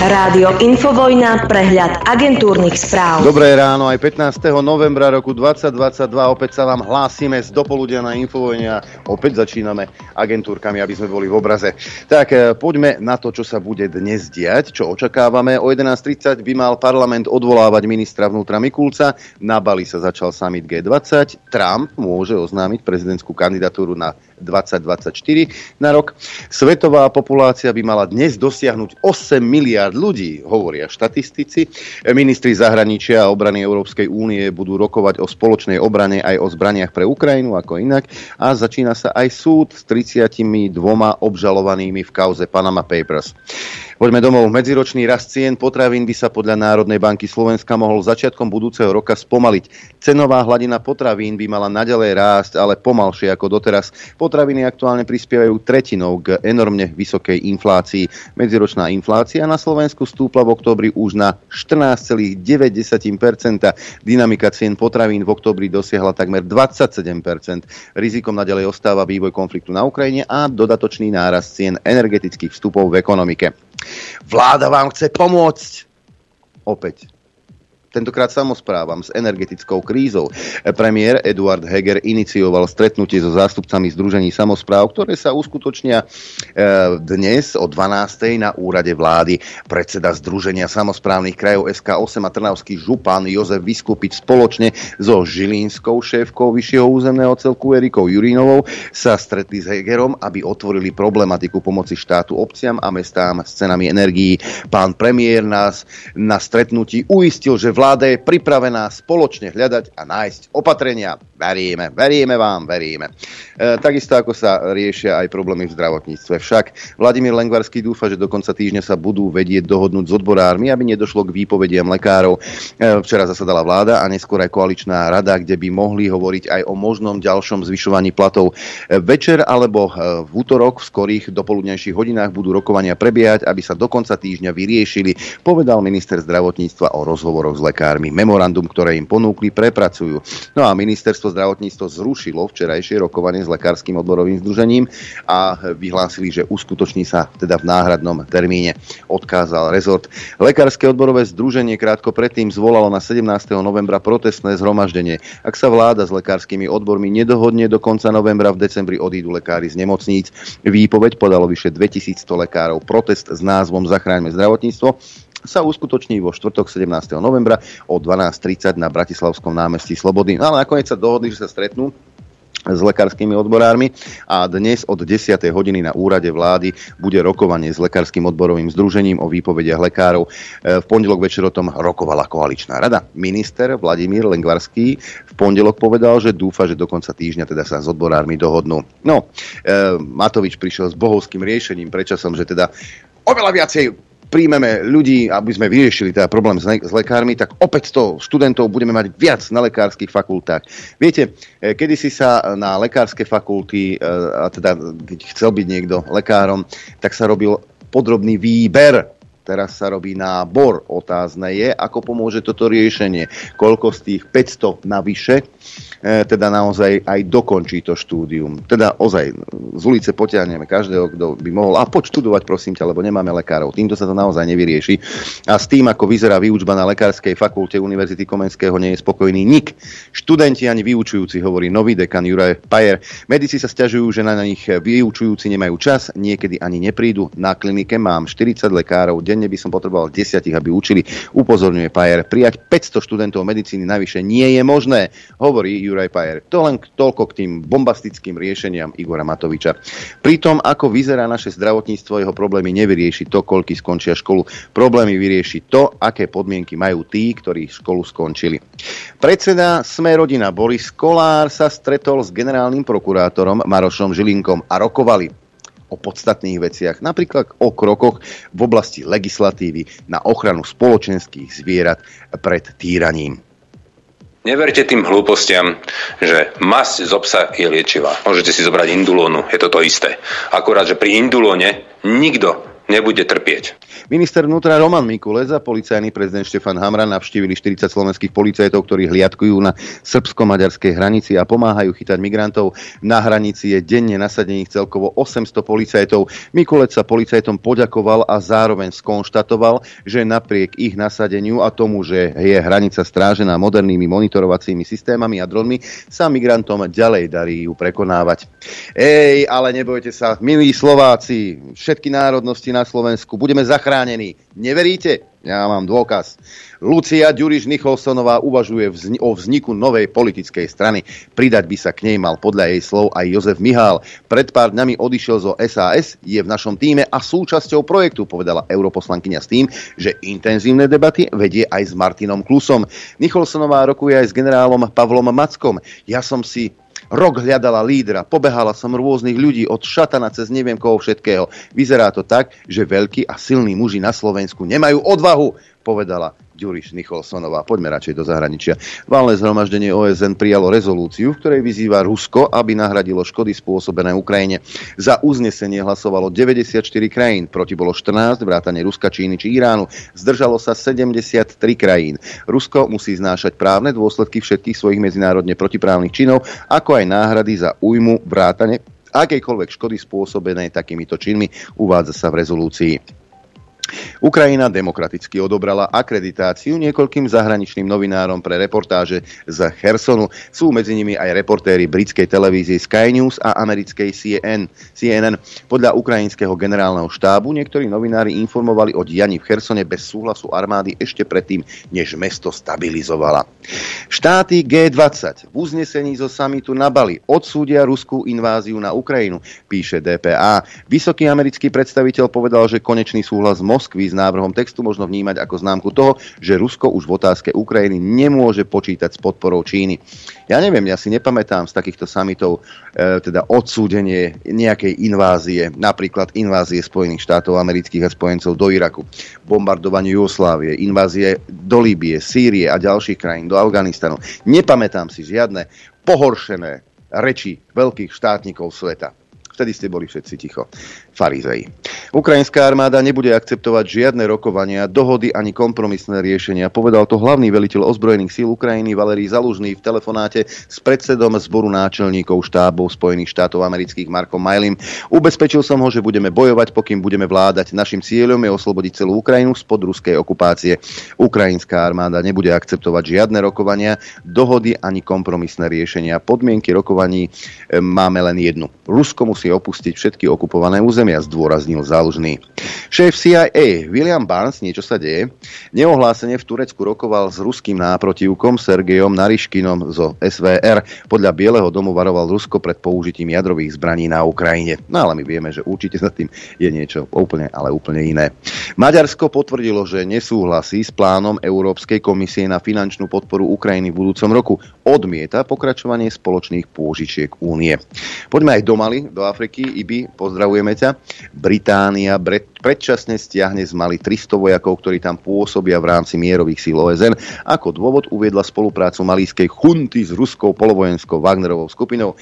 Rádio Infovojna, prehľad agentúrnych správ. Dobré ráno, aj 15. novembra roku 2022 opäť sa vám hlásime z dopoludia na Infovojne a opäť začíname agentúrkami, aby sme boli v obraze. Tak e, poďme na to, čo sa bude dnes diať, čo očakávame. O 11.30 by mal parlament odvolávať ministra vnútra Mikulca. Na Bali sa začal summit G20. Trump môže oznámiť prezidentskú kandidatúru na 2024 na rok. Svetová populácia by mala dnes dosiahnuť 8 miliard ľudí, hovoria štatistici. Ministri zahraničia a obrany Európskej únie budú rokovať o spoločnej obrane aj o zbraniach pre Ukrajinu, ako inak. A začína sa aj súd s 32 obžalovanými v kauze Panama Papers. Poďme domov. Medziročný rast cien potravín by sa podľa Národnej banky Slovenska mohol začiatkom budúceho roka spomaliť. Cenová hladina potravín by mala naďalej rásť, ale pomalšie ako doteraz. Potraviny aktuálne prispievajú tretinou k enormne vysokej inflácii. Medziročná inflácia na Slovensku stúpla v oktobri už na 14,9%. Dynamika cien potravín v oktobri dosiahla takmer 27%. Rizikom naďalej ostáva vývoj konfliktu na Ukrajine a dodatočný nárast cien energetických vstupov v ekonomike. Vláda vám chce pomôcť. Opäť tentokrát samozprávam s energetickou krízou. Premiér Eduard Heger inicioval stretnutie so zástupcami Združení samozpráv, ktoré sa uskutočnia e, dnes o 12. na úrade vlády. Predseda Združenia samozprávnych krajov SK8 a Trnavský župan Jozef Vyskupič spoločne so Žilínskou šéfkou vyššieho územného celku Erikou Jurínovou sa stretli s Hegerom, aby otvorili problematiku pomoci štátu obciam a mestám s cenami energií. Pán premiér nás na stretnutí uistil, že vláda je pripravená spoločne hľadať a nájsť opatrenia. Veríme, veríme vám, veríme. E, takisto ako sa riešia aj problémy v zdravotníctve. Však Vladimír Lengvarský dúfa, že do konca týždňa sa budú vedieť dohodnúť s odborármi, aby nedošlo k výpovediam lekárov. E, včera zasadala vláda a neskôr aj koaličná rada, kde by mohli hovoriť aj o možnom ďalšom zvyšovaní platov. E, večer alebo e, v útorok v skorých dopoludnejších hodinách budú rokovania prebiehať, aby sa do konca týždňa vyriešili, povedal minister zdravotníctva o rozhovoroch s lekármi. Memorandum, ktoré im ponúkli, prepracujú. No a ministerstvo zdravotníctvo zrušilo včerajšie rokovanie s lekárskym odborovým združením a vyhlásili, že uskutoční sa teda v náhradnom termíne. Odkázal rezort. Lekárske odborové združenie krátko predtým zvolalo na 17. novembra protestné zhromaždenie. Ak sa vláda s lekárskymi odbormi nedohodne do konca novembra, v decembri odídu lekári z nemocníc. Výpoveď podalo vyše 2100 lekárov. Protest s názvom Zachráňme zdravotníctvo sa uskutoční vo štvrtok 17. novembra o 12.30 na Bratislavskom námestí Slobody. No ale nakoniec sa dohodli, že sa stretnú s lekárskymi odborármi a dnes od 10. hodiny na úrade vlády bude rokovanie s lekárskym odborovým združením o výpovediach lekárov. E, v pondelok večer o tom rokovala koaličná rada. Minister Vladimír Lengvarský v pondelok povedal, že dúfa, že do konca týždňa teda sa s odborármi dohodnú. No, e, Matovič prišiel s bohovským riešením prečasom, že teda oveľa viacej príjmeme ľudí, aby sme vyriešili teda problém s, le- s lekármi, tak opäť to študentov budeme mať viac na lekárskych fakultách. Viete, e, kedysi sa na lekárske fakulty, e, a teda keď chcel byť niekto lekárom, tak sa robil podrobný výber teraz sa robí nábor. Otázne je, ako pomôže toto riešenie. Koľko z tých 500 navyše E, teda naozaj aj dokončí to štúdium. Teda ozaj z ulice potiahneme každého, kto by mohol, a poď prosím ťa, lebo nemáme lekárov. Týmto sa to naozaj nevyrieši. A s tým, ako vyzerá výučba na lekárskej fakulte Univerzity Komenského, nie je spokojný nik. Študenti ani vyučujúci, hovorí nový dekan Juraj Pajer. Medici sa stiažujú, že na nich vyučujúci nemajú čas, niekedy ani neprídu. Na klinike mám 40 lekárov, denne by som potreboval 10, aby učili. Upozorňuje Pajer. Prijať 500 študentov medicíny navyše nie je možné, hovorí Juraj Pajer. To len toľko k tým bombastickým riešeniam Igora Matoviča. Pri tom, ako vyzerá naše zdravotníctvo, jeho problémy nevyrieši to, koľky skončia školu. Problémy vyrieši to, aké podmienky majú tí, ktorí školu skončili. Predseda Sme rodina Boris Kolár sa stretol s generálnym prokurátorom Marošom Žilinkom a rokovali o podstatných veciach, napríklad o krokoch v oblasti legislatívy na ochranu spoločenských zvierat pred týraním. Neverte tým hlúpostiam, že masť z obsa je liečivá. Môžete si zobrať indulónu, je to to isté. Akurát, že pri indulóne nikto nebude trpieť. Minister vnútra Roman Mikulec a policajný prezident Štefan Hamran navštívili 40 slovenských policajtov, ktorí hliadkujú na srbsko-maďarskej hranici a pomáhajú chytať migrantov. Na hranici je denne nasadených celkovo 800 policajtov. Mikulec sa policajtom poďakoval a zároveň skonštatoval, že napriek ich nasadeniu a tomu, že je hranica strážená modernými monitorovacími systémami a dronmi, sa migrantom ďalej darí ju prekonávať. Ej, ale nebojte sa, milí Slováci, všetky národnosti na Slovensku, budeme zachránení. Neveríte? Ja mám dôkaz. Lucia Ďuriš Nicholsonová uvažuje vzni- o vzniku novej politickej strany. Pridať by sa k nej mal podľa jej slov aj Jozef Mihál. Pred pár dňami odišiel zo SAS, je v našom týme a súčasťou projektu, povedala europoslankyňa s tým, že intenzívne debaty vedie aj s Martinom Klusom. Nicholsonová rokuje aj s generálom Pavlom Mackom. Ja som si Rok hľadala lídra, pobehala som rôznych ľudí od šatana cez neviem koho všetkého. Vyzerá to tak, že veľkí a silní muži na Slovensku nemajú odvahu, povedala Ďuriš Nicholsonová. Poďme radšej do zahraničia. Válne zhromaždenie OSN prijalo rezolúciu, v ktorej vyzýva Rusko, aby nahradilo škody spôsobené Ukrajine. Za uznesenie hlasovalo 94 krajín, proti bolo 14, vrátane Ruska, Číny či Iránu. Zdržalo sa 73 krajín. Rusko musí znášať právne dôsledky všetkých svojich medzinárodne protiprávnych činov, ako aj náhrady za újmu vrátane akejkoľvek škody spôsobené takýmito činmi, uvádza sa v rezolúcii. Ukrajina demokraticky odobrala akreditáciu niekoľkým zahraničným novinárom pre reportáže z Hersonu. Sú medzi nimi aj reportéri britskej televízie Sky News a americkej CNN. CNN. Podľa ukrajinského generálneho štábu niektorí novinári informovali o dianí v Hersone bez súhlasu armády ešte predtým, než mesto stabilizovala. Štáty G20 v uznesení zo samitu na Bali odsúdia ruskú inváziu na Ukrajinu, píše DPA. Vysoký americký predstaviteľ povedal, že konečný súhlas Moskvy s návrhom textu možno vnímať ako známku toho, že Rusko už v otázke Ukrajiny nemôže počítať s podporou Číny. Ja neviem, ja si nepamätám z takýchto samitov e, teda odsúdenie nejakej invázie, napríklad invázie Spojených štátov amerických a spojencov do Iraku, bombardovanie Jugoslávie, invázie do Líbie, Sýrie a ďalších krajín, do Afganistanu. Nepamätám si žiadne pohoršené reči veľkých štátnikov sveta. Vtedy ste boli všetci ticho farizei. Ukrajinská armáda nebude akceptovať žiadne rokovania, dohody ani kompromisné riešenia. Povedal to hlavný veliteľ ozbrojených síl Ukrajiny Valerij Zalužný v telefonáte s predsedom zboru náčelníkov štábov Spojených štátov amerických Markom Majlim. Ubezpečil som ho, že budeme bojovať, pokým budeme vládať. Našim cieľom je oslobodiť celú Ukrajinu spod ruskej okupácie. Ukrajinská armáda nebude akceptovať žiadne rokovania, dohody ani kompromisné riešenia. Podmienky rokovaní e, máme len jednu. Rusko musí opustiť všetky okupované územia územia, zdôraznil zálužný. Šéf CIA William Barnes, niečo sa deje, neohlásene v Turecku rokoval s ruským náprotivkom Sergejom Nariškinom zo SVR. Podľa Bieleho domu varoval Rusko pred použitím jadrových zbraní na Ukrajine. No ale my vieme, že určite za tým je niečo úplne, ale úplne iné. Maďarsko potvrdilo, že nesúhlasí s plánom Európskej komisie na finančnú podporu Ukrajiny v budúcom roku. Odmieta pokračovanie spoločných pôžičiek únie. Poďme aj do Mali, do Afriky. Ibi, pozdravujeme ťa. Británia predčasne stiahne z Mali 300 vojakov, ktorí tam pôsobia v rámci mierových síl OSN. Ako dôvod uviedla spoluprácu malískej chunty s ruskou polovojenskou Wagnerovou skupinou.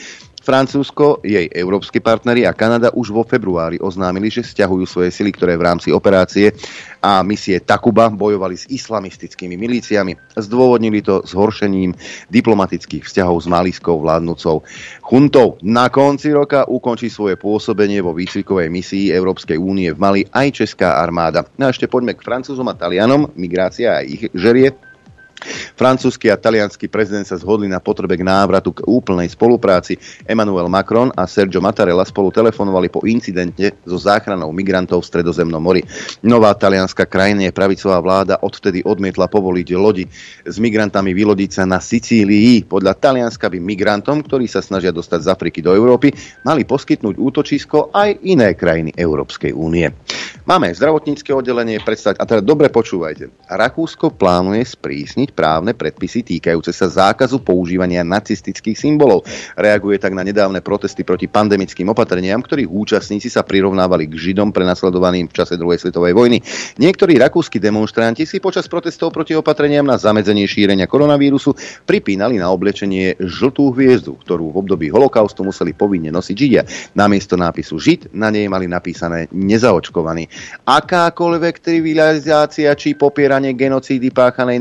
Francúzsko, jej európsky partneri a Kanada už vo februári oznámili, že stiahujú svoje sily, ktoré v rámci operácie a misie Takuba bojovali s islamistickými milíciami. Zdôvodnili to zhoršením diplomatických vzťahov s malískou vládnúcou chuntou. Na konci roka ukončí svoje pôsobenie vo výcvikovej misii Európskej únie v Mali aj Česká armáda. No a ešte poďme k Francúzom a Talianom. Migrácia a ich žerie Francúzsky a talianský prezident sa zhodli na potrebe k návratu k úplnej spolupráci. Emmanuel Macron a Sergio Mattarella spolu telefonovali po incidente so záchranou migrantov v Stredozemnom mori. Nová talianská krajina je pravicová vláda odtedy odmietla povoliť lodi s migrantami vylodiť sa na Sicílii. Podľa Talianska by migrantom, ktorí sa snažia dostať z Afriky do Európy, mali poskytnúť útočisko aj iné krajiny Európskej únie. Máme zdravotnícke oddelenie, predstaviť, a teda dobre počúvajte. Rakúsko plánuje sprísniť zmeniť právne predpisy týkajúce sa zákazu používania nacistických symbolov. Reaguje tak na nedávne protesty proti pandemickým opatreniam, ktorých účastníci sa prirovnávali k Židom prenasledovaným v čase druhej svetovej vojny. Niektorí rakúsky demonstranti si počas protestov proti opatreniam na zamedzenie šírenia koronavírusu pripínali na oblečenie žltú hviezdu, ktorú v období holokaustu museli povinne nosiť Židia. Namiesto nápisu Žid na nej mali napísané nezaočkovaný. Akákoľvek trivializácia či popieranie genocídy páchanej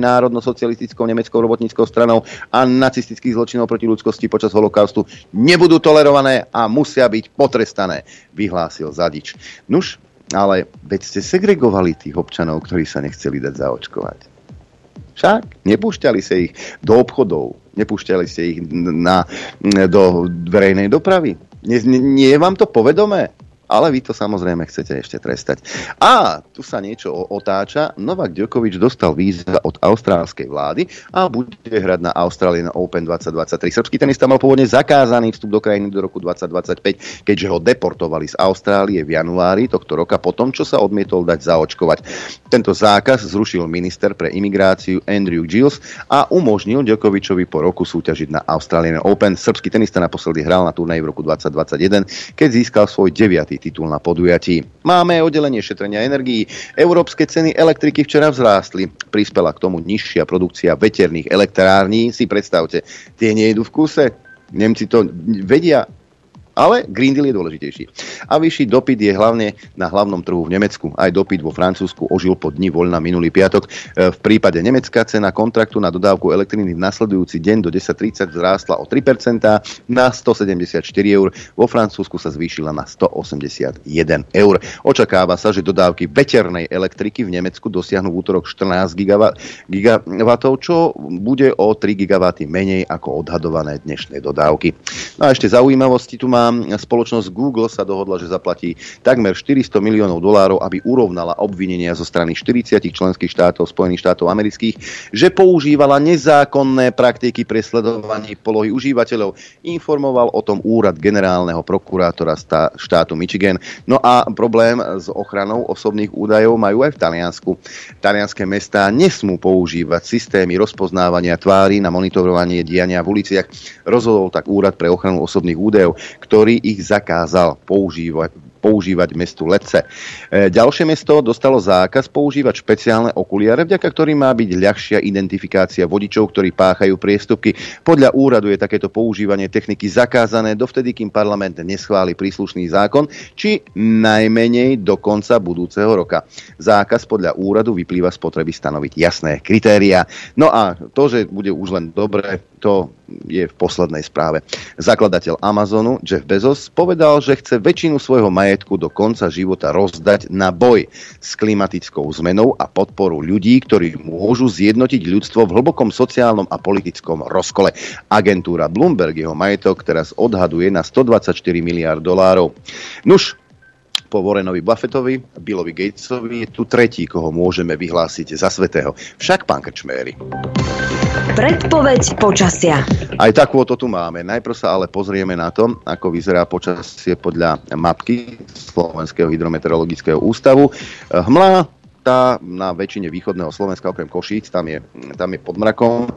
národno-socialistickou nemeckou robotníckou stranou a nacistických zločinov proti ľudskosti počas holokaustu nebudú tolerované a musia byť potrestané, vyhlásil Zadič. Nuž, ale veď ste segregovali tých občanov, ktorí sa nechceli dať zaočkovať. Však nepúšťali sa ich do obchodov, nepúšťali ste ich na, do verejnej dopravy. Nie, nie je vám to povedomé? Ale vy to samozrejme chcete ešte trestať. A tu sa niečo otáča. Novak Djokovic dostal víza od austrálskej vlády a bude hrať na Australian Open 2023. Srbský tenista mal pôvodne zakázaný vstup do krajiny do roku 2025, keďže ho deportovali z Austrálie v januári tohto roka po tom, čo sa odmietol dať zaočkovať. Tento zákaz zrušil minister pre imigráciu Andrew Gilles a umožnil Djokovičovi po roku súťažiť na Australian Open. Srbský tenista naposledy hral na turnaji v roku 2021, keď získal svoj 9 titul na podujatí. Máme oddelenie šetrenia energií. Európske ceny elektriky včera vzrástli. Prispela k tomu nižšia produkcia veterných elektrární. Si predstavte, tie nejdu v kuse. Nemci to vedia ale Green Deal je dôležitejší. A vyšší dopyt je hlavne na hlavnom trhu v Nemecku. Aj dopyt vo Francúzsku ožil po dni voľna minulý piatok. E, v prípade Nemecka cena kontraktu na dodávku elektriny v nasledujúci deň do 10.30 vzrástla o 3% na 174 eur. Vo Francúzsku sa zvýšila na 181 eur. Očakáva sa, že dodávky veternej elektriky v Nemecku dosiahnu v útorok 14 gigawatov, čo bude o 3 gigawaty menej ako odhadované dnešné dodávky. No a ešte zaujímavosti tu má spoločnosť Google sa dohodla, že zaplatí takmer 400 miliónov dolárov, aby urovnala obvinenia zo strany 40 členských štátov Spojených štátov amerických, že používala nezákonné praktiky pre sledovanie polohy užívateľov. Informoval o tom úrad generálneho prokurátora štátu Michigan. No a problém s ochranou osobných údajov majú aj v Taliansku. Talianské mestá nesmú používať systémy rozpoznávania tvári na monitorovanie diania v uliciach. Rozhodol tak úrad pre ochranu osobných údajov, ktorý ich zakázal používať, používať mestu Lece. E, ďalšie mesto dostalo zákaz používať špeciálne okuliare, vďaka ktorým má byť ľahšia identifikácia vodičov, ktorí páchajú priestupky. Podľa úradu je takéto používanie techniky zakázané dovtedy, kým parlament neschváli príslušný zákon, či najmenej do konca budúceho roka. Zákaz podľa úradu vyplýva z potreby stanoviť jasné kritéria. No a to, že bude už len dobre, to je v poslednej správe. Zakladateľ Amazonu Jeff Bezos povedal, že chce väčšinu svojho majetku do konca života rozdať na boj s klimatickou zmenou a podporu ľudí, ktorí môžu zjednotiť ľudstvo v hlbokom sociálnom a politickom rozkole. Agentúra Bloomberg jeho majetok teraz odhaduje na 124 miliard dolárov. Nuž, po Warrenovi Buffettovi, Billovi Gatesovi je tu tretí, koho môžeme vyhlásiť za svetého. Však pán Krčméry. Predpoveď počasia. Aj takú to tu máme. Najprv sa ale pozrieme na to, ako vyzerá počasie podľa mapky Slovenského hydrometeorologického ústavu. Hmla tá na väčšine východného Slovenska, okrem Košíc, tam je, tam je pod mrakom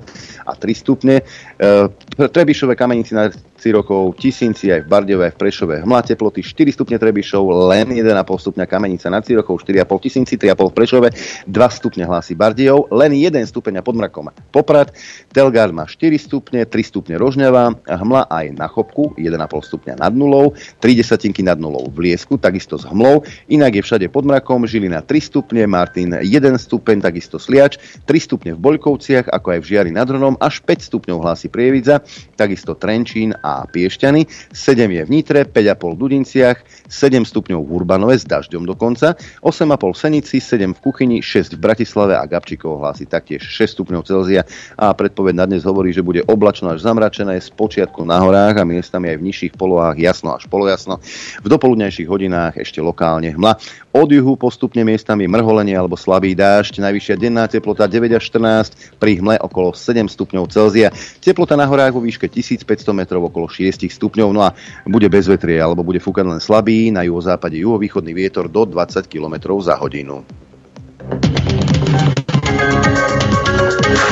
a 3 stupne. E, Trebišové kamenici na rokov, Tisínci aj v Bardeve, aj v Prešove, hmla teploty 4 stupne Trebišov, len 1,5 stupňa Kamenica nad Cirokov, 4,5 Tisínci, 3,5 v Prešove, 2 stupne hlási Bardejov, len 1 stupeň pod mrakom Poprad, Telgard má 4 stupne, 3 stupne Rožňava, hmla aj na Chopku, 1,5 stupňa nad nulou, 3 desatinky nad nulou v Liesku, takisto s hmlou, inak je všade pod mrakom, Žilina 3 stupne, Martin 1 stupeň, takisto Sliač, 3 stupne v Boľkovciach, ako aj v Žiari nad Hronom, až 5 stupňov hlási Prievidza, takisto Trenčín a Piešťany, 7 je v Nitre, 5,5 v Dudinciach, 7 stupňov v Urbanove s dažďom dokonca, 8,5 v Senici, 7 v Kuchyni, 6 v Bratislave a Gabčíkovo hlási taktiež 6 stupňov Celzia a predpoved na dnes hovorí, že bude oblačno až zamračené z počiatku na horách a miestami aj v nižších polohách jasno až polojasno. V dopoludnejších hodinách ešte lokálne hmla. Od juhu postupne miestami mrholenie alebo slabý dážď, najvyššia denná teplota 9 až 14, pri hmle okolo 7 stupňov Celzia. Teplota na horách vo výške 1500 metrov okolo okolo 6 stupňov, no a bude bez vetrie alebo bude fúkať len slabý, na juhozápade juhovýchodný vietor do 20 km za hodinu.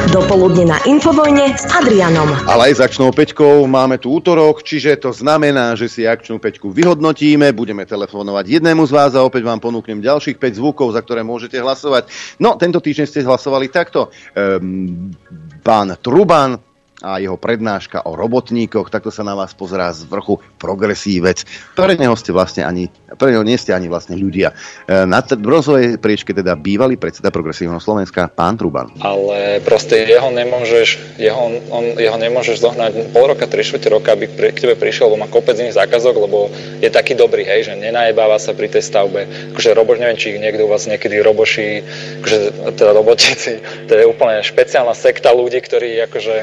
Dopoludne na Infovojne s Adrianom. Ale aj začnou peťkou máme tu útorok, čiže to znamená, že si akčnú peťku vyhodnotíme, budeme telefonovať jednému z vás a opäť vám ponúknem ďalších 5 zvukov, za ktoré môžete hlasovať. No, tento týždeň ste hlasovali takto. Ehm, pán Truban, a jeho prednáška o robotníkoch, takto sa na vás pozerá z vrchu progresívec. Pre neho ste vlastne ani, pre neho nie ste ani vlastne ľudia. E, na t- bronzovej priečke teda bývalý predseda progresívneho Slovenska, pán Truban. Ale proste jeho nemôžeš, jeho, on, jeho nemôžeš zohnať pol roka, tri štvrte roka, aby pri, k tebe prišiel, lebo má kopec iných zákazok, lebo je taký dobrý, hej, že nenajebáva sa pri tej stavbe. Akože roboš, neviem, či niekto u vás niekedy roboší, akože, teda robotíci, to je úplne špeciálna sekta ľudí, ktorí akože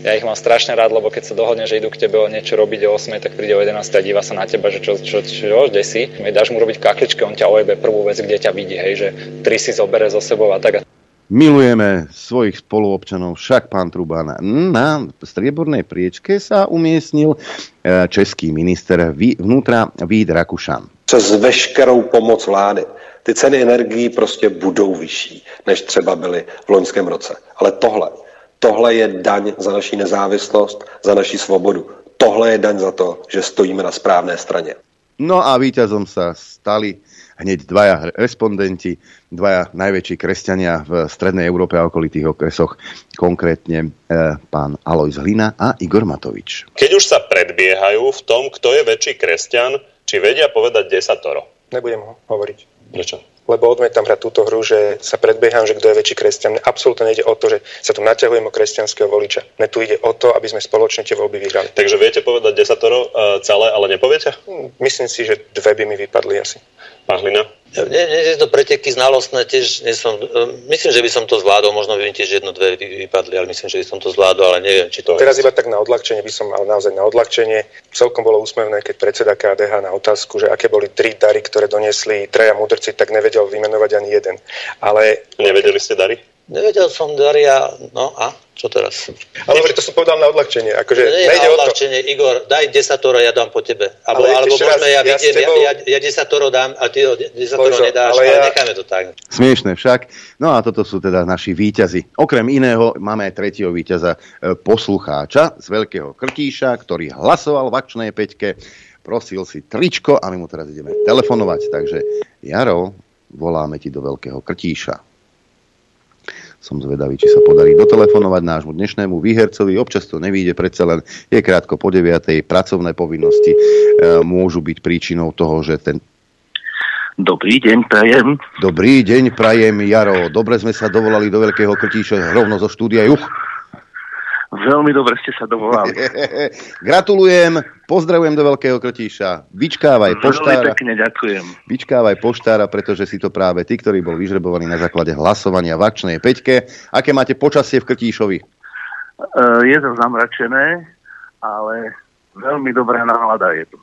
ja ich mám strašne rád, lebo keď sa dohodne, že idú k tebe niečo robiť o 8, tak príde o 11 a díva sa na teba, že čo, čo, čo, kde si. Dáš mu robiť kakličky, on ťa ojebe prvú vec, kde ťa vidí, hej, že tri si zobere zo sebou a tak. Milujeme svojich spoluobčanov, však pán Truban. Na striebornej priečke sa umiestnil e, český minister vnútra Vít Rakušan. Přes veškerou pomoc vlády ty ceny energií prostě budou vyšší, než třeba byly v loňském roce. Ale tohle Tohle je daň za naši nezávislost, za naši svobodu. Tohle je daň za to, že stojíme na správné straně. No a víťazom sa stali hneď dvaja respondenti, dvaja najväčší kresťania v strednej Európe a okolitých okresoch, konkrétne e, pán Alois Hlina a Igor Matovič. Keď už sa predbiehajú v tom, kto je väčší kresťan, či vedia povedať desatoro? Nebudem ho hovoriť. Prečo? Lebo odmietam hrať túto hru, že sa predbieham, že kto je väčší kresťan. Absolútne nejde o to, že sa tu naťahujem o kresťanského voliča. Ne tu ide o to, aby sme spoločne tie voľby vyhrali. Takže viete povedať desatoro uh, celé, ale nepoviete? Hm, myslím si, že dve by mi vypadli asi. Pán Hlina? Nie, nie je to preteky znalostné, tiež nie som, e, myslím, že by som to zvládol, možno by mi tiež jedno, dve vypadli, ale myslím, že by som to zvládol, ale neviem, či to... Teraz iba tak na odľahčenie by som mal naozaj na odľahčenie. Celkom bolo úsmevné, keď predseda KDH na otázku, že aké boli tri dary, ktoré doniesli traja mudrci, tak nevedel vymenovať ani jeden. Ale... Nevedeli ste dary? Nevedel som Daria, no a čo teraz? Ale to som povedal na odľahčenie. Akože nie nejde na odľahčenie, to. Igor, daj desatoro, ja dám po tebe. Alebo, ale alebo môžeme, ja, ja, vidiem, tebou... ja, ja, ja desatoro dám a ty desatoro Božo, nedáš, ale, ja... ale necháme to tak. Smiešne však. No a toto sú teda naši výťazi. Okrem iného máme aj tretieho výťaza e, poslucháča z Veľkého Krtíša, ktorý hlasoval v akčnej peťke, prosil si tričko a my mu teraz ideme telefonovať. Takže Jaro, voláme ti do Veľkého Krtíša. Som zvedavý, či sa podarí dotelefonovať nášmu dnešnému výhercovi. Občas to nevíde, predsa len je krátko po 9. pracovné povinnosti e, môžu byť príčinou toho, že ten Dobrý deň, prajem. Dobrý deň, prajem, Jaro. Dobre sme sa dovolali do Veľkého Krtíša rovno zo štúdia Juch. Veľmi dobre ste sa dovolali. Gratulujem, pozdravujem do Veľkého Krtíša. Vyčkávaj poštára. Veľmi pekne ďakujem. Vyčkávaj poštára, pretože si to práve ty, ktorý bol vyžrebovaný na základe hlasovania v akčnej peťke. Aké máte počasie v Krtíšovi? Uh, je to zamračené, ale veľmi dobrá nálada je tu.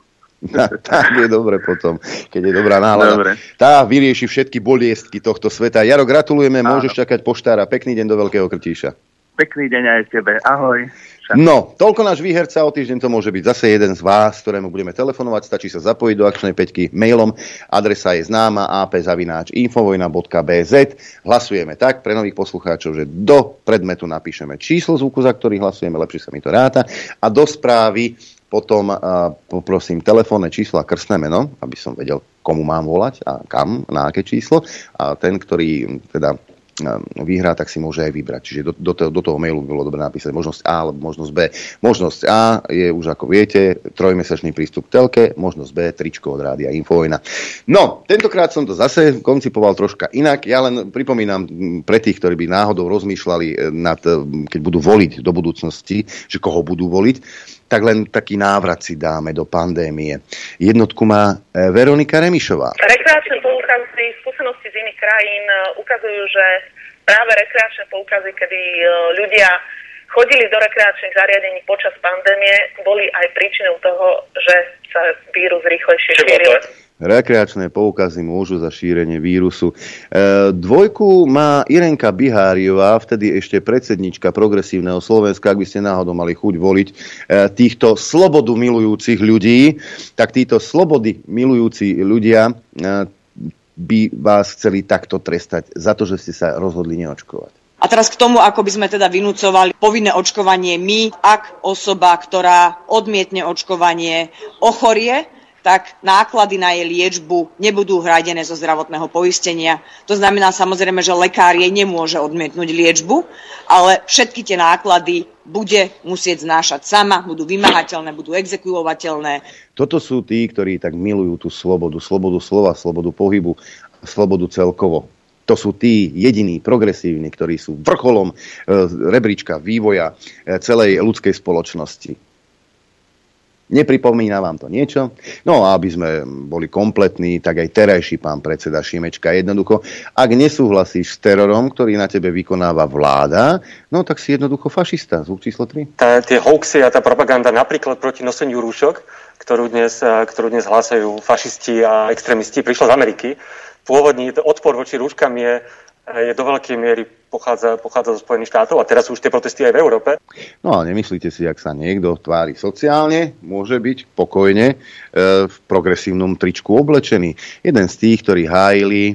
Na, tak je dobre potom, keď je dobrá nálada. Dobre. Tá vyrieši všetky boliestky tohto sveta. Jaro, gratulujeme, Áno. môžeš čakať poštára. Pekný deň do Veľkého Krtíša. Pekný deň aj tebe. Ahoj. No, toľko náš výherca, o týždeň to môže byť zase jeden z vás, ktorému budeme telefonovať, stačí sa zapojiť do akčnej peťky mailom, adresa je známa apzavináč.infovojna.bz Hlasujeme tak pre nových poslucháčov, že do predmetu napíšeme číslo zvuku, za ktorý hlasujeme, lepšie sa mi to ráta, a do správy potom uh, poprosím telefónne číslo a krstné meno, aby som vedel, komu mám volať a kam, na aké číslo. A ten, ktorý teda vyhrá, tak si môže aj vybrať. Čiže do, do, toho, do toho mailu by bolo dobre napísať možnosť A alebo možnosť B. Možnosť A je už ako viete trojmesačný prístup k telke, možnosť B tričko od rádia Infovojna. No, tentokrát som to zase koncipoval troška inak. Ja len pripomínam pre tých, ktorí by náhodou rozmýšľali e, nad, e, keď budú voliť do budúcnosti, že koho budú voliť, tak len taký návrat si dáme do pandémie. Jednotku má e, Veronika Remišová. Rekreačné poukazy, skúsenosti z iných krajín e, ukazujú, že práve rekreačné poukazy, kedy e, ľudia chodili do rekreačných zariadení počas pandémie, boli aj príčinou toho, že sa vírus rýchlejšie šíril. Rekreačné poukazy môžu za šírenie vírusu. E, dvojku má Irenka Biháriová, vtedy ešte predsednička progresívneho Slovenska, ak by ste náhodou mali chuť voliť e, týchto slobodu milujúcich ľudí, tak títo slobody milujúci ľudia e, by vás chceli takto trestať za to, že ste sa rozhodli neočkovať. A teraz k tomu, ako by sme teda vynúcovali povinné očkovanie my, ak osoba, ktorá odmietne očkovanie, ochorie, tak náklady na jej liečbu nebudú hradené zo zdravotného poistenia. To znamená samozrejme, že lekár jej nemôže odmietnúť liečbu, ale všetky tie náklady bude musieť znášať sama, budú vymahateľné, budú exekuovateľné. Toto sú tí, ktorí tak milujú tú slobodu, slobodu slova, slobodu pohybu, slobodu celkovo. To sú tí jediní progresívni, ktorí sú vrcholom e, rebríčka vývoja e, celej ľudskej spoločnosti. Nepripomína vám to niečo? No a aby sme boli kompletní, tak aj terajší pán predseda Šimečka jednoducho, ak nesúhlasíš s terorom, ktorý na tebe vykonáva vláda, no tak si jednoducho fašista. Zvuk číslo 3. Tá, tie hoaxy a tá propaganda napríklad proti noseniu rúšok, ktorú dnes, ktorú dnes hlásajú fašisti a extrémisti, prišla z Ameriky. Pôvodný odpor voči rúškam je je do veľkej miery pochádza, pochádza zo Spojených štátov a teraz sú už tie protesty aj v Európe. No a nemyslíte si, ak sa niekto tvári sociálne, môže byť pokojne e, v progresívnom tričku oblečený. Jeden z tých, ktorí hájili e,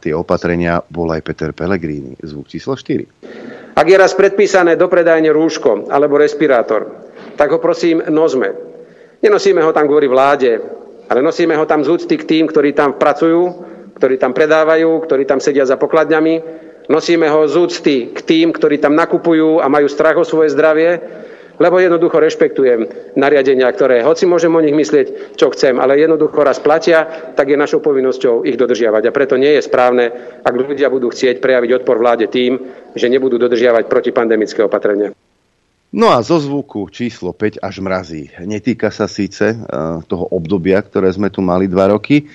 tie opatrenia, bol aj Peter Pellegrini, zvuk číslo 4. Ak je raz predpísané do predajne rúško alebo respirátor, tak ho prosím nozme. Nenosíme ho tam kvôli vláde, ale nosíme ho tam z úcty k tým, ktorí tam pracujú ktorí tam predávajú, ktorí tam sedia za pokladňami. Nosíme ho z úcty k tým, ktorí tam nakupujú a majú strach o svoje zdravie, lebo jednoducho rešpektujem nariadenia, ktoré, hoci môžem o nich myslieť, čo chcem, ale jednoducho raz platia, tak je našou povinnosťou ich dodržiavať. A preto nie je správne, ak ľudia budú chcieť prejaviť odpor vláde tým, že nebudú dodržiavať protipandemické opatrenia. No a zo zvuku číslo 5 až mrazí. Netýka sa síce uh, toho obdobia, ktoré sme tu mali dva roky,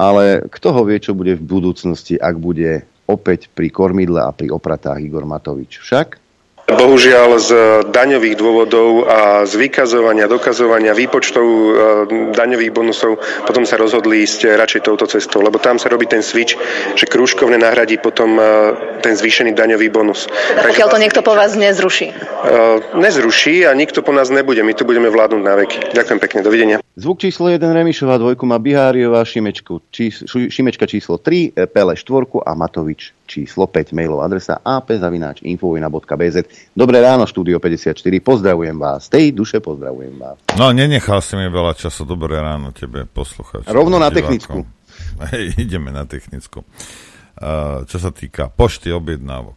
ale kto ho vie, čo bude v budúcnosti, ak bude opäť pri kormidle a pri opratách Igor Matovič. Však Bohužiaľ z daňových dôvodov a z vykazovania, dokazovania výpočtov e, daňových bonusov potom sa rozhodli ísť radšej touto cestou, lebo tam sa robí ten switch, že krúžkovne nahradí potom e, ten zvýšený daňový bonus. Pokiaľ to niekto po vás nezruší? E, nezruší a nikto po nás nebude. My tu budeme vládnuť na veky. Ďakujem pekne, dovidenia. Zvuk číslo 1 Remišová, dvojku má Biháriová, Šimečku, čís, Šimečka číslo 3, Pele štvorku a Matovič číslo 5, mailová adresa apzavináč.infovina.bz. Dobré ráno, štúdio 54, pozdravujem vás. Tej duše pozdravujem vás. No, nenechal si mi veľa času. Dobré ráno tebe, poslucháč. Rovno na technickú. Hej, ideme na technickú. Uh, čo sa týka pošty objednávok.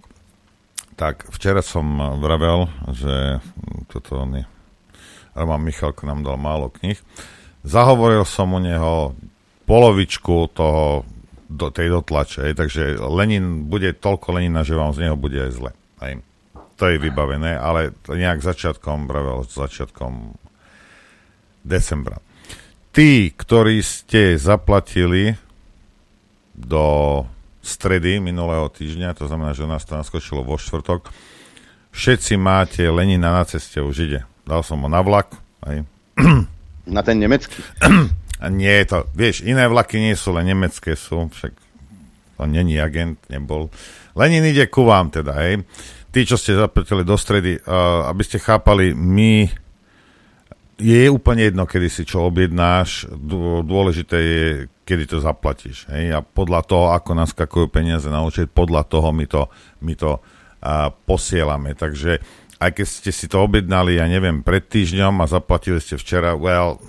Tak, včera som vravel, že toto on je Roman Michalko nám dal málo knih. Zahovoril som u neho polovičku toho do tej dotlače. Hej. Takže Lenin, bude toľko Lenina, že vám z neho bude aj zle. Hej. To je vybavené, ale nejak začiatkom, bravel, začiatkom decembra. Tí, ktorí ste zaplatili do stredy minulého týždňa, to znamená, že nás to naskočilo vo štvrtok, všetci máte Lenina na ceste, už ide. Dal som ho na vlak. Hej. Na ten nemecký? A nie je to, vieš, iné vlaky nie sú, len nemecké sú, však to není agent, nebol. Lenin ide ku vám teda, hej. Tí, čo ste zapletili do stredy, uh, aby ste chápali, my je úplne jedno, kedy si čo objednáš, dôležité je, kedy to zaplatíš. Hej? A podľa toho, ako naskakujú peniaze na účet, podľa toho my to, my to uh, posielame. Takže aj keď ste si to objednali, ja neviem, pred týždňom a zaplatili ste včera, well,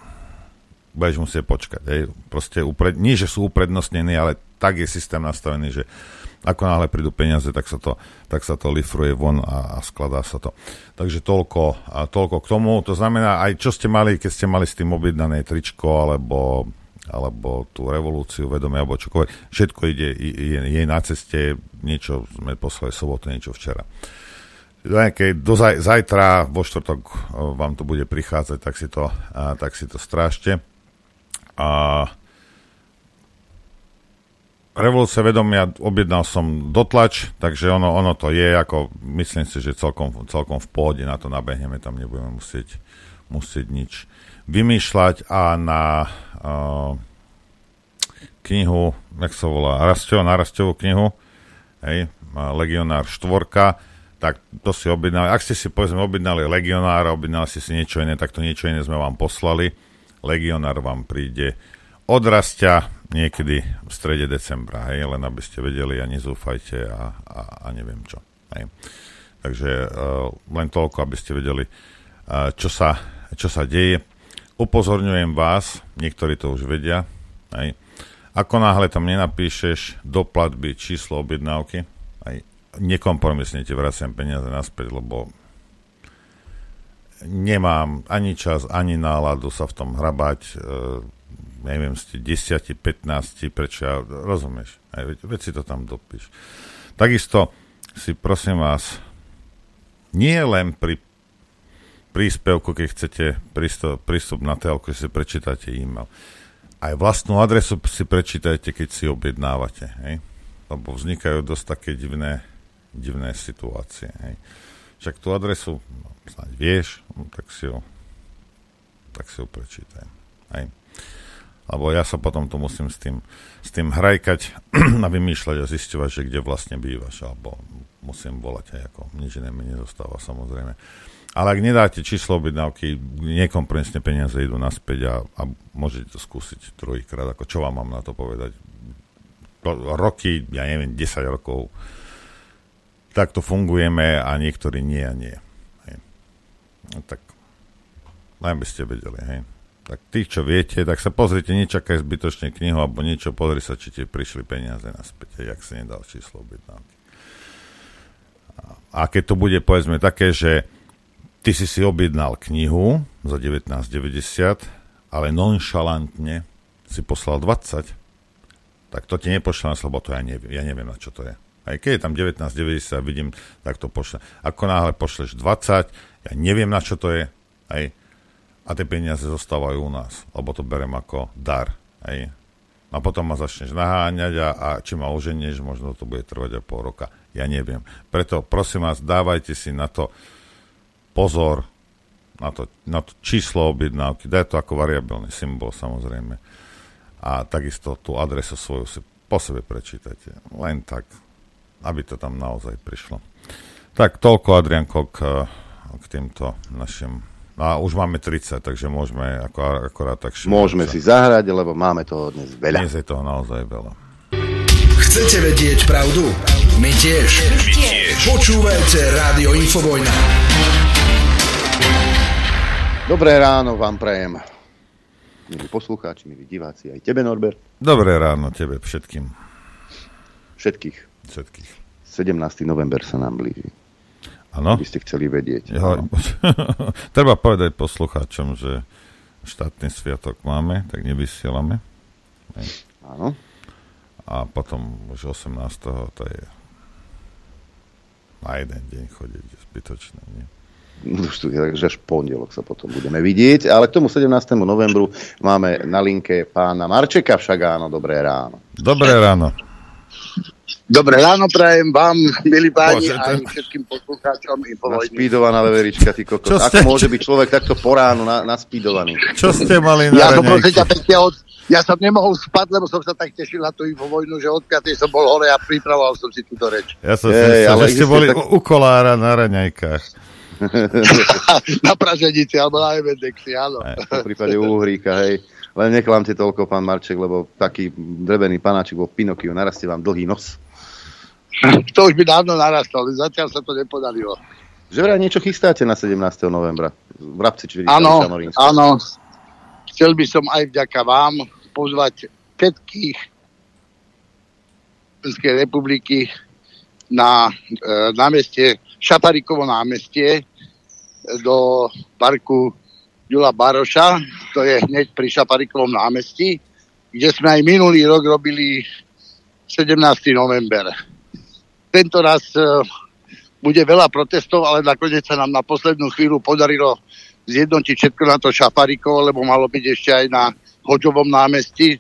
budeš musieť počkať. Hej. Proste upred, nie, že sú uprednostnení, ale tak je systém nastavený, že ako náhle prídu peniaze, tak sa to, tak sa to lifruje von a, a skladá sa to. Takže toľko, a toľko k tomu. To znamená, aj čo ste mali, keď ste mali s tým objednané tričko, alebo, alebo tú revolúciu vedomia, alebo čokoľvek, všetko ide, je, je na ceste, niečo sme poslali sobotu, niečo včera. Keď do zaj, zajtra, vo štvrtok vám to bude prichádzať, tak si to, tak si to strážte. A revolúcia vedomia objednal som dotlač, takže ono, ono to je, ako myslím si, že celkom, celkom v pohode na to nabehneme, tam nebudeme musieť, musieť nič vymýšľať a na uh, knihu, jak sa volá, Rastio, na Rastovú knihu, hej, Legionár štvorka, tak to si objednali. Ak ste si povedzme objednali Legionára, objednali ste si niečo iné, tak to niečo iné sme vám poslali legionár vám príde odrastia niekedy v strede decembra, hej, len aby ste vedeli a nezúfajte a, a, a neviem čo. Hej. Takže uh, len toľko, aby ste vedeli, uh, čo, sa, čo sa deje. upozorňujem vás, niektorí to už vedia, aj, ako náhle tam nenapíšeš do platby číslo objednávky, nekompromisne ti vraciam peniaze naspäť, lebo nemám ani čas, ani náladu sa v tom hrabať, e, neviem, ste 10, 15, prečo ja, rozumieš, aj, veď si to tam dopíš. Takisto si prosím vás, nie len pri príspevku, keď chcete prístup, prístup na telku, si prečítate e-mail aj vlastnú adresu si prečítajte, keď si objednávate, hej? Lebo vznikajú dosť také divné, divné situácie, hej? Však tú adresu no, snáď vieš, no, tak si ju tak si ju prečítaj, hej? Lebo ja sa potom tu musím s tým, s tým hrajkať a vymýšľať a zisťovať, že kde vlastne bývaš, alebo musím volať aj ako nič iné mi nezostáva samozrejme. Ale ak nedáte číslo objednávky, nekompromisne peniaze idú naspäť a, a môžete to skúsiť druhýkrát. Ako čo vám mám na to povedať? Roky, ja neviem, 10 rokov takto fungujeme a niektorí nie a nie. Hej. No, tak len by ste vedeli, hej. Tak tých, čo viete, tak sa pozrite, nečakaj zbytočne knihu alebo niečo, pozri sa, či ti prišli peniaze naspäť, hej, ak si nedal číslo objednávky. A keď to bude, povedzme, také, že ty si si objednal knihu za 19,90, ale nonšalantne si poslal 20, tak to ti nepošle na slobodu, ja neviem, ja neviem, na čo to je. Aj keď je tam 19,90 a vidím, tak to pošle. Ako náhle pošleš 20, ja neviem, na čo to je, aj, a tie peniaze zostávajú u nás, lebo to berem ako dar. Aj. A potom ma začneš naháňať a, a či ma oženieš, možno to bude trvať aj pol roka. Ja neviem. Preto prosím vás, dávajte si na to pozor na to, na to číslo objednávky, daj to ako variabilný symbol samozrejme. A takisto tú adresu svoju si po sebe prečítajte. Len tak, aby to tam naozaj prišlo. Tak toľko, Adrianko, k, k týmto našim... A už máme 30, takže môžeme ako, akorát tak... Môžeme sa. si zahrať, lebo máme toho dnes veľa. Dnes je toho naozaj veľa. Chcete vedieť pravdu? My tiež. My tiež. Počúvajte Rádio Infovojna. Dobré ráno vám prajem, milí poslucháči, milí diváci, aj tebe, Norbert. Dobré ráno tebe všetkým. Všetkých. Všetkých. 17. november sa nám blíži. Áno. By ste chceli vedieť. Ja, treba povedať poslucháčom, že štátny sviatok máme, tak nevysielame. Áno. A potom už 18. to je na jeden deň chodiť zbytočné. Nie? už tu, takže až pondelok sa potom budeme vidieť. Ale k tomu 17. novembru máme na linke pána Marčeka však áno, dobré ráno. Dobré ráno. Dobré ráno prajem vám, milí páni, Bože, aj všetkým poslucháčom i Naspídovaná veverička, ty kokos. Čo Ako ste... môže byť človek takto po ránu na, naspídovaný? Čo ste mali na Ja som prosím ťa pekne od... Ja som nemohol spať, lebo som sa tak tešil na tú infovojnu, že od 5. som bol hore a pripravoval som si túto reč. Ja som si myslel, že ste boli tak... u kolára na raňajkách. na Praženici alebo na Ebendexi, áno. v prípade Uhríka, hej. Len neklamte toľko, pán Marček, lebo taký drevený panáčik vo Pinokio narastie vám dlhý nos. To už by dávno narastol, zatiaľ sa to nepodarilo. Že vraj niečo chystáte na 17. novembra? V Rabci, či Áno, áno. Chcel by som aj vďaka vám pozvať všetkých Českej republiky na e, námestie Šaparikovo námestie do parku Jula Baroša, to je hneď pri Šaparikovom námestí, kde sme aj minulý rok robili 17. november. Tento raz e, bude veľa protestov, ale nakoniec sa nám na poslednú chvíľu podarilo zjednotiť všetko na to Šaparikovo, lebo malo byť ešte aj na Hoďovom námestí.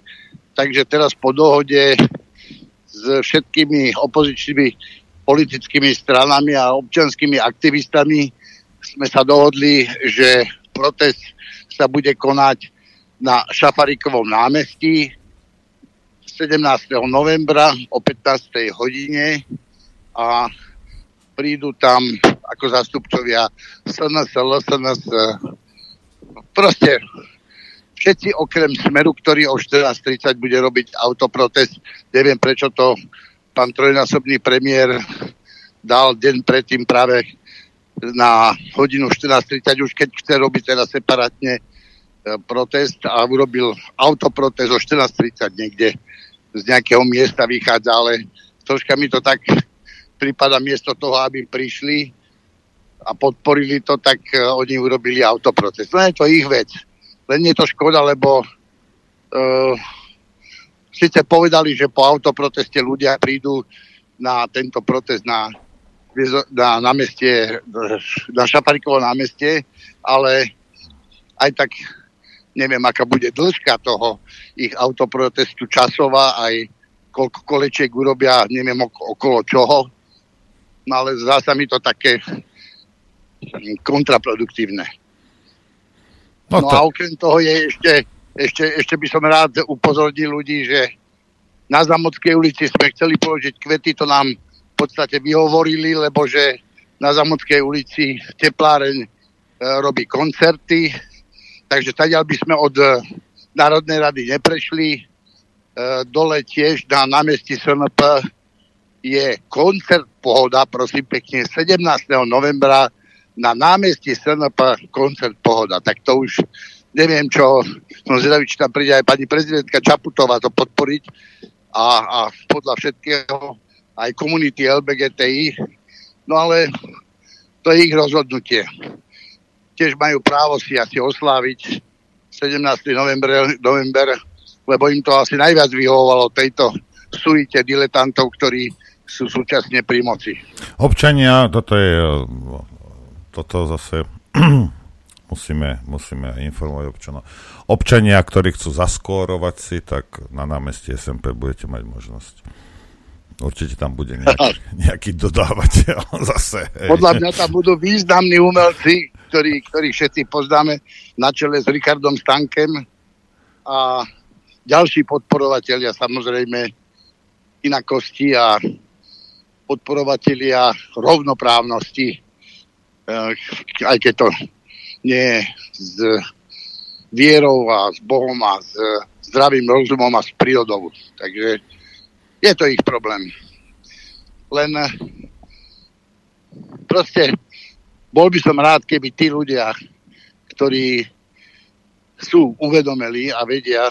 Takže teraz po dohode s všetkými opozičnými politickými stranami a občanskými aktivistami sme sa dohodli, že protest sa bude konať na Šafarikovom námestí 17. novembra o 15. hodine a prídu tam ako zastupcovia SNS, LSNS, proste všetci okrem Smeru, ktorý o 14.30 bude robiť autoprotest. Neviem, prečo to pán trojnásobný premiér dal deň predtým práve na hodinu 14.30, už keď chce robiť teda separátne protest a urobil autoprotest o 14.30 niekde z nejakého miesta vychádza, ale troška mi to tak prípada miesto toho, aby prišli a podporili to, tak uh, oni urobili autoprotest. No je to ich vec. Len je to škoda, lebo uh, síce povedali, že po autoproteste ľudia prídu na tento protest na, na námestie, na Šaparikovo námestie, ale aj tak neviem, aká bude dĺžka toho ich autoprotestu časová, aj koľko kolečiek urobia, neviem okolo čoho. No ale zdá sa mi to také kontraproduktívne. No, no a okrem toho je ešte, ešte, ešte by som rád upozornil ľudí, že na Zamockej ulici sme chceli položiť kvety, to nám v podstate vyhovorili, lebo že na Zamockej ulici tepláreň e, robí koncerty, takže tady by sme od e, Národnej rady neprešli. E, dole tiež na námestí SNP je koncert Pohoda, prosím pekne, 17. novembra na námestí SNP koncert Pohoda. Tak to už neviem čo, som zvedavý, či tam príde aj pani prezidentka Čaputová to podporiť a, a podľa všetkého aj komunity LBGTI. No ale to je ich rozhodnutie. Tiež majú právo si asi osláviť 17. november, november lebo im to asi najviac vyhovovalo tejto suite diletantov, ktorí sú súčasne pri moci. Občania, toto je toto zase musíme, musíme informovať občanov. Občania, ktorí chcú zaskórovať si, tak na námestí SMP budete mať možnosť. Určite tam bude nejaký, nejaký dodávateľ zase. Podľa mňa tam budú významní umelci, ktorí, ktorí všetci poznáme na čele s Richardom Stankem a ďalší podporovatelia samozrejme inakosti a podporovatelia rovnoprávnosti Eh, aj keď to nie je s vierou a s Bohom a s zdravým rozumom a s prírodou. Takže je to ich problém. Len eh, proste bol by som rád, keby tí ľudia, ktorí sú uvedomeli a vedia,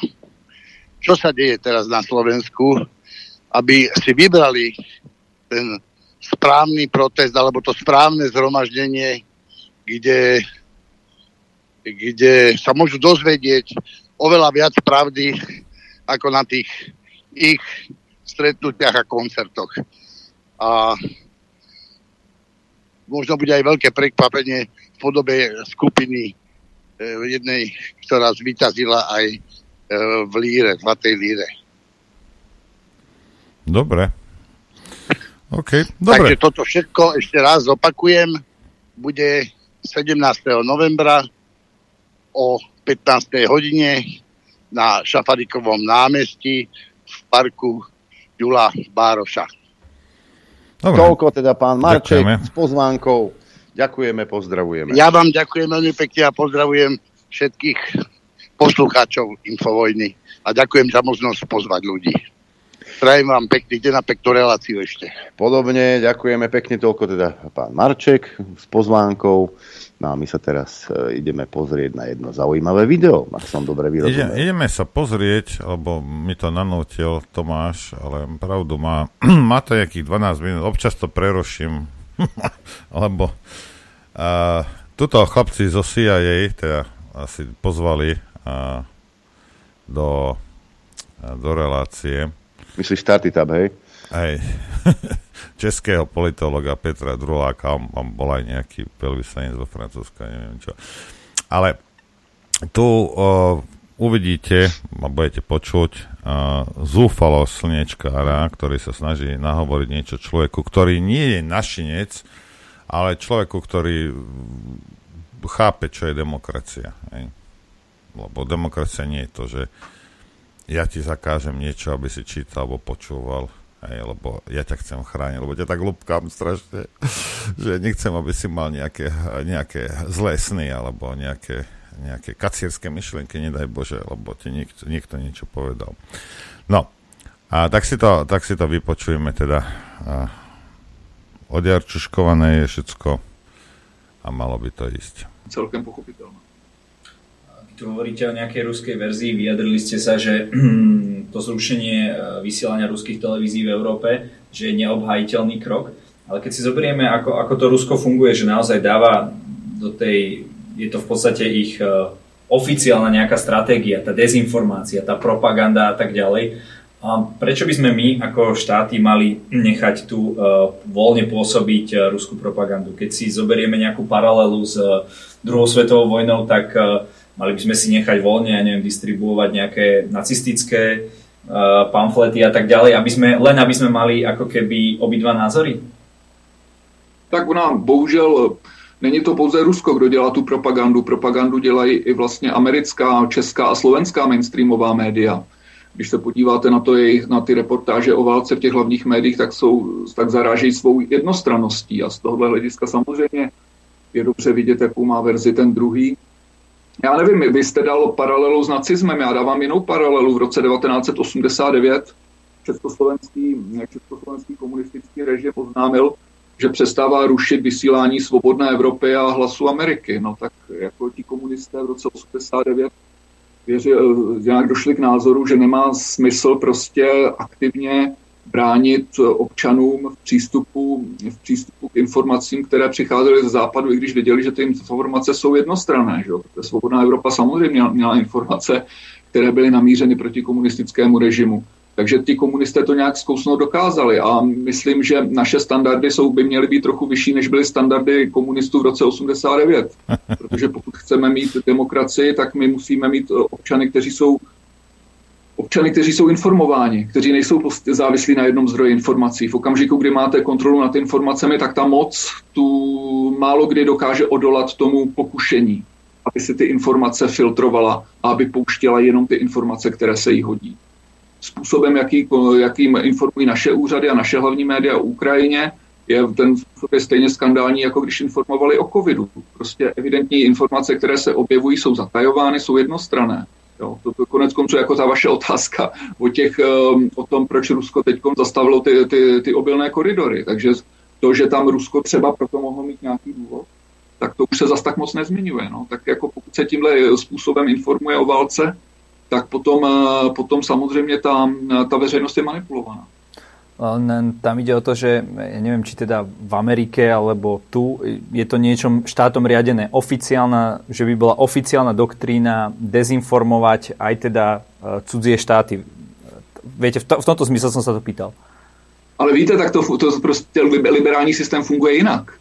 čo sa deje teraz na Slovensku, aby si vybrali ten správny protest alebo to správne zhromaždenie, kde, kde sa môžu dozvedieť oveľa viac pravdy ako na tých ich stretnutiach a koncertoch. A možno bude aj veľké prekvapenie v podobe skupiny e, jednej, ktorá zvýťazila aj e, v líre, zlatej líre. Dobre, Okay, dobre. Takže toto všetko ešte raz opakujem. Bude 17. novembra o 15. hodine na Šafarikovom námestí v parku Jula Bároša. Dobre. Toľko teda pán Marček Ďakujeme. s pozvánkou. Ďakujeme, pozdravujeme. Ja vám ďakujem veľmi pekne a pozdravujem všetkých poslucháčov Infovojny a ďakujem za možnosť pozvať ľudí. Prajem vám pekný deň a peknú reláciu ešte. Podobne, ďakujeme pekne toľko teda pán Marček s pozvánkou. No a my sa teraz e, ideme pozrieť na jedno zaujímavé video, ak som dobre vyrozumel. Ide, ideme sa pozrieť, lebo mi to nanútil Tomáš, ale pravdu má. má to nejakých 12 minút, občas to preroším, lebo uh, tuto chlapci zo CIA teda asi pozvali uh, do, uh, do relácie Myslíš Startitab, hej? Hej. Českého politologa Petra Druláka, on, bol aj nejaký veľvyslanec vo Francúzska, neviem čo. Ale tu uh, uvidíte a budete počuť uh, zúfalo slnečkára, ktorý sa snaží nahovoriť niečo človeku, ktorý nie je našinec, ale človeku, ktorý chápe, čo je demokracia. Hej. Lebo demokracia nie je to, že ja ti zakážem niečo, aby si čítal alebo počúval, hej, lebo ja ťa chcem chrániť, lebo ťa tak ľúbkam strašne, že nechcem, aby si mal nejaké, nejaké zlé sny alebo nejaké, nejaké kacierské myšlienky, nedaj Bože, lebo ti niekto, niekto niečo povedal. No, a tak si to, tak si to vypočujeme teda. A odjarčuškované je všetko a malo by to ísť. Celkem pochopiteľné. Tu hovoríte o nejakej ruskej verzii, vyjadrili ste sa, že to zrušenie e, vysielania ruských televízií v Európe, že je neobhajiteľný krok. Ale keď si zoberieme, ako, ako to Rusko funguje, že naozaj dáva do tej, je to v podstate ich e, oficiálna nejaká stratégia, tá dezinformácia, tá propaganda a tak ďalej. A prečo by sme my ako štáty mali nechať tu uh, voľne pôsobiť uh, ruskú propagandu? Keď si zoberieme nejakú paralelu s uh, druhou svetovou vojnou, tak mali by sme si nechať voľne, ja neviem, distribuovať nejaké nacistické uh, pamflety a tak ďalej, aby sme, len aby sme mali ako keby obidva názory? Tak nám bohužel Není to pouze Rusko, kdo dělá tu propagandu. Propagandu dělají i vlastně americká, česká a slovenská mainstreamová média. Když se podíváte na, to na ty reportáže o válce v těch hlavních médiích, tak, jsou, tak zarážejí svou jednostranností a z tohohle hlediska samozřejmě je dobře vidět, jakou má verzi ten druhý. Já nevím, vy jste dal paralelu s nacismem, já dávám jinou paralelu. V roce 1989 československý, československý komunistický režim oznámil, že přestává rušit vysílání Svobodné Evropy a Hlasu Ameriky. No tak jako ti komunisté v roce 89 věři, eh, nějak došli k názoru, že nemá smysl prostě aktivně bránit občanům v přístupu, v přístupu k informacím, které přicházely ze západu, i když věděli, že ty informace jsou jednostranné. Že? Svobodná Evropa samozřejmě měla, měla informace, které byly namířeny proti komunistickému režimu. Takže ti komunisté to nějak zkousnout dokázali a myslím, že naše standardy jsou, by měly být trochu vyšší, než byly standardy komunistů v roce 89. Protože pokud chceme mít demokracii, tak my musíme mít eh, občany, kteří jsou občany, kteří jsou informováni, kteří nejsou závislí na jednom zdroji informací. V okamžiku, kdy máte kontrolu nad informacemi, tak ta moc tu málo kdy dokáže odolat tomu pokušení, aby si ty informace filtrovala a aby pouštěla jenom ty informace, které se jí hodí způsobem, jaký, jakým informují naše úřady a naše hlavní média o Ukrajině, je ten způsob je stejně skandální, jako když informovali o covidu. Prostě evidentní informace, které se objevují, jsou zatajovány, jsou jednostrané. To, to konec konců jako ta vaše otázka o, těch, um, o tom, proč Rusko teď zastavilo ty, ty, ty obilné koridory. Takže to, že tam Rusko třeba proto mohlo mít nějaký důvod, tak to už se zas tak moc nezmiňuje. No. Tak jako pokud se tímhle způsobem informuje o válce, tak potom, eh, potom samozrejme tá, tá veřejnosť je manipulovaná. Tam ide o to, že ja neviem, či teda v Amerike alebo tu je to niečom štátom riadené oficiálna, že by bola oficiálna doktrína dezinformovať aj teda eh, cudzie štáty. Viete, v, to, v tomto zmysle som sa to pýtal. Ale víte, tak to, to prostě liberální systém funguje jinak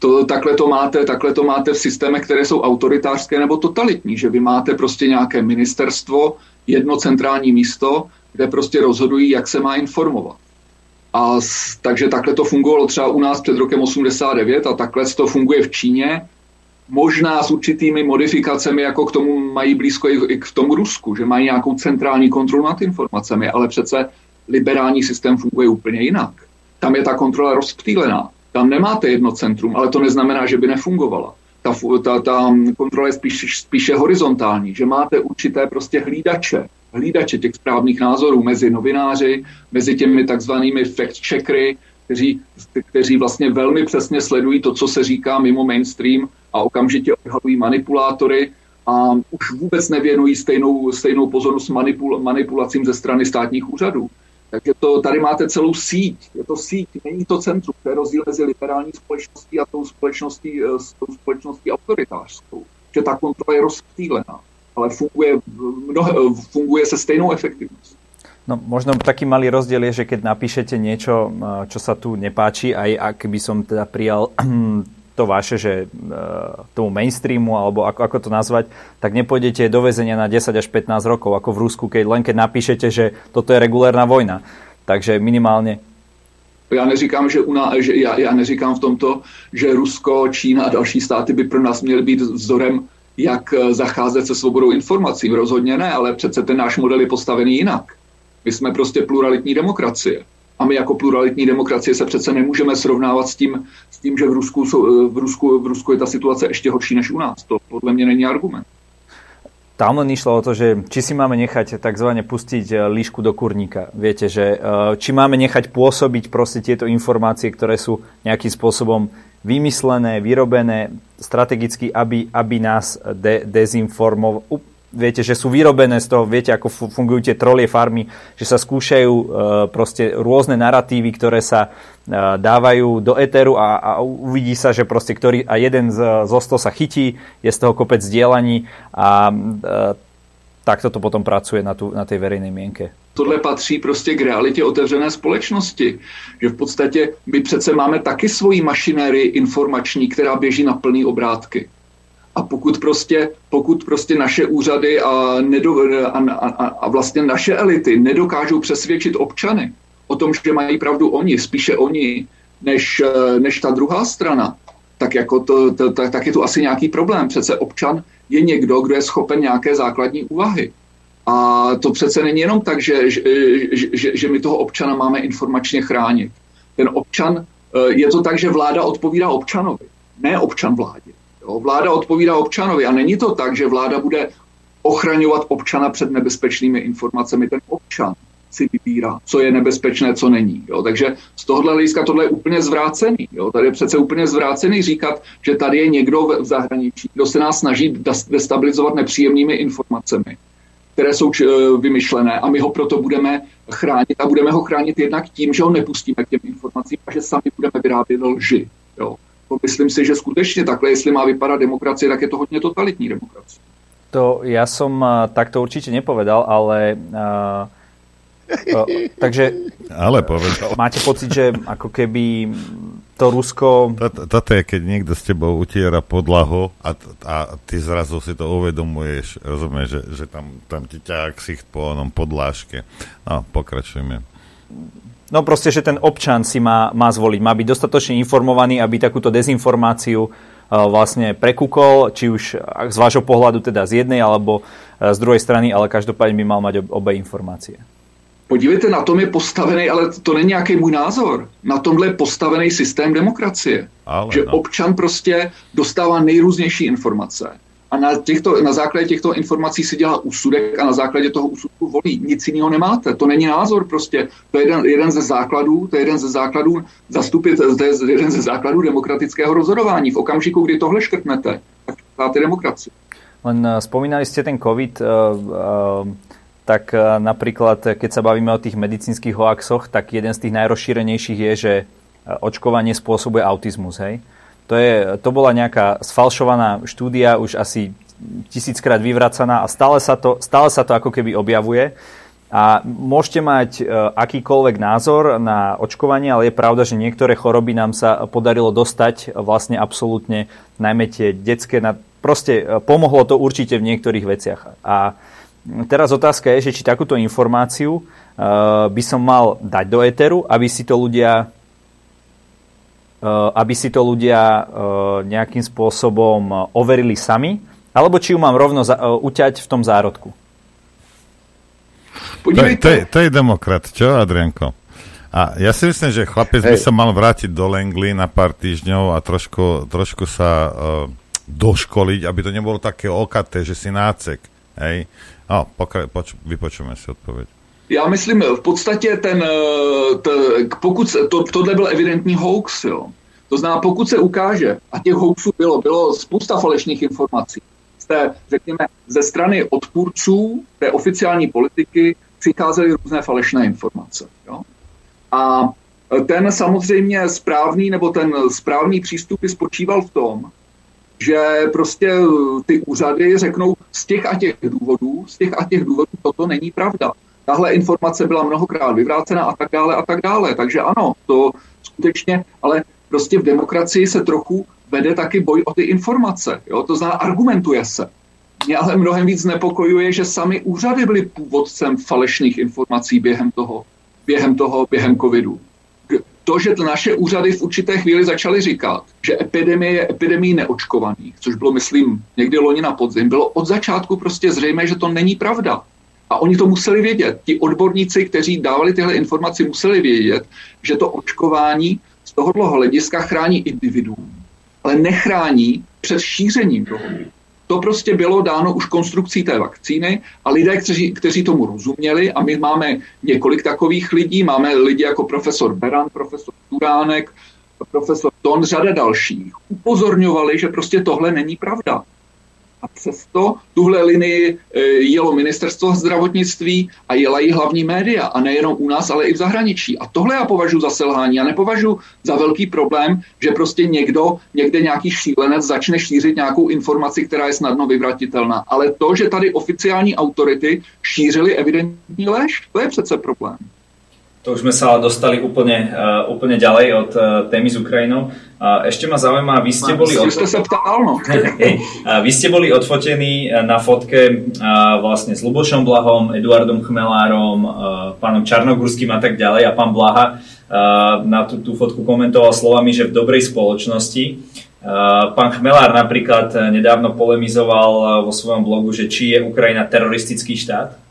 to, takhle, to máte, takhle to máte v systémech, které jsou autoritářské nebo totalitní, že vy máte prostě nějaké ministerstvo, jedno centrální místo, kde prostě rozhodují, jak se má informovat. A takže takhle to fungovalo třeba u nás před rokem 89 a takhle to funguje v Číně, možná s určitými modifikacemi, jako k tomu mají blízko i, k tomu Rusku, že mají nějakou centrální kontrolu nad informacemi, ale přece liberální systém funguje úplně jinak. Tam je ta kontrola rozptýlená. Tam nemáte jedno centrum, ale to neznamená, že by nefungovala. Ta, ta, ta kontrola je spíš, spíše horizontální, že máte určité prostě hlídače, hlídače těch správných názorů mezi novináři, mezi těmi takzvanými fact-checkery, kteří, kteří vlastně velmi přesně sledují to, co se říká mimo mainstream a okamžitě odhalují manipulátory a už vůbec nevěnují stejnou, stejnou pozornost manipul, manipulacím ze strany státních úřadů. Takže to, tady máte celou síť, je to síť, není to centrum, to je rozdíl mezi liberální společností a tou společností, eh, tou společností autoritářskou. Že ta kontrola je rozptýlená, ale funguje, mnohe, funguje se stejnou efektivností. No, možno taký malý rozdiel je, že keď napíšete niečo, eh, čo sa tu nepáči, aj ak by som teda prijal to vaše, že e, tomu mainstreamu, alebo ako, ako to nazvať, tak nepôjdete do väzenia na 10 až 15 rokov, ako v Rusku, keď len keď napíšete, že toto je regulérna vojna. Takže minimálne já neříkám, že, una, že já, já neříkám v tomto, že Rusko, Čína a další státy by pro nás měly být vzorem, jak e, zacházet se svobodou informací. Rozhodně ne, ale přece ten náš model je postavený jinak. My jsme prostě pluralitní demokracie. A my jako pluralitní demokracie se přece nemůžeme srovnávat s tím, s tím že v Rusku, v, Rusku, v Rusku je ta situace ještě horší než u nás. To podle mě není argument. Tam len išlo o to, že či si máme nechať takzvané pustiť eh, líšku do kurníka. Viete, že eh, či máme nechať pôsobiť proste tieto informácie, ktoré sú nejakým spôsobom vymyslené, vyrobené strategicky, aby, aby nás de, dezinformovali. Viete, že sú vyrobené z toho, viete, ako fungujú tie trolie farmy, že sa skúšajú e, proste rôzne narratívy, ktoré sa e, dávajú do éteru a, a uvidí sa, že proste ktorý, a jeden z, zo sto sa chytí, je z toho kopec dielaní a e, takto to potom pracuje na, tu, na tej verejnej mienke tohle patří prostě k realitě otevřené společnosti. Že v podstatě my přece máme taky svoji mašinérii informační, která běží na plný obrátky. A pokud prostě, pokud prostě naše úřady a, nedo, a, a, a vlastně naše elity nedokážou přesvědčit občany o tom, že mají pravdu oni, spíše oni, než, než ta druhá strana, tak, jako to, to, tak, tak je tu asi nějaký problém. Přece občan je někdo, kdo je schopen nějaké základní úvahy. A to přece není jenom tak, že, že, že, že my toho občana máme informačně chránit. Ten občan, eh, je to tak, že vláda odpovídá občanovi, ne občan vládě. Jo? Vláda odpovídá občanovi a není to tak, že vláda bude ochraňovat občana před nebezpečnými informacemi. Ten občan si vybírá, co je nebezpečné, co není. Jo? Takže z tohohle hlediska tohle je úplně zvrácený. Jo? Tady je přece úplně zvrácený říkat, že tady je někdo v zahraničí, kdo se nás snaží destabilizovat nepříjemnými informacemi které jsou eh, vymyšlené a my ho proto budeme chránit a budeme ho chránit jednak tím, že ho nepustíme k těm informacím a že sami budeme vyrábět lži. Jo. Myslím si, že skutečně takhle, jestli má vypadat demokracie, tak je to hodně totalitní demokracie. To ja som uh, takto určite nepovedal, ale uh, takže ale povedal. máte pocit, že ako keby to Rusko... Toto, je, keď niekto s tebou utiera podlahu a, a ty zrazu si to uvedomuješ, rozumieš, že, že tam, tam ti ťa ksicht po onom podláške. No, pokračujeme. No proste, že ten občan si má, má zvoliť, má byť dostatočne informovaný, aby takúto dezinformáciu uh, vlastne prekúkol, či už z vášho pohľadu teda z jednej alebo uh, z druhej strany, ale každopádne by mal mať obe informácie. Podívejte, na tom je postavený, ale to není nějaký můj názor, na tomhle je postavený systém demokracie. Ale, že no. občan prostě dostává nejrůznější informace. A na, těchto, na základě těchto informací si dělá úsudek a na základě toho úsudku volí. Nic jiného nemáte. To není názor prostě. To je jeden, jeden ze základů, to je jeden ze základů zastupit, to je jeden ze základů demokratického rozhodování. V okamžiku, kdy tohle škrtnete, tak máte demokracii. Len uh, spomínali ste ten COVID. Uh, uh tak e, napríklad, keď sa bavíme o tých medicínskych hoaxoch, tak jeden z tých najrozšírenejších je, že e, očkovanie spôsobuje autizmus. Hej? To, je, to bola nejaká sfalšovaná štúdia, už asi tisíckrát vyvracaná a stále sa, to, stále sa to ako keby objavuje. A môžete mať e, akýkoľvek názor na očkovanie, ale je pravda, že niektoré choroby nám sa podarilo dostať vlastne absolútne, najmä tie detské, proste pomohlo to určite v niektorých veciach. A Teraz otázka je, že či takúto informáciu uh, by som mal dať do éteru, aby si to ľudia uh, aby si to ľudia uh, nejakým spôsobom overili sami, alebo či ju mám rovno za, uh, uťať v tom zárodku. To, to, je, to je demokrat, čo, Adrianko? A ja si myslím, že chlapec Hej. by sa mal vrátiť do Langley na pár týždňov a trošku, trošku sa uh, doškoliť, aby to nebolo také okaté, že si nácek. Hej? A, pokra- poč- vypočujeme si odpověď. Já myslím, v podstatě ten, eh, t, pokud to, tohle byl evidentní hoax, jo. To znamená, pokud se ukáže, a těch hoaxů bylo, bylo spousta falešných informací, z té, řekněme, ze strany odpůrců té oficiální politiky přicházely různé falešné informace. Jo? A ten samozřejmě správný, nebo ten správný přístup spočíval v tom, že prostě ty úřady řeknou z těch a těch důvodů, z těch a těch důvodů toto není pravda. Tahle informace byla mnohokrát vyvrácena a tak dále a tak dále. Takže ano, to skutečně, ale prostě v demokracii se trochu vede taky boj o ty informace. Jo? To znamená, argumentuje se. Mě ale mnohem víc nepokojuje, že sami úřady byly původcem falešných informací během toho, během toho, během covidu to, že to naše úřady v určité chvíli začaly říkat, že epidemie je epidemii neočkovaných, což bylo, myslím, někdy loni na podzim, bylo od začátku prostě zřejmé, že to není pravda. A oni to museli vědět. Ti odborníci, kteří dávali tyhle informace, museli vědět, že to očkování z tohoto hlediska chrání individuum, ale nechrání před šířením toho to prostě bylo dáno už konstrukcí té vakcíny a lidé, kteří, kteří tomu rozuměli, a my máme několik takových lidí, máme lidi jako profesor Beran, profesor Turánek, profesor Ton, řada dalších upozorňovali, že prostě tohle není pravda. A přesto tuhle linii e, jelo ministerstvo zdravotnictví a jela i hlavní média. A nejenom u nás, ale i v zahraničí. A tohle já považuji za selhání. A nepovažuji za velký problém, že prostě někdo, někde nějaký šílenec začne šířit nějakou informaci, která je snadno vyvratitelná. Ale to, že tady oficiální autority šířily evidentní lež, to je přece problém. To už sme sa ale dostali úplne, uh, úplne ďalej od uh, témy s Ukrajinou. Uh, ešte ma zaujíma, vy ste boli... Od... sa ptal, no. vy ste boli odfotení na fotke uh, vlastne s Lubošom Blahom, Eduardom Chmelárom, uh, pánom Čarnogurským a tak ďalej a pán Blaha uh, na tú, tú fotku komentoval slovami, že v dobrej spoločnosti. Uh, pán Chmelár napríklad nedávno polemizoval vo svojom blogu, že či je Ukrajina teroristický štát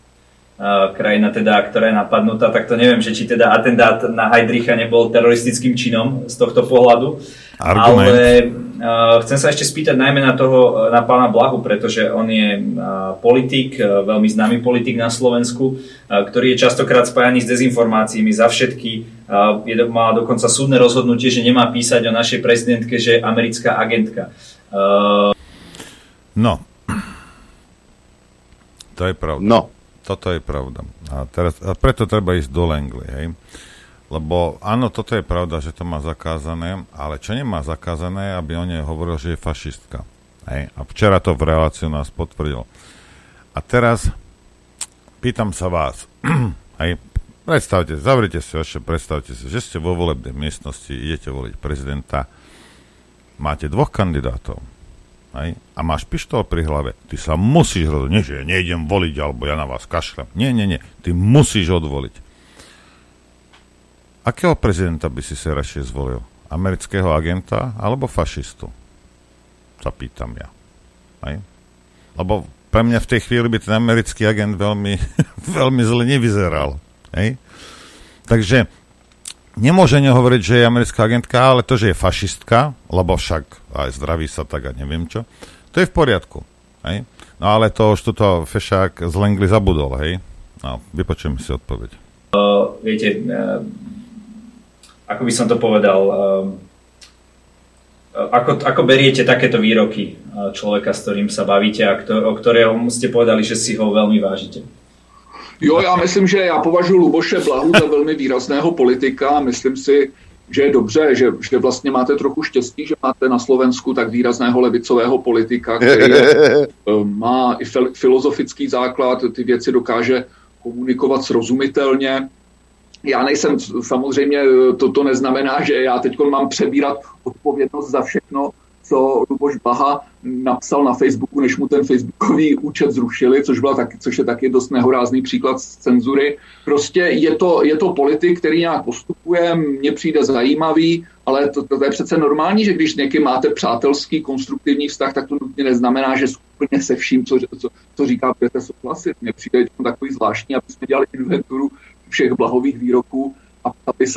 krajina, teda, ktorá je napadnutá, tak to neviem, že či teda atentát na Heidricha nebol teroristickým činom z tohto pohľadu. Argument. Ale uh, chcem sa ešte spýtať najmä na toho, na pána Blahu, pretože on je uh, politik, uh, veľmi známy politik na Slovensku, uh, ktorý je častokrát spájaný s dezinformáciami za všetky. Uh, je, má dokonca súdne rozhodnutie, že nemá písať o našej prezidentke, že je americká agentka. Uh... No. To je pravda. No. Toto je pravda. A, teraz, a preto treba ísť do Langley, hej? Lebo áno, toto je pravda, že to má zakázané, ale čo nemá zakázané, aby o nej hovoril, že je fašistka. Hej? A včera to v reláciu nás potvrdil. A teraz pýtam sa vás, hej, predstavte, zavrite si vaše, predstavte si, že ste vo volebnej miestnosti, idete voliť prezidenta, máte dvoch kandidátov Hej? A máš pištol pri hlave. Ty sa musíš rozhodnúť. Nie, že ja nejdem voliť, alebo ja na vás kašlem. Nie, nie, nie. Ty musíš odvoliť. Akého prezidenta by si sa radšej zvolil? Amerického agenta alebo fašistu? Sa pýtam ja. Hej? Lebo pre mňa v tej chvíli by ten americký agent veľmi, veľmi zle nevyzeral. Hej? Takže nemôže nehovoriť, že je americká agentka, ale to, že je fašistka, lebo však aj zdraví sa tak a neviem čo, to je v poriadku. Hej? No ale to už tuto fešák z Langley zabudol, hej? No, vypočujem si odpoveď. Uh, viete, uh, ako by som to povedal, uh, ako, ako beriete takéto výroky človeka, s ktorým sa bavíte a ktor- o ktorého ste povedali, že si ho veľmi vážite? Jo, já myslím, že já považuji Luboše Blahu za velmi výrazného politika. Myslím si, že je dobře, že, že vlastně máte trochu štěstí, že máte na Slovensku tak výrazného levicového politika, který je, eh, má i filozofický základ, ty věci dokáže komunikovat srozumitelně. Já nejsem, samozřejmě to, to neznamená, že já teď mám přebírat odpovědnost za všechno, co Luboš Baha napsal na Facebooku, než mu ten Facebookový účet zrušili, což, byla tak, což je taky dost nehorázný příklad z cenzury. Prostě je to, je to politik, který nějak postupuje, mně přijde zajímavý, ale to, to je přece normální, že když někým máte přátelský, konstruktivní vztah, tak to nutně neznamená, že úplně se vším, co, co, co říká, budete souhlasit. Mně přijde takový zvláštní, aby jsme dělali inventuru všech blahových výroků, a,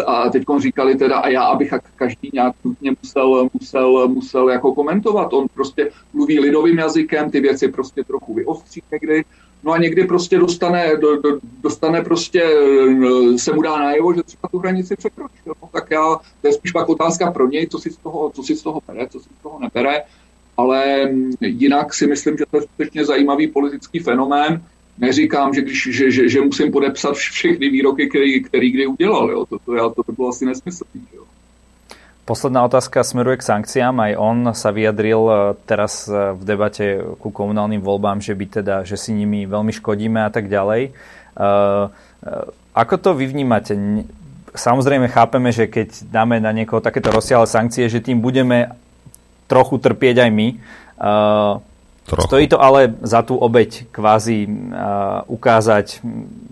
a teď říkali teda, a já, abych každý nějak nutně musel, musel, musel jako komentovat. On prostě mluví lidovým jazykem, ty věci prostě trochu vyostří někdy, no a někdy prostě dostane, do, do, dostane prostě, se mu dá najevo, že třeba tu hranici překročil. No, tak já, to je spíš pak otázka pro něj, co si z toho, co si z toho bere, co si z toho nebere, ale jinak si myslím, že to je skutečně zajímavý politický fenomén, neříkám, že, když, že, že, že musím podepsat všechny výroky, který, který kdy udělal. Jo. To, to, to, to bylo asi nesmysl. Jo. Posledná otázka smeruje k sankciám. Aj on sa vyjadril e, teraz e, v debate ku komunálnym voľbám, že, by teda, že si nimi veľmi škodíme a tak ďalej. Uh, ako to vy vnímate? Samozrejme chápeme, že keď dáme na niekoho takéto rozsiahle sankcie, že tým budeme trochu trpieť aj my. Trochu. Stojí to ale za tú obeď kvázi uh, ukázať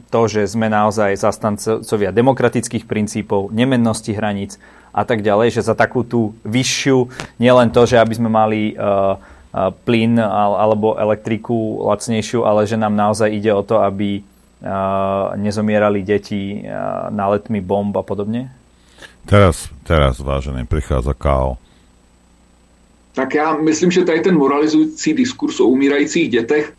to, že sme naozaj zastancovia demokratických princípov, nemennosti hraníc a tak ďalej, že za takú tú vyššiu, nielen to, že aby sme mali uh, uh, plyn alebo elektriku lacnejšiu, ale že nám naozaj ide o to, aby uh, nezomierali deti uh, náletmi bomb a podobne? Teraz, teraz, vážený, prichádza KO tak já myslím, že tady ten moralizující diskurs o umírajících dětech,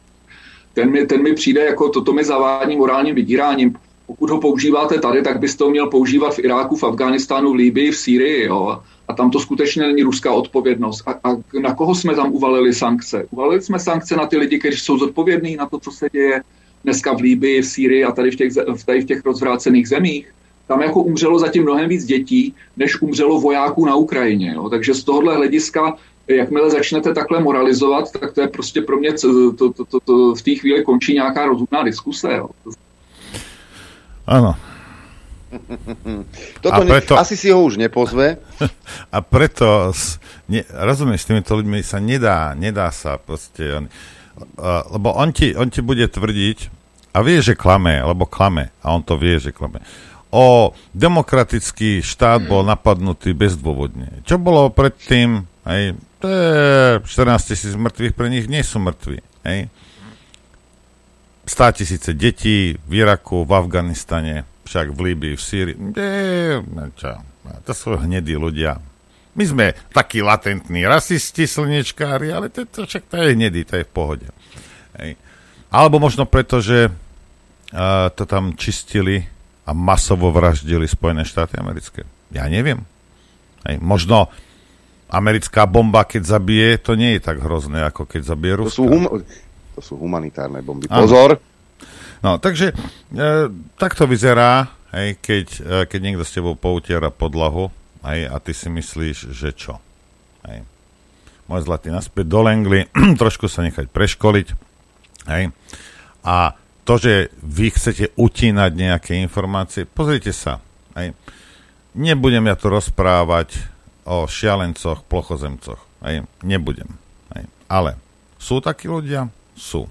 ten mi, ten mi přijde jako toto mi zavání morálním vydíráním. pokud ho používáte tady, tak byste ho měl používat v Iráku, v Afghánistánu, v Líbii, v Sýrii. Jo? A tam to skutečně není ruská odpovědnost. A, a na koho jsme tam uvalili sankce? Uvalili jsme sankce na ty lidi, kteří jsou zodpovědní na to, co se děje dneska v Líbii, v Sýrii a tady v těch, tady v těch rozvrácených zemích. Tam jako umřelo zatím mnohem víc dětí, než umřelo vojáků na Ukrajině. Jo? Takže z tohohle hlediska jakmile začnete takhle moralizovat, tak to je prostě pro mě, to, to, to, to v té chvíli končí nějaká rozumná diskuse. Jo. Áno. Toto a preto, ne, asi si ho už nepozve. A preto, ne, rozumieš, s týmito ľuďmi sa nedá, nedá sa proste, on, uh, lebo on ti, on ti bude tvrdiť, a vie, že klame, lebo klame, a on to vie, že klame. O demokratický štát bol napadnutý bezdôvodne. Čo bolo predtým, hej, to je 14 tisíc mŕtvych, pre nich nie sú mŕtvi, hej. 100 tisíce detí v Iraku, v Afganistane, však v Líbii, v Sýrii. Čo? To sú hnedí ľudia. My sme takí latentní rasisti, slnečkári, ale to, to, však to je hnedý, to je v pohode. Hej. Alebo možno preto, že uh, to tam čistili a masovo vraždili Spojené štáty americké. Ja neviem. Hej. Možno americká bomba, keď zabije, to nie je tak hrozné, ako keď zabije Ruska. To sú hum- to sú humanitárne bomby. Pozor! No, takže e, tak to vyzerá, hej, keď, e, keď niekto s tebou poutiera podlahu hej, a ty si myslíš, že čo? Hej. Môj zlatý naspäť do Langley, trošku sa nechať preškoliť. Hej. A to, že vy chcete utínať nejaké informácie, pozrite sa. Hej. Nebudem ja tu rozprávať o šialencoch, plochozemcoch. Hej. Nebudem. Hej. Ale sú takí ľudia? sú.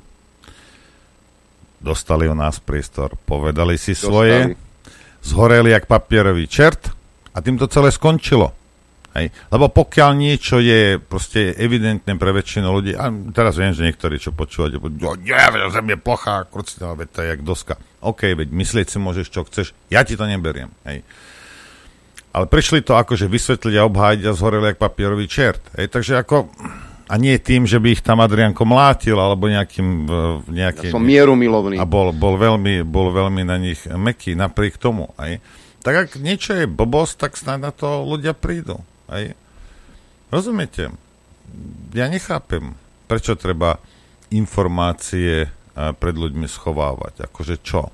Dostali u nás priestor, povedali si Dostali. svoje, zhoreli jak papierový čert a tým to celé skončilo. Hej. Lebo pokiaľ niečo je proste evidentné pre väčšinu ľudí, a teraz viem, že niektorí, čo počúvate, budú, ja, zem je plochá, krucita, veď to je jak doska. OK, veď myslieť si môžeš, čo chceš, ja ti to neberiem. Hej. Ale prišli to akože vysvetliť a obhájiť a zhoreli jak papierový čert. Hej. Takže ako a nie tým, že by ich tam Adrianko mlátil, alebo nejakým... nejaký, ja som mierumilovný. A bol, bol, veľmi, bol veľmi na nich meký napriek tomu. Aj. Tak ak niečo je blbosť, tak snad na to ľudia prídu. Aj. Rozumiete? Ja nechápem, prečo treba informácie pred ľuďmi schovávať. Akože čo?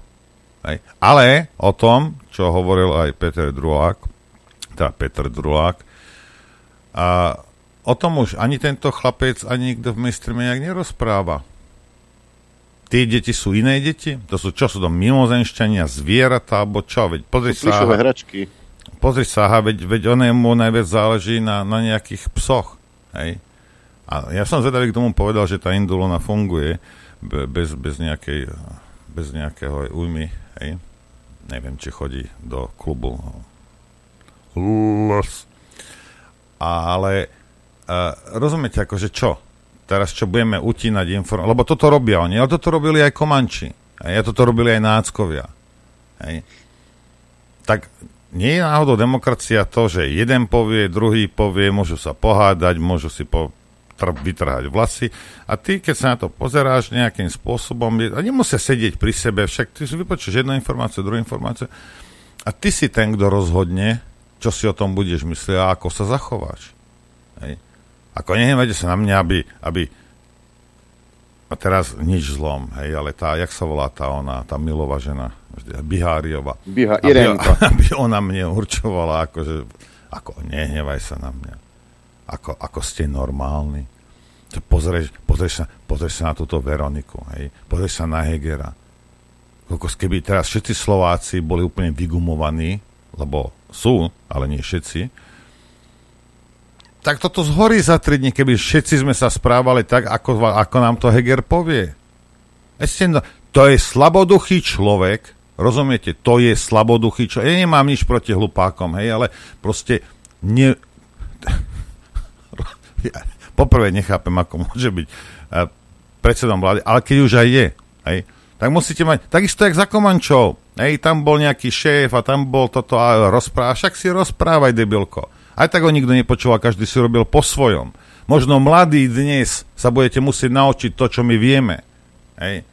Aj. Ale o tom, čo hovoril aj Peter Drulák, teda Peter Drulák, a O tom už ani tento chlapec, ani nikto v mainstreame nejak nerozpráva. Tie deti sú iné deti? To sú, čo sú to, mimozenšťania, zvieratá, alebo čo? Veď pozri sa... hračky. Pozri sa, aha, veď, veď onému najviac záleží na, na nejakých psoch. Hej? A ja som zvedavý k tomu povedal, že tá indulona funguje bez, bez, nejakej, bez nejakého újmy. Hej? Neviem, či chodí do klubu. Ale Uh, rozumiete, akože čo? Teraz čo budeme utínať informácie? Lebo toto robia oni, ale toto robili aj Komanči. A toto robili aj náckovia. Hej. Tak nie je náhodou demokracia to, že jeden povie, druhý povie, môžu sa pohádať, môžu si po, tr- vytrhať vlasy a ty, keď sa na to pozeráš nejakým spôsobom, a nemusia sedieť pri sebe, však ty si vypočuješ jednu informáciu, druhú informáciu a ty si ten, kto rozhodne, čo si o tom budeš myslieť a ako sa zachováš. Hej. Ako nehnevajte sa na mňa, aby, aby a teraz nič zlom, hej, ale tá, jak sa volá tá ona, tá milová žena, Biháriova. Biha, aby, aby ona mne určovala, akože, ako nehnevaj sa na mňa. Ako, ako ste normálni. Pozrieš, pozrieš, sa, pozrieš sa na túto Veroniku, hej, pozrieš sa na Hegera. Kokos, keby teraz všetci Slováci boli úplne vygumovaní, lebo sú, ale nie všetci, tak toto zhorí za 3 dní, keby všetci sme sa správali tak, ako, ako nám to Heger povie. To je slaboduchý človek, rozumiete, to je slaboduchý človek. Ja nemám nič proti hlupákom, hej, ale proste ne... ja, poprvé nechápem, ako môže byť uh, predsedom vlády, ale keď už aj je, hej, tak musíte mať, takisto jak za Komančov, hej, tam bol nejaký šéf a tam bol toto a rozpráva, však si rozprávaj, debilko. Aj tak ho nikto nepočúval, každý si robil po svojom. Možno mladí dnes sa budete musieť naučiť to, čo my vieme. Hej.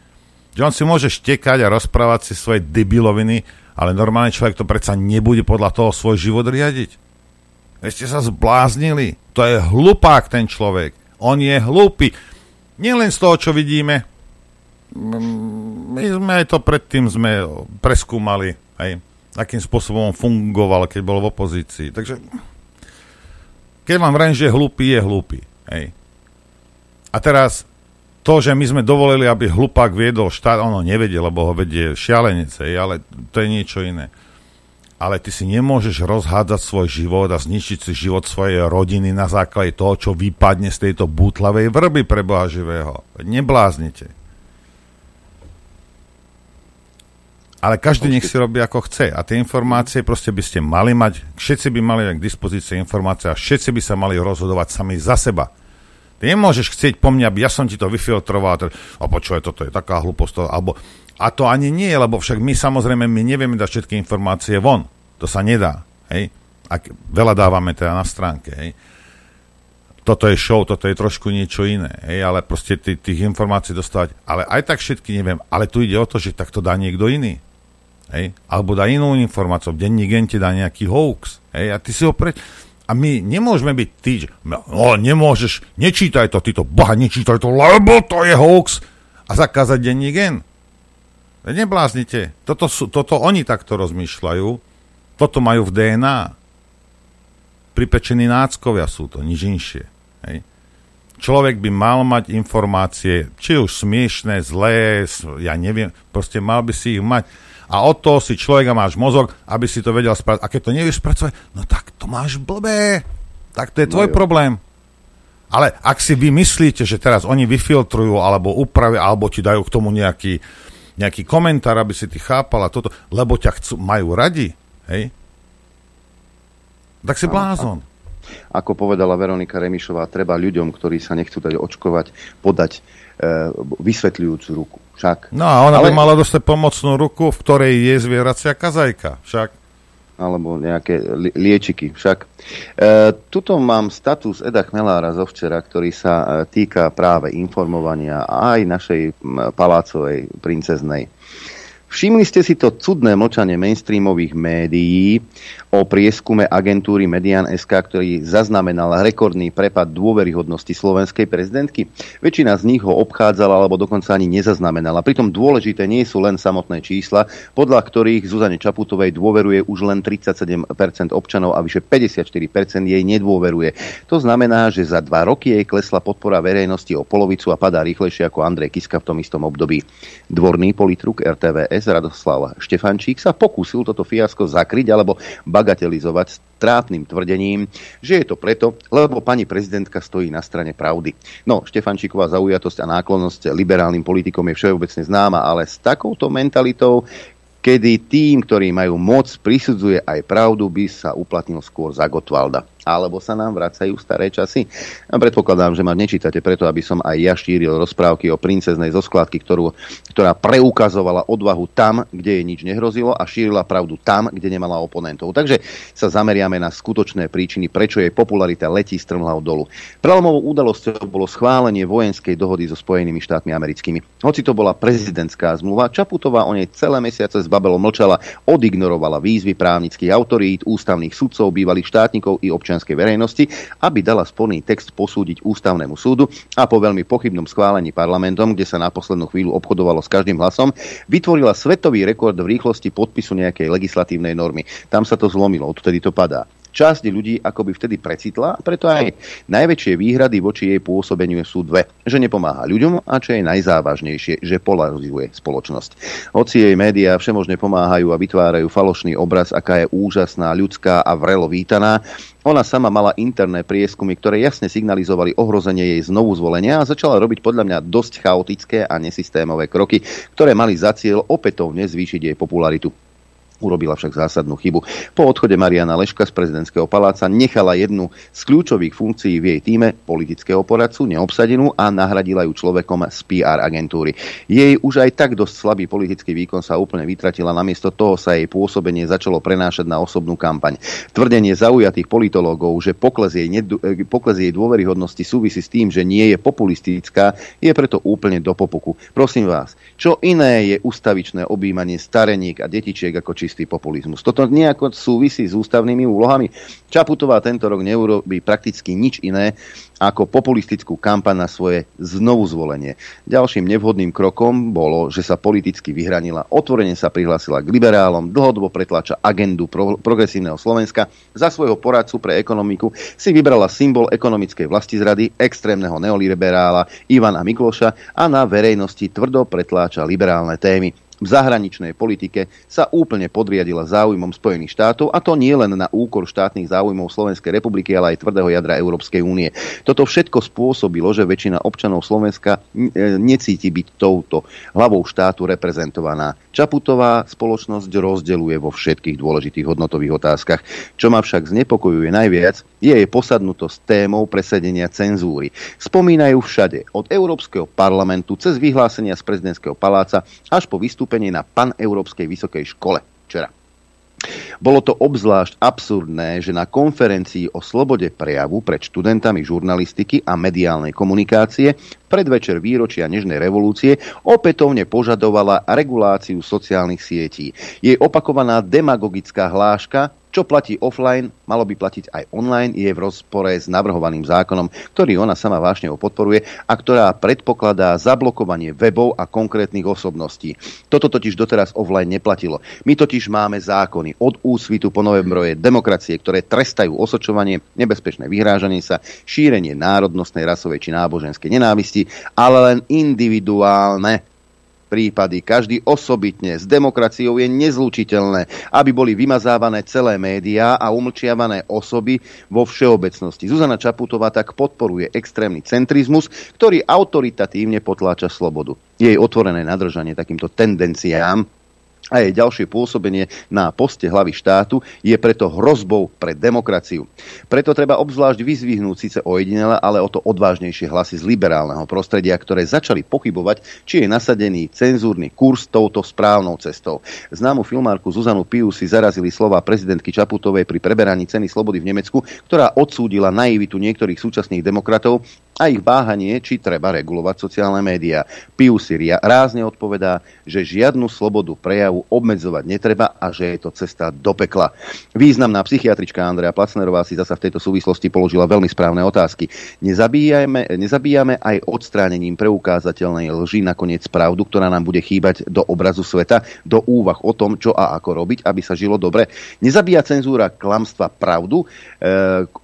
Že on si môže štekať a rozprávať si svoje debiloviny, ale normálny človek to predsa nebude podľa toho svoj život riadiť. Vy ste sa zbláznili. To je hlupák ten človek. On je hlupý. Nielen z toho, čo vidíme. My sme aj to predtým sme preskúmali, aj, akým spôsobom fungoval, keď bol v opozícii. Takže keď vám vrajím, že je je hlupý. Hej. A teraz to, že my sme dovolili, aby hlupák viedol štát, ono nevedie, lebo ho vedie šialenec, ale to je niečo iné. Ale ty si nemôžeš rozhádzať svoj život a zničiť si život svojej rodiny na základe toho, čo vypadne z tejto bútlavej vrby pre Boha živého. Nebláznite. Ale každý nech si robí ako chce. A tie informácie proste by ste mali mať, všetci by mali k dispozícii informácie a všetci by sa mali rozhodovať sami za seba. Ty nemôžeš chcieť po mne, aby ja som ti to vyfiltroval, a počuje, toto je taká hlúposť, alebo a to ani nie, lebo však my samozrejme my nevieme dať všetky informácie von. To sa nedá. Hej? Ak veľa dávame teda na stránke. Hej? Toto je show, toto je trošku niečo iné. Hej? Ale proste tých informácií dostávať. Ale aj tak všetky neviem. Ale tu ide o to, že tak to dá niekto iný. Hej? Alebo dá inú informáciu. Denní gen ti dá nejaký hoax. Hej? A ty si ho pre... A my nemôžeme byť tí, že no, nemôžeš, nečítaj to, ty to, boha, nečítaj to, lebo to je hoax a zakázať denní gen. Nebláznite. Toto, sú, toto oni takto rozmýšľajú. Toto majú v DNA. Pripečení náckovia sú to, nič inšie. Hej. Človek by mal mať informácie, či už smiešné, zlé, ja neviem, proste mal by si ich mať a od toho si človek a máš mozog, aby si to vedel spracovať. A keď to nevieš spracovať, no tak to máš blbé. Tak to je tvoj no problém. Ale ak si vy myslíte, že teraz oni vyfiltrujú alebo upravia, alebo ti dajú k tomu nejaký, nejaký komentár, aby si ty chápal a toto, lebo ťa chcú, majú radi, hej? Tak si blázon. Ako povedala Veronika Remišová, treba ľuďom, ktorí sa nechcú dať očkovať, podať e, vysvetľujúcu ruku. Však. No a ona Ale... by mala dostať pomocnú ruku, v ktorej je zvieracia kazajka. Však. Alebo nejaké li- liečiky. Však. E, tuto mám status Eda Chmelára zo včera, ktorý sa e, týka práve informovania aj našej m, palácovej princeznej. Všimli ste si to cudné mlčanie mainstreamových médií o prieskume agentúry Median.sk, ktorý zaznamenal rekordný prepad dôveryhodnosti slovenskej prezidentky. Väčšina z nich ho obchádzala alebo dokonca ani nezaznamenala. Pritom dôležité nie sú len samotné čísla, podľa ktorých Zuzane Čaputovej dôveruje už len 37% občanov a vyše 54% jej nedôveruje. To znamená, že za dva roky jej klesla podpora verejnosti o polovicu a padá rýchlejšie ako Andrej Kiska v tom istom období. Dvorný politruk RTVS Radoslav Štefančík sa pokúsil toto fiasko zakryť alebo bagatelizovať trápnym tvrdením, že je to preto, lebo pani prezidentka stojí na strane pravdy. No, Štefančíková zaujatosť a náklonnosť liberálnym politikom je všeobecne známa, ale s takouto mentalitou kedy tým, ktorí majú moc, prisudzuje aj pravdu, by sa uplatnil skôr za Gotwalda alebo sa nám vracajú staré časy. A predpokladám, že ma nečítate preto, aby som aj ja šíril rozprávky o princeznej zo skladky, ktorú, ktorá preukazovala odvahu tam, kde jej nič nehrozilo a šírila pravdu tam, kde nemala oponentov. Takže sa zameriame na skutočné príčiny, prečo jej popularita letí strmhľou dolu. Prelomovou udalosťou bolo schválenie vojenskej dohody so Spojenými štátmi americkými. Hoci to bola prezidentská zmluva, Čaputová o nej celé mesiace z Babelo mlčala, odignorovala výzvy právnických autorít, ústavných sudcov, bývalých štátnikov i občanov občianskej verejnosti, aby dala sporný text posúdiť ústavnému súdu a po veľmi pochybnom schválení parlamentom, kde sa na poslednú chvíľu obchodovalo s každým hlasom, vytvorila svetový rekord v rýchlosti podpisu nejakej legislatívnej normy. Tam sa to zlomilo, odtedy to padá. Časť ľudí akoby vtedy precitla, preto aj najväčšie výhrady voči jej pôsobeniu sú dve. Že nepomáha ľuďom a čo je najzávažnejšie, že polarizuje spoločnosť. Hoci jej médiá všemožne pomáhajú a vytvárajú falošný obraz, aká je úžasná, ľudská a vrelo vítaná, ona sama mala interné prieskumy, ktoré jasne signalizovali ohrozenie jej znovu zvolenia a začala robiť podľa mňa dosť chaotické a nesystémové kroky, ktoré mali za cieľ opätovne zvýšiť jej popularitu. Urobila však zásadnú chybu. Po odchode Mariana Leška z prezidentského paláca nechala jednu z kľúčových funkcií v jej týme politického poradcu neobsadenú a nahradila ju človekom z PR agentúry. Jej už aj tak dosť slabý politický výkon sa úplne vytratila, namiesto toho sa jej pôsobenie začalo prenášať na osobnú kampaň. Tvrdenie zaujatých politológov, že pokles jej, nedu, eh, pokles jej dôveryhodnosti súvisí s tým, že nie je populistická, je preto úplne do popuku. Prosím vás, čo iné je ustavičné objímanie stareniek a detičiek ako či čistý populizmus. Toto nejako súvisí s ústavnými úlohami. Čaputová tento rok neurobí prakticky nič iné ako populistickú kampaň na svoje znovu zvolenie. Ďalším nevhodným krokom bolo, že sa politicky vyhranila, otvorene sa prihlásila k liberálom, dlhodobo pretláča agendu pro, progresívneho Slovenska. Za svojho poradcu pre ekonomiku si vybrala symbol ekonomickej vlastizrady, extrémneho neoliberála Ivana Mikloša a na verejnosti tvrdo pretláča liberálne témy v zahraničnej politike sa úplne podriadila záujmom Spojených štátov a to nie len na úkor štátnych záujmov Slovenskej republiky, ale aj tvrdého jadra Európskej únie. Toto všetko spôsobilo, že väčšina občanov Slovenska e, necíti byť touto hlavou štátu reprezentovaná. Čaputová spoločnosť rozdeluje vo všetkých dôležitých hodnotových otázkach. Čo ma však znepokojuje najviac, je jej posadnutosť témou presedenia cenzúry. Spomínajú všade, od Európskeho parlamentu cez vyhlásenia z prezidentského paláca až po vystúpenie vystúpenie na Paneurópskej vysokej škole včera. Bolo to obzvlášť absurdné, že na konferencii o slobode prejavu pred študentami žurnalistiky a mediálnej komunikácie predvečer výročia Nežnej revolúcie opätovne požadovala reguláciu sociálnych sietí. Jej opakovaná demagogická hláška čo platí offline, malo by platiť aj online, je v rozpore s navrhovaným zákonom, ktorý ona sama vášne podporuje a ktorá predpokladá zablokovanie webov a konkrétnych osobností. Toto totiž doteraz offline neplatilo. My totiž máme zákony od úsvitu po novembroje demokracie, ktoré trestajú osočovanie, nebezpečné vyhrážanie sa, šírenie národnostnej, rasovej či náboženskej nenávisti, ale len individuálne prípady, každý osobitne s demokraciou je nezlučiteľné, aby boli vymazávané celé médiá a umlčiavané osoby vo všeobecnosti. Zuzana Čaputová tak podporuje extrémny centrizmus, ktorý autoritatívne potláča slobodu. Jej otvorené nadržanie takýmto tendenciám a jej ďalšie pôsobenie na poste hlavy štátu je preto hrozbou pre demokraciu. Preto treba obzvlášť vyzvihnúť síce ojedinele, ale o to odvážnejšie hlasy z liberálneho prostredia, ktoré začali pochybovať, či je nasadený cenzúrny kurz touto správnou cestou. Známu filmárku Zuzanu Piu si zarazili slova prezidentky Čaputovej pri preberaní ceny slobody v Nemecku, ktorá odsúdila naivitu niektorých súčasných demokratov a ich váhanie, či treba regulovať sociálne médiá. Piu si rázne odpovedá, že žiadnu slobodu prejavu obmedzovať netreba a že je to cesta do pekla. Významná psychiatrička Andrea Placnerová si zasa v tejto súvislosti položila veľmi správne otázky. Nezabíjame, nezabíjame aj odstránením preukázateľnej lži nakoniec pravdu, ktorá nám bude chýbať do obrazu sveta, do úvah o tom, čo a ako robiť, aby sa žilo dobre. Nezabíja cenzúra klamstva pravdu, e,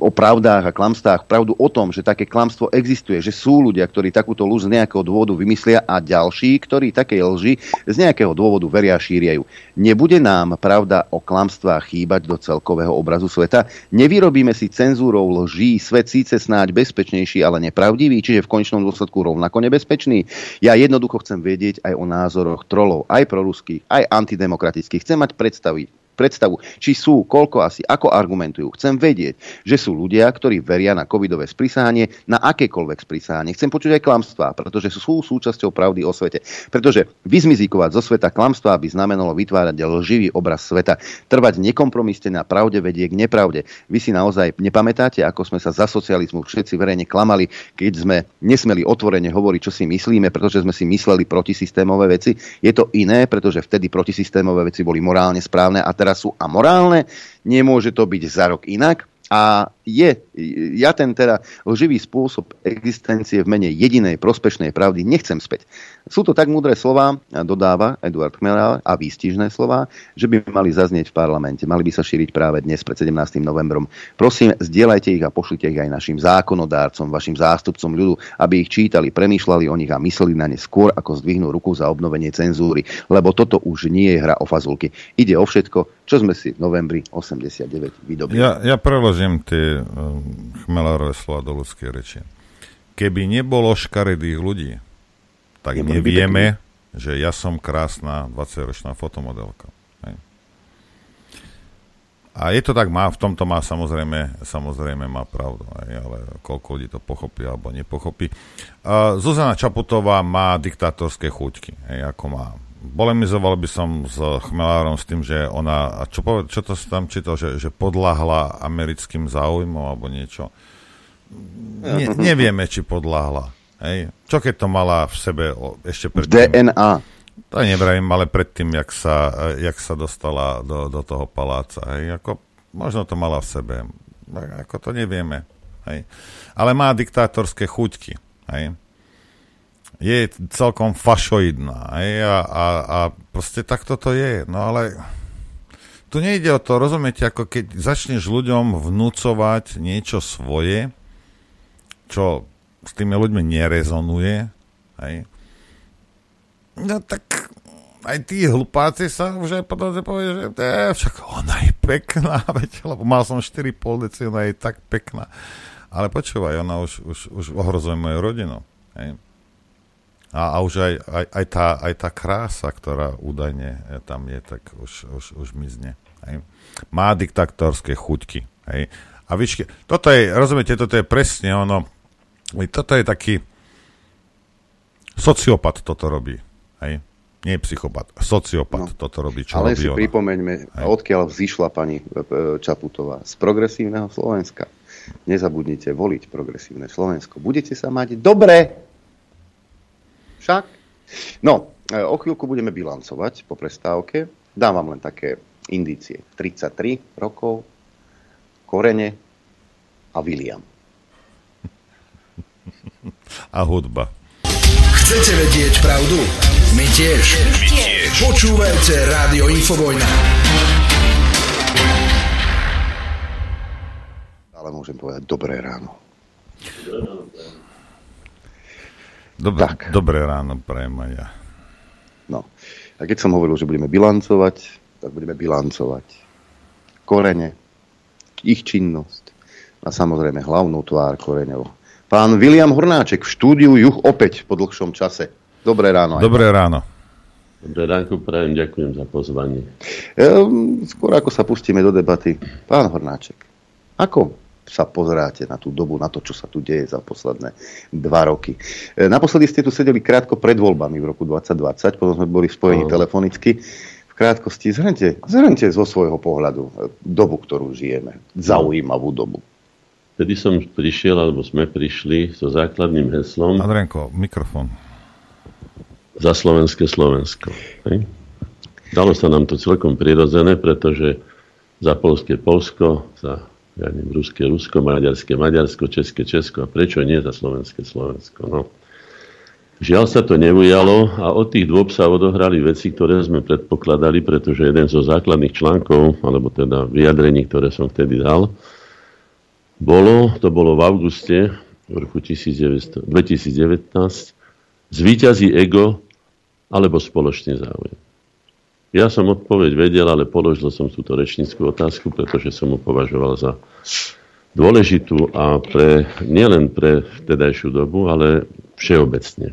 o pravdách a klamstách, pravdu o tom, že také klamstvo existuje, že sú ľudia, ktorí takúto lž z nejakého dôvodu vymyslia a ďalší, ktorí takej lži z nejakého dôvodu veria a šíriajú. Nebude nám pravda o klamstvách chýbať do celkového obrazu sveta? Nevyrobíme si cenzúrou lží svet síce snáď bezpečnejší, ale nepravdivý, čiže v konečnom dôsledku rovnako nebezpečný? Ja jednoducho chcem vedieť aj o názoroch trolov, aj proruských, aj antidemokratických. Chcem mať predstavy predstavu, či sú, koľko asi, ako argumentujú. Chcem vedieť, že sú ľudia, ktorí veria na covidové sprísahanie, na akékoľvek sprísahanie. Chcem počuť aj klamstvá, pretože sú súčasťou pravdy o svete. Pretože vyzmizíkovať zo sveta klamstvá by znamenalo vytvárať lživý obraz sveta. Trvať nekompromisne na pravde vedie k nepravde. Vy si naozaj nepamätáte, ako sme sa za socializmu všetci verejne klamali, keď sme nesmeli otvorene hovoriť, čo si myslíme, pretože sme si mysleli protisystémové veci. Je to iné, pretože vtedy protisystémové veci boli morálne správne a teraz sú amorálne, nemôže to byť za rok inak. A je, ja ten teda lživý spôsob existencie v mene jedinej prospešnej pravdy nechcem späť. Sú to tak múdre slova, dodáva Eduard Chmelár, a výstižné slova, že by mali zaznieť v parlamente. Mali by sa šíriť práve dnes pred 17. novembrom. Prosím, zdieľajte ich a pošlite ich aj našim zákonodárcom, vašim zástupcom ľudu, aby ich čítali, premýšľali o nich a mysleli na ne skôr, ako zdvihnú ruku za obnovenie cenzúry. Lebo toto už nie je hra o fazulky. Ide o všetko, čo sme si v novembri 89 vydobili. Ja, ja preložím tie chmelárové slova do ľudskej reči. Keby nebolo škaredých ľudí, tak Neboli nevieme, že ja som krásna 20-ročná fotomodelka. Hej. A je to tak, má, v tomto má samozrejme, samozrejme má pravdu, aj, ale koľko ľudí to pochopí alebo nepochopí. Uh, Zuzana Čaputová má diktátorské chuťky, aj, ako má. Polemizoval by som s Chmelárom s tým, že ona, a čo, poved, čo to tam čítal, že, že podľahla americkým záujmom alebo niečo. Ne, nevieme, či podľahla. Hej. Čo keď to mala v sebe ešte predtým? DNA. To nevravím, ale predtým, jak sa, jak sa dostala do, do toho paláca. Hej. Ako, možno to mala v sebe. Ako to nevieme. Hej. Ale má diktátorské chuťky. Hej. Je celkom fašoidná. A, a, a proste takto to je. No ale tu nejde o to, rozumiete, ako keď začneš ľuďom vnúcovať niečo svoje, čo s tými ľuďmi nerezonuje, hej, No tak aj tí hlupáci sa už aj potom povie, že je, však ona je pekná, veď, lebo mal som 4,5 deci, ona je tak pekná. Ale počúvaj, ona už, už, už ohrozuje moju rodinu. Hej. A, a už aj, aj, aj, tá, aj tá krása, ktorá údajne tam je, tak už, už, už mizne. Hej. Má diktatorské chuťky. Hej. A víš, toto je, rozumiete, toto je presne ono, toto je taký sociopat toto robí. Hej? Nie psychopat, sociopat no. toto robí, čo Ale robí si ona. pripomeňme, Hej. odkiaľ vzýšla pani e, e, Čaputová. Z progresívneho Slovenska. Nezabudnite voliť progresívne Slovensko. Budete sa mať dobre. Však? No, e, o chvíľku budeme bilancovať po prestávke. Dám vám len také indície. 33 rokov, Korene a William. A hudba. Chcete vedieť pravdu? My tiež. My tiež. Počúvajte Rádio Infovojna. Ale môžem povedať dobré ráno. Dobre, tak. dobré ráno prajem aj ja. No. A keď som hovoril, že budeme bilancovať, tak budeme bilancovať korene, ich činnosť a samozrejme hlavnú tvár koreňov Pán William Hornáček v štúdiu Juch opäť po dlhšom čase. Dobré ráno. Dobré ráno. Dobré ráno, prajem, ďakujem za pozvanie. Ehm, skôr ako sa pustíme do debaty, pán Hornáček, ako sa pozeráte na tú dobu, na to, čo sa tu deje za posledné dva roky. E, naposledy ste tu sedeli krátko pred voľbami v roku 2020, potom sme boli spojení no. telefonicky. V krátkosti zhrňte, zhrňte zo svojho pohľadu e, dobu, ktorú žijeme. Zaujímavú dobu. Vtedy som prišiel, alebo sme prišli so základným heslom... Adrenko, mikrofón. Za slovenské Slovensko. Hej? Dalo sa nám to celkom prirodzené, pretože za polské Polsko, za ja neviem, ruské Rusko, maďarské Maďarsko, české Česko a prečo nie za slovenské Slovensko. No. Žiaľ sa to neujalo a od tých dôb sa odohrali veci, ktoré sme predpokladali, pretože jeden zo základných článkov, alebo teda vyjadrení, ktoré som vtedy dal, bolo, to bolo v auguste v roku 19, 2019, zvýťazí ego alebo spoločný záujem. Ja som odpoveď vedel, ale položil som túto rečníckú otázku, pretože som mu považoval za dôležitú a pre, nielen pre vtedajšiu dobu, ale všeobecne.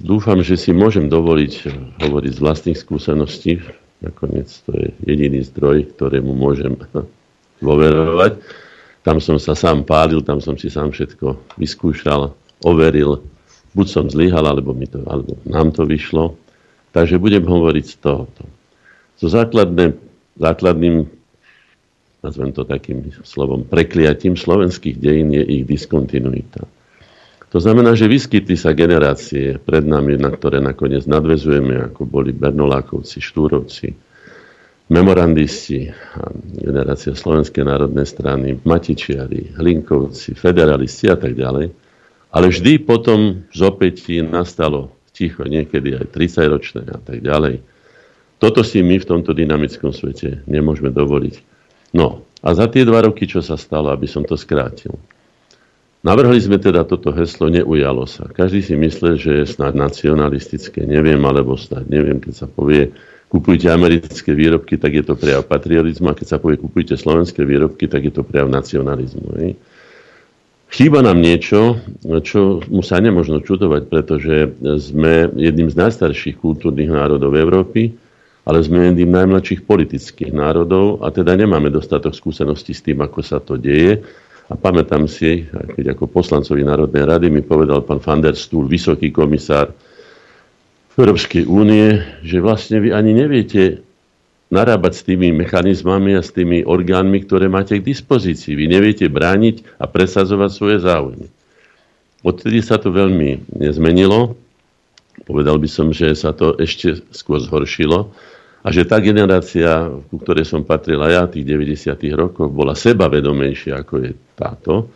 Dúfam, že si môžem dovoliť hovoriť z vlastných skúseností. Nakoniec to je jediný zdroj, ktorému môžem dôverovať. Tam som sa sám pálil, tam som si sám všetko vyskúšal, overil. Buď som zlyhal, alebo, mi to, alebo nám to vyšlo. Takže budem hovoriť z tohoto. So základné, základným, nazvem to takým slovom, prekliatím slovenských dejín je ich diskontinuita. To znamená, že vyskytli sa generácie pred nami, na ktoré nakoniec nadvezujeme, ako boli Bernolákovci, Štúrovci, memorandisti, generácia Slovenskej národnej strany, Matičiari, Hlinkovci, federalisti a tak ďalej. Ale vždy potom z nastalo ticho, niekedy aj 30-ročné a tak ďalej. Toto si my v tomto dynamickom svete nemôžeme dovoliť. No a za tie dva roky, čo sa stalo, aby som to skrátil. Navrhli sme teda toto heslo, neujalo sa. Každý si myslel, že je snad nacionalistické, neviem, alebo snad neviem, keď sa povie, kupujte americké výrobky, tak je to prejav patriotizmu a keď sa povie kupujte slovenské výrobky, tak je to prejav nacionalizmu. Ne? Chýba nám niečo, čo mu sa nemožno čudovať, pretože sme jedným z najstarších kultúrnych národov Európy, ale sme jedným najmladších politických národov a teda nemáme dostatok skúseností s tým, ako sa to deje. A pamätám si, keď ako poslancovi Národnej rady mi povedal pán van der Stuhl, vysoký komisár Európskej únie, že vlastne vy ani neviete, narábať s tými mechanizmami a s tými orgánmi, ktoré máte k dispozícii. Vy neviete brániť a presazovať svoje záujmy. Odtedy sa to veľmi nezmenilo. Povedal by som, že sa to ešte skôr zhoršilo a že tá generácia, ku ktorej som patril aj ja, tých 90. rokov, bola sebavedomejšia ako je táto.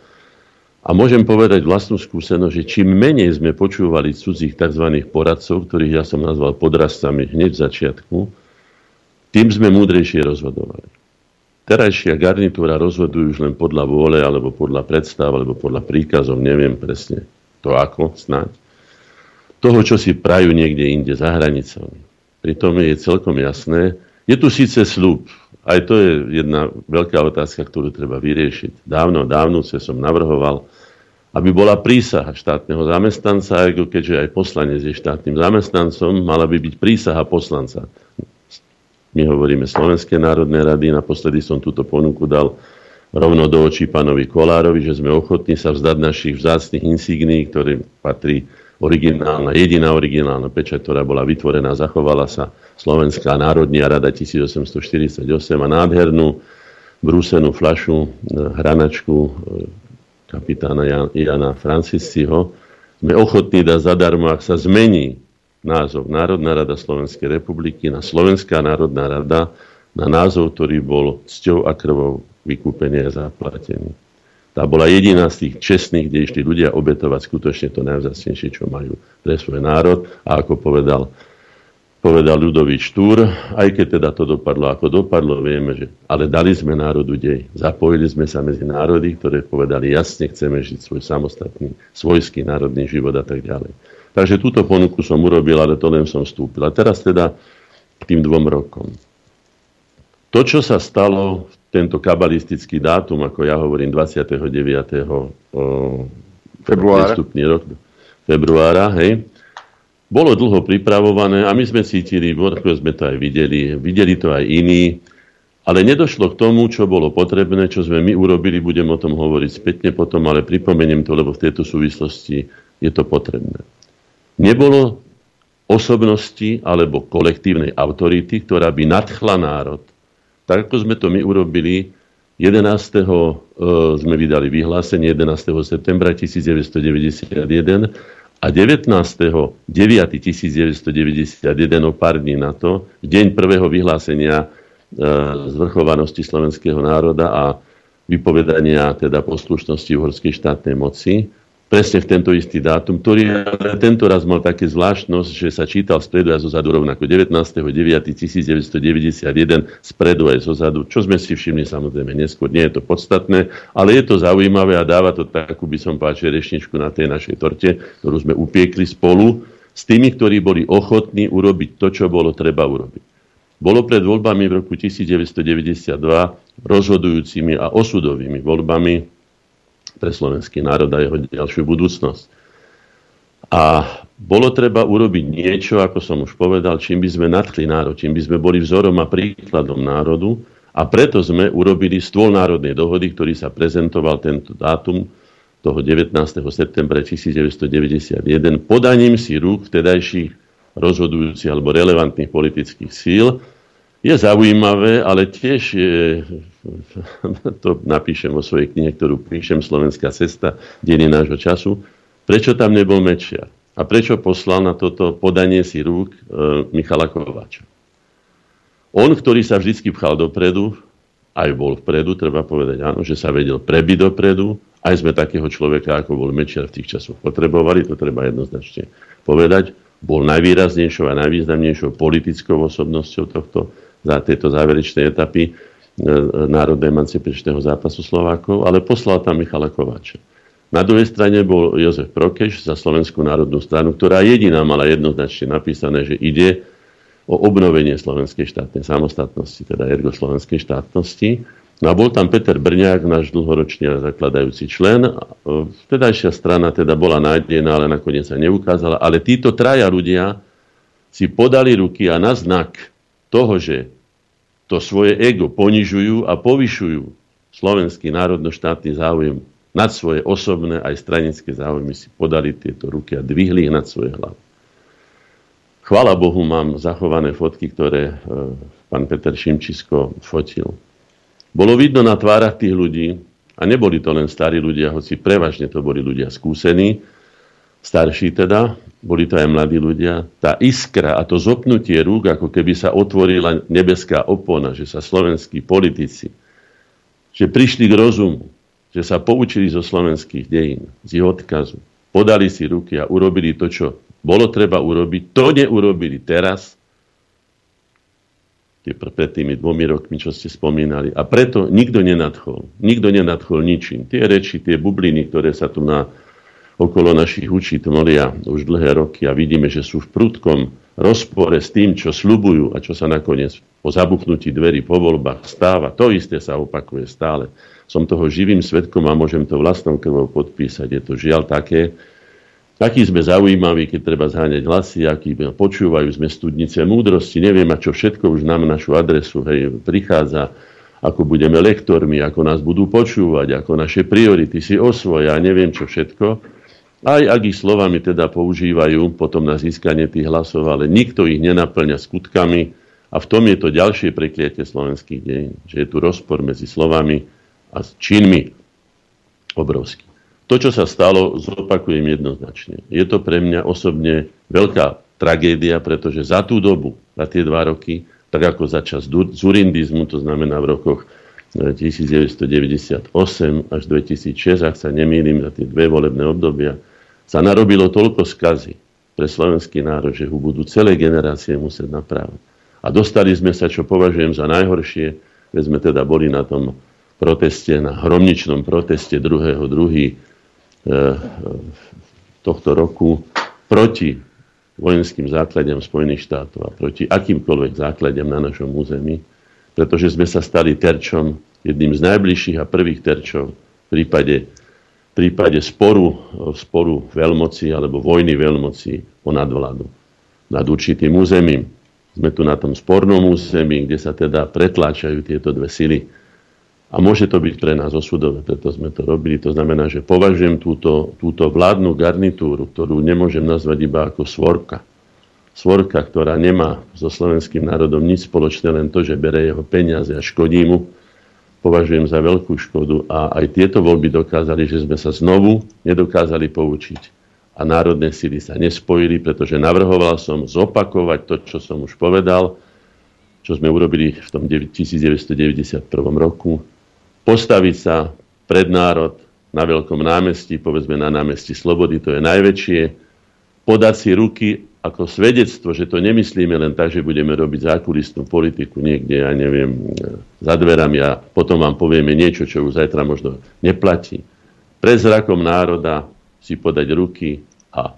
A môžem povedať vlastnú skúsenosť, že čím menej sme počúvali cudzích tzv. poradcov, ktorých ja som nazval podrastami hneď v začiatku, tým sme múdrejšie rozhodovali. Terajšia garnitúra rozhodujú už len podľa vôle, alebo podľa predstav, alebo podľa príkazov, neviem presne to ako, snáď. Toho, čo si prajú niekde inde, za hranicami. Pritom je celkom jasné, je tu síce slúb, aj to je jedna veľká otázka, ktorú treba vyriešiť. Dávno, dávno som navrhoval, aby bola prísaha štátneho zamestnanca, keďže aj poslanec je štátnym zamestnancom, mala by byť prísaha poslanca. My hovoríme Slovenské národné rady. Naposledy som túto ponuku dal rovno do očí pánovi Kolárovi, že sme ochotní sa vzdať našich vzácných insigní, ktoré patrí originálna, jediná originálna pečať, ktorá bola vytvorená, zachovala sa Slovenská národná rada 1848 a nádhernú brúsenú flašu, e, hranačku e, kapitána Jana Francisciho sme ochotní dať zadarmo, ak sa zmení názov Národná rada Slovenskej republiky na Slovenská národná rada na názov, ktorý bol cťou a krvou vykúpený a zaplatený. Tá bola jediná z tých čestných, kde išli ľudia obetovať skutočne to najvzácnejšie, čo majú pre svoj národ. A ako povedal, povedal ľudový Štúr, aj keď teda to dopadlo ako dopadlo, vieme, že ale dali sme národu dej. Zapojili sme sa medzi národy, ktoré povedali jasne, chceme žiť svoj samostatný, svojský národný život a tak ďalej. Takže túto ponuku som urobil, ale to len som vstúpil. A teraz teda k tým dvom rokom. To, čo sa stalo v tento kabalistický dátum, ako ja hovorím, 29. februára. rok, februára, hej, bolo dlho pripravované a my sme cítili, ako sme to aj videli, videli to aj iní, ale nedošlo k tomu, čo bolo potrebné, čo sme my urobili, budem o tom hovoriť spätne potom, ale pripomeniem to, lebo v tejto súvislosti je to potrebné nebolo osobnosti alebo kolektívnej autority, ktorá by nadchla národ. Tak ako sme to my urobili 11. Uh, sme vydali vyhlásenie 11. septembra 1991 a 19. 9. 1991 o pár dní na to, deň prvého vyhlásenia uh, zvrchovanosti slovenského národa a vypovedania teda poslušnosti uhorskej štátnej moci, presne v tento istý dátum, ktorý ale tento raz mal také zvláštnosť, že sa čítal spredu a zozadu rovnako 19.9.1991 spredu aj zozadu, čo sme si všimli samozrejme neskôr. Nie je to podstatné, ale je to zaujímavé a dáva to takú, by som páčil, rešničku na tej našej torte, ktorú sme upiekli spolu s tými, ktorí boli ochotní urobiť to, čo bolo treba urobiť. Bolo pred voľbami v roku 1992 rozhodujúcimi a osudovými voľbami pre slovenský národ a jeho ďalšiu budúcnosť. A bolo treba urobiť niečo, ako som už povedal, čím by sme nadchli národ, čím by sme boli vzorom a príkladom národu. A preto sme urobili stôl národnej dohody, ktorý sa prezentoval tento dátum toho 19. septembra 1991 podaním si rúk vtedajších rozhodujúcich alebo relevantných politických síl je zaujímavé, ale tiež je, to napíšem vo svojej knihe, ktorú píšem, Slovenská cesta, deny nášho času, prečo tam nebol Mečiar? A prečo poslal na toto podanie si rúk e, Michala Kováča. On, ktorý sa vždy pchal dopredu, aj bol vpredu, treba povedať áno, že sa vedel prebiť dopredu, aj sme takého človeka, ako bol Mečiar v tých časoch potrebovali, to treba jednoznačne povedať, bol najvýraznejšou a najvýznamnejšou politickou osobnosťou tohto za tieto záverečné etapy e, národného emancipačného zápasu Slovákov, ale poslal tam Michala Kováča. Na druhej strane bol Jozef Prokeš za Slovenskú národnú stranu, ktorá jediná mala jednoznačne napísané, že ide o obnovenie slovenskej štátnej samostatnosti, teda ergo slovenskej štátnosti. No a bol tam Peter Brňák, náš dlhoročný zakladajúci člen. Vtedajšia strana teda bola nájdená, ale nakoniec sa neukázala. Ale títo traja ľudia si podali ruky a na znak toho, že to svoje ego ponižujú a povyšujú slovenský národno-štátny záujem nad svoje osobné aj stranické záujmy si podali tieto ruky a dvihli ich nad svoje hlavy. Chvala Bohu, mám zachované fotky, ktoré e, pán Peter Šimčisko fotil. Bolo vidno na tvárach tých ľudí, a neboli to len starí ľudia, hoci prevažne to boli ľudia skúsení, starší teda, boli to aj mladí ľudia, tá iskra a to zopnutie rúk, ako keby sa otvorila nebeská opona, že sa slovenskí politici, že prišli k rozumu, že sa poučili zo slovenských dejín, z ich odkazu, podali si ruky a urobili to, čo bolo treba urobiť. To neurobili teraz, pred tými dvomi rokmi, čo ste spomínali. A preto nikto nenadchol. Nikto nenadchol ničím. Tie reči, tie bubliny, ktoré sa tu na, okolo našich učí tmolia už dlhé roky a vidíme, že sú v prudkom rozpore s tým, čo slubujú a čo sa nakoniec po zabuchnutí dverí po voľbách stáva. To isté sa opakuje stále. Som toho živým svetkom a môžem to vlastnou krvou podpísať. Je to žiaľ také, Aký sme zaujímaví, keď treba zháňať hlasy, akí počúvajú, sme studnice múdrosti, neviem, a čo všetko už nám našu adresu hej, prichádza, ako budeme lektormi, ako nás budú počúvať, ako naše priority si osvoja, neviem čo všetko. Aj ak ich slovami teda používajú potom na získanie tých hlasov, ale nikto ich nenaplňa skutkami a v tom je to ďalšie prekliatie slovenských dejín, že je tu rozpor medzi slovami a činmi obrovský. To, čo sa stalo, zopakujem jednoznačne. Je to pre mňa osobne veľká tragédia, pretože za tú dobu, za tie dva roky, tak ako za čas zurindizmu, to znamená v rokoch 1998 eh, až 2006, ak sa nemýlim, za tie dve volebné obdobia, sa narobilo toľko skazy pre slovenský národ, že ho budú celé generácie musieť naprávať. A dostali sme sa, čo považujem za najhoršie, keď sme teda boli na tom proteste, na hromničnom proteste 2.2. Eh, tohto roku proti vojenským základem Spojených štátov a proti akýmkoľvek základem na našom území, pretože sme sa stali terčom, jedným z najbližších a prvých terčov v prípade, v prípade sporu, sporu veľmoci alebo vojny veľmoci o nadvládu nad určitým územím. Sme tu na tom spornom území, kde sa teda pretláčajú tieto dve sily a môže to byť pre nás osudové, preto sme to robili. To znamená, že považujem túto, túto vládnu garnitúru, ktorú nemôžem nazvať iba ako svorka. Svorka, ktorá nemá so slovenským národom nič spoločné, len to, že bere jeho peniaze a škodí mu, považujem za veľkú škodu. A aj tieto voľby dokázali, že sme sa znovu nedokázali poučiť. A národné síly sa nespojili, pretože navrhoval som zopakovať to, čo som už povedal, čo sme urobili v tom 1991 roku, postaviť sa pred národ na veľkom námestí, povedzme na námestí Slobody, to je najväčšie, podať si ruky ako svedectvo, že to nemyslíme len tak, že budeme robiť zákulistnú politiku niekde, ja neviem, za dverami a potom vám povieme niečo, čo už zajtra možno neplatí. Pred zrakom národa si podať ruky a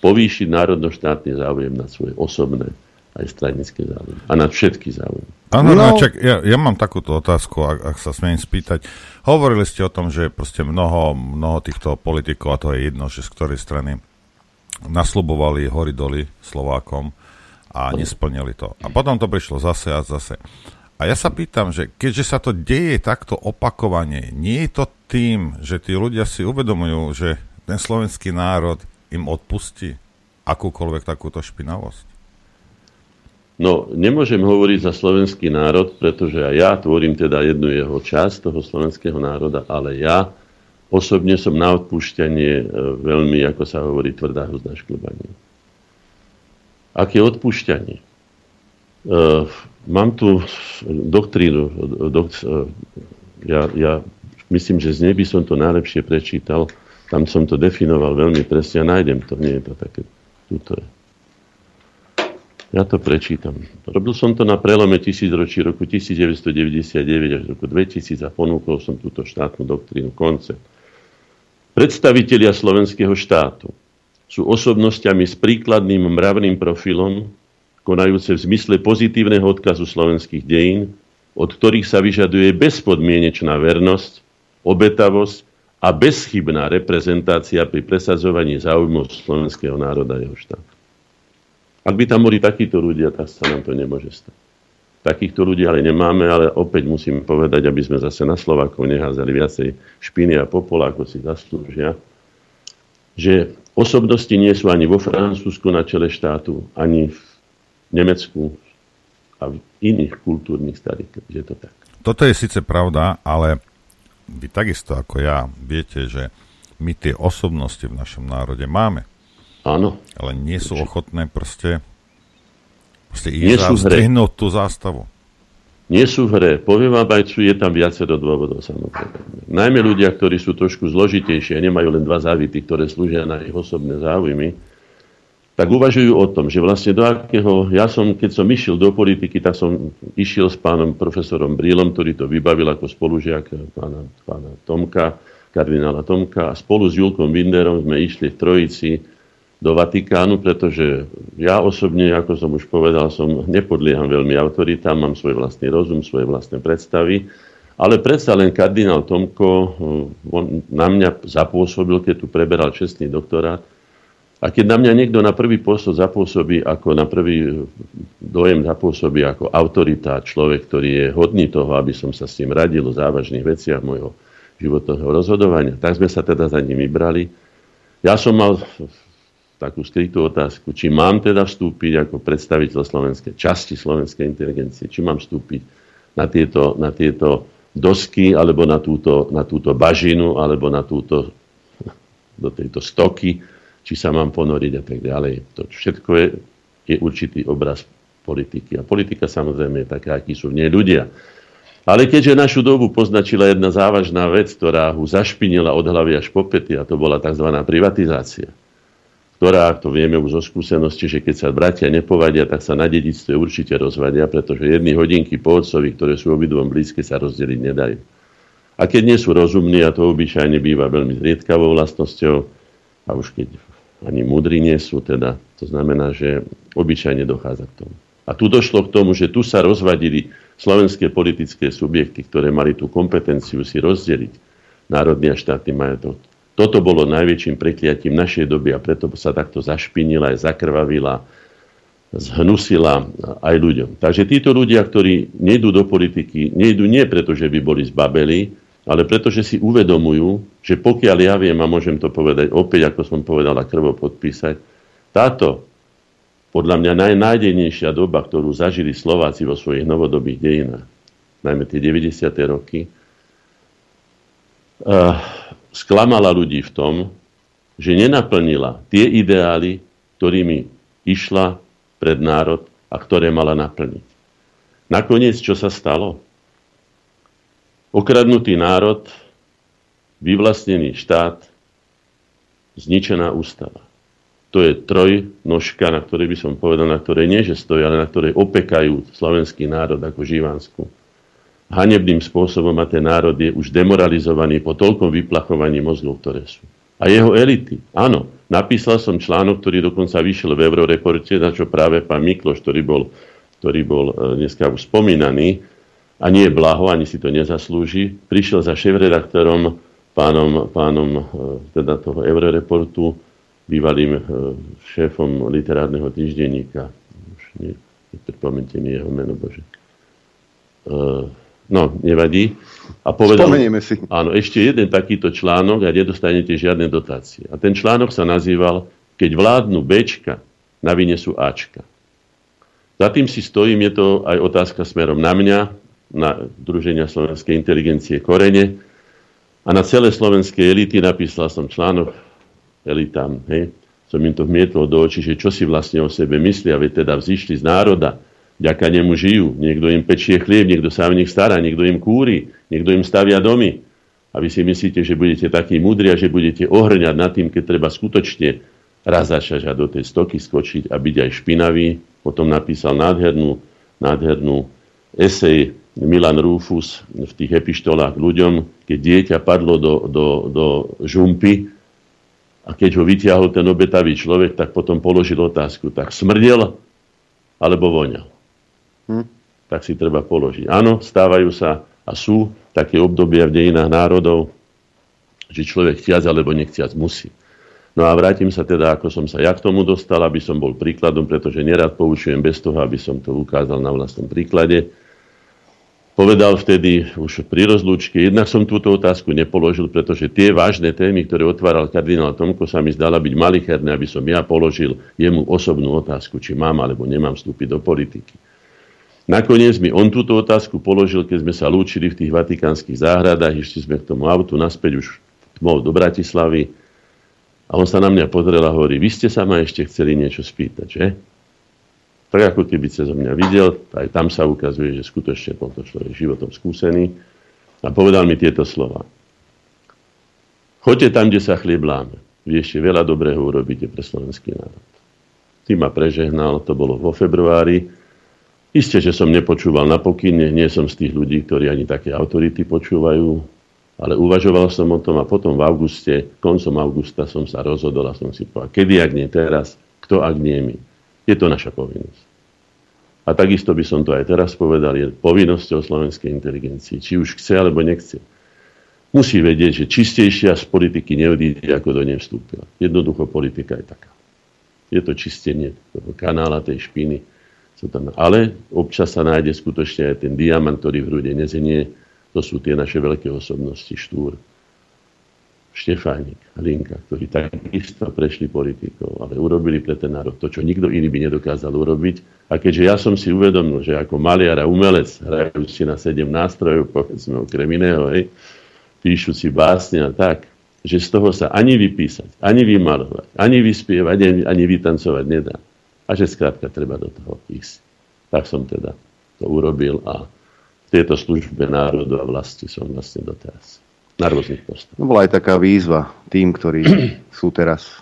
povýšiť národno-štátny záujem na svoje osobné aj stranické záujmy. A na všetky záujmy. Áno, no, no ja, ja mám takúto otázku, ak, ak sa smiem spýtať. Hovorili ste o tom, že proste mnoho, mnoho týchto politikov, a to je jedno, že z ktorej strany naslubovali hory doly Slovákom a nesplnili to. A potom to prišlo zase a zase. A ja sa pýtam, že keďže sa to deje takto opakovane, nie je to tým, že tí ľudia si uvedomujú, že ten slovenský národ im odpustí akúkoľvek takúto špinavosť? No, nemôžem hovoriť za slovenský národ, pretože ja tvorím teda jednu jeho časť toho slovenského národa, ale ja osobne som na odpúšťanie e, veľmi, ako sa hovorí, tvrdá huzná šklbanie. Aké odpúšťanie? Uh, mám tu doktrínu, dokt, uh, ja, ja myslím, že z nej by som to najlepšie prečítal, tam som to definoval veľmi presne a nájdem to, nie je to také, tuto je. Ja to prečítam. Robil som to na prelome tisícročí roku 1999 až roku 2000 a ponúkol som túto štátnu doktrínu, koncept. Predstavitelia slovenského štátu sú osobnosťami s príkladným mravným profilom, konajúce v zmysle pozitívneho odkazu slovenských dejín, od ktorých sa vyžaduje bezpodmienečná vernosť, obetavosť a bezchybná reprezentácia pri presadzovaní záujmov slovenského národa a jeho štátu. Ak by tam boli takíto ľudia, tak sa nám to nemôže stať. Takýchto ľudí ale nemáme, ale opäť musím povedať, aby sme zase na Slovákov neházali viacej špiny a popola, ako si zaslúžia, že osobnosti nie sú ani vo Francúzsku na čele štátu, ani v Nemecku a v iných kultúrnych starých. Je to tak. Toto je síce pravda, ale vy takisto ako ja viete, že my tie osobnosti v našom národe máme. Áno. Ale nie sú ochotné proste, proste ísť a tú zástavu. Nie sú v hre. Poviem vám, aj je tam viacero dôvodov samozrejme. Najmä ľudia, ktorí sú trošku zložitejšie a nemajú len dva závity, ktoré slúžia na ich osobné záujmy, tak uvažujú o tom, že vlastne do akého... Ja som, keď som išiel do politiky, tak som išiel s pánom profesorom Brílom, ktorý to vybavil ako spolužiak pána, pána Tomka, kardinála Tomka. A spolu s Julkom Winderom sme išli v Trojici do Vatikánu, pretože ja osobne, ako som už povedal, som nepodlieham veľmi autoritám, mám svoj vlastný rozum, svoje vlastné predstavy. Ale predsa len kardinál Tomko on na mňa zapôsobil, keď tu preberal čestný doktorát, a keď na mňa niekto na prvý pôsob zapôsobí, ako na prvý dojem zapôsobí ako autorita, človek, ktorý je hodný toho, aby som sa s ním radil o závažných veciach môjho životného rozhodovania, tak sme sa teda za ním vybrali. Ja som mal takú skrytú otázku, či mám teda vstúpiť ako predstaviteľ slovenskej časti slovenskej inteligencie, či mám vstúpiť na tieto, na tieto dosky, alebo na túto, na túto bažinu, alebo na túto, do tejto stoky, či sa mám ponoriť a tak ďalej. To všetko je, je určitý obraz politiky. A politika samozrejme je taká, akí sú v nej ľudia. Ale keďže našu dobu poznačila jedna závažná vec, ktorá ho zašpinila od hlavy až po pety, a to bola tzv. privatizácia, ktorá, to vieme už zo skúsenosti, že keď sa bratia nepovadia, tak sa na dedictve určite rozvadia, pretože jedny hodinky po otcovi, ktoré sú obidvom blízke, sa rozdeliť nedajú. A keď nie sú rozumní, a to obyčajne býva veľmi zriedkavou vlastnosťou, a už keď ani múdri nie sú, teda to znamená, že obyčajne dochádza k tomu. A tu došlo k tomu, že tu sa rozvadili slovenské politické subjekty, ktoré mali tú kompetenciu si rozdeliť národný a štátny majetok. Toto bolo najväčším prekliatím našej doby a preto sa takto zašpinila, aj zakrvavila, zhnusila aj ľuďom. Takže títo ľudia, ktorí nejdú do politiky, nejdú nie preto, že by boli zbabeli, ale pretože si uvedomujú, že pokiaľ ja viem, a môžem to povedať opäť, ako som povedal, a krvo podpísať, táto podľa mňa najnájdejnejšia doba, ktorú zažili Slováci vo svojich novodobých dejinách, najmä tie 90. roky, uh, sklamala ľudí v tom, že nenaplnila tie ideály, ktorými išla pred národ a ktoré mala naplniť. Nakoniec, čo sa stalo? Okradnutý národ, vyvlastnený štát, zničená ústava. To je trojnožka, na ktorej by som povedal, na ktorej nie že stojí, ale na ktorej opekajú slovenský národ ako Živansku. Hanebným spôsobom a ten národ je už demoralizovaný po toľkom vyplachovaní mozgov, ktoré sú. A jeho elity. Áno, napísal som článok, ktorý dokonca vyšiel v Euroreporte, na čo práve pán Mikloš, ktorý bol, ktorý bol e, dneska už spomínaný, a nie je blaho, ani si to nezaslúži. Prišiel za šéf-redaktorom, pánom, pánom e, teda toho Euroreportu, bývalým e, šéfom literárneho týždenníka. Už nie, nepripomente mi jeho meno, Bože. Uh, no, nevadí. A povedal, Spomenieme si. Áno, ešte jeden takýto článok a nedostanete žiadne dotácie. A ten článok sa nazýval Keď vládnu Bčka, na vine sú Ačka. Za tým si stojím, je to aj otázka smerom na mňa, na Druženia slovenskej inteligencie Korene a na celé slovenské elity napísal som článok elitám, hej, som im to vmietol do očí, že čo si vlastne o sebe myslia, veď teda vzýšli z národa, ďaká nemu žijú, niekto im pečie chlieb, niekto sa o nich stará, niekto im kúri, niekto im stavia domy. A vy si myslíte, že budete takí múdri a že budete ohrňať nad tým, keď treba skutočne raz začať do tej stoky skočiť a byť aj špinavý. Potom napísal nádhernú, nádhernú esej Milan Rufus v tých epištolách ľuďom, keď dieťa padlo do, do, do žumpy a keď ho vytiahol ten obetavý človek, tak potom položil otázku, tak smrdel alebo voňal. Hm? tak si treba položiť. Áno, stávajú sa a sú také obdobia v dejinách národov, že človek chtiac alebo nechciac musí. No a vrátim sa teda, ako som sa ja k tomu dostal, aby som bol príkladom, pretože nerad poučujem bez toho, aby som to ukázal na vlastnom príklade. Povedal vtedy už pri rozlúčke, jednak som túto otázku nepoložil, pretože tie vážne témy, ktoré otváral kardinál Tomko, sa mi zdala byť malicherné, aby som ja položil jemu osobnú otázku, či mám alebo nemám vstúpiť do politiky. Nakoniec mi on túto otázku položil, keď sme sa lúčili v tých vatikánskych záhradách, išli sme k tomu autu naspäť už tmou do Bratislavy a on sa na mňa pozrel a hovorí, vy ste sa ma ešte chceli niečo spýtať, že? Tak ako keby sa mňa videl, aj tam sa ukazuje, že skutočne bol to človek životom skúsený a povedal mi tieto slova. Choďte tam, kde sa chlieb láme. Vy ešte veľa dobrého urobíte pre slovenský národ. Ty ma prežehnal, to bolo vo februári. Isté, že som nepočúval na nie som z tých ľudí, ktorí ani také autority počúvajú, ale uvažoval som o tom a potom v auguste, koncom augusta som sa rozhodol a som si povedal, kedy, ak nie teraz, kto, ak nie my. Je to naša povinnosť. A takisto by som to aj teraz povedal, je povinnosťou slovenskej inteligencii, či už chce alebo nechce. Musí vedieť, že čistejšia z politiky neodíde, ako do nej vstúpila. Jednoducho politika je taká. Je to čistenie toho kanála, tej špiny. Ale občas sa nájde skutočne aj ten diamant, ktorý v hrude nezenie, to sú tie naše veľké osobnosti, Štúr, Štefánik, Hlinka, ktorí takisto prešli politikou, ale urobili pre ten národ to, čo nikto iný by nedokázal urobiť. A keďže ja som si uvedomil, že ako maliar a umelec, hrajúci na sedem nástrojov, povedzme okrem iného, hej, píšuci básne a tak, že z toho sa ani vypísať, ani vymalovať, ani vyspievať, ani, ani vytancovať nedá. A že skrátka treba do toho ísť. Tak som teda to urobil a v tejto službe národu a vlasti som vlastne doteraz. Na rôznych postoch. No bola aj taká výzva tým, ktorí sú teraz...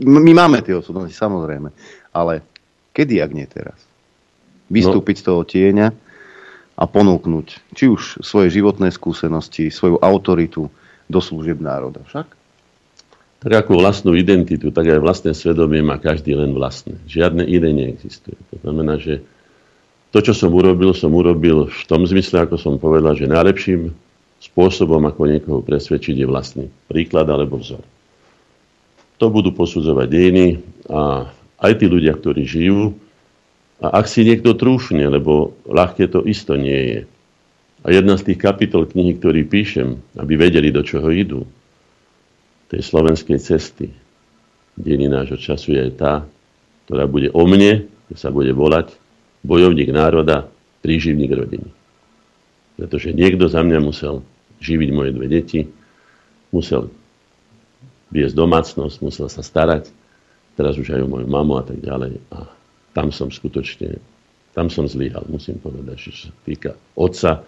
My máme tie osobnosti, samozrejme, ale kedy, ak nie teraz? Vystúpiť no. z toho tieňa a ponúknuť či už svoje životné skúsenosti, svoju autoritu do služieb národa. Však? Tak ako vlastnú identitu, tak aj vlastné svedomie má každý len vlastné. Žiadne iné neexistuje. To znamená, že to, čo som urobil, som urobil v tom zmysle, ako som povedal, že najlepším spôsobom, ako niekoho presvedčiť, je vlastný príklad alebo vzor. To budú posudzovať dejiny a aj tí ľudia, ktorí žijú. A ak si niekto trúfne, lebo ľahké to isto nie je. A jedna z tých kapitol knihy, ktorý píšem, aby vedeli, do čoho idú, tej slovenskej cesty, dejiny nášho času je aj tá, ktorá bude o mne, kde sa bude volať bojovník národa, príživník rodiny. Pretože niekto za mňa musel živiť moje dve deti, musel viesť domácnosť, musel sa starať, teraz už aj o moju mamu a tak ďalej. A tam som skutočne, tam som zlyhal, musím povedať, že sa týka otca.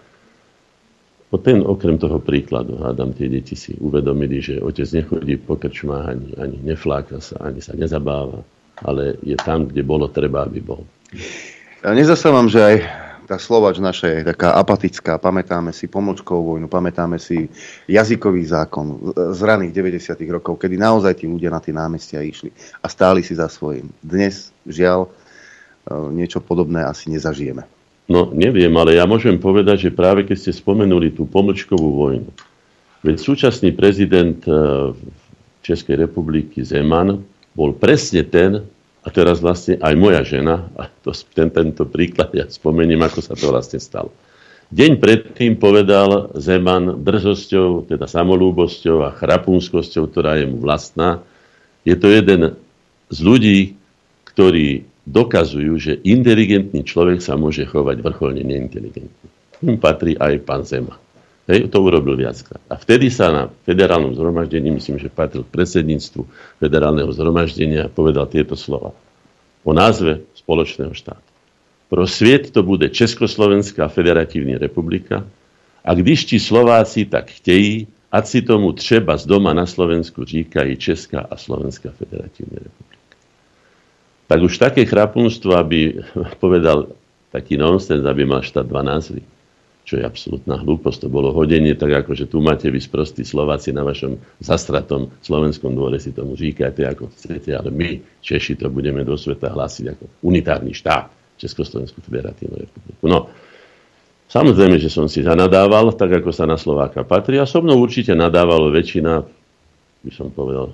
Ten, okrem toho príkladu, hádam, tie deti si uvedomili, že otec nechodí po krčmách, ani, ani nefláka sa, ani sa nezabáva, ale je tam, kde bolo treba, aby bol. Nezastávam, že aj tá Slovač naša je taká apatická. Pamätáme si pomlčkovú vojnu, pamätáme si jazykový zákon z raných 90. rokov, kedy naozaj tí ľudia na tie námestia išli a stáli si za svojím. Dnes, žiaľ, e, niečo podobné asi nezažijeme. No, neviem, ale ja môžem povedať, že práve keď ste spomenuli tú pomlčkovú vojnu, veď súčasný prezident e, Českej republiky Zeman bol presne ten, a teraz vlastne aj moja žena, a to, ten, tento príklad ja spomeniem, ako sa to vlastne stalo. Deň predtým povedal Zeman drzosťou, teda samolúbosťou a chrapúnskosťou, ktorá je mu vlastná. Je to jeden z ľudí, ktorí dokazujú, že inteligentný človek sa môže chovať vrcholne neinteligentne. Tým patrí aj pán Zeman. Hej, to urobil viackrát. A vtedy sa na federálnom zhromaždení, myslím, že patril k predsedníctvu federálneho zhromaždenia, povedal tieto slova o názve spoločného štátu. Pro sviet to bude Československá federatívna republika a když ti Slováci tak chtějí, ať si tomu třeba z doma na Slovensku říkají Česká a Slovenská federatívna republika. Tak už také chrapunstvo, aby povedal taký nonsens, aby mal štát dva názvy čo je absolútna hlúposť. To bolo hodenie, tak ako že tu máte vy sprostí Slováci na vašom zastratom slovenskom dvore si tomu říkajte ako chcete, ale my, Češi, to budeme do sveta hlásiť ako unitárny štát. Československú federatívnu republiku. No, samozrejme, že som si zanadával, tak ako sa na Slováka patrí a so mnou určite nadávalo väčšina, by som povedal,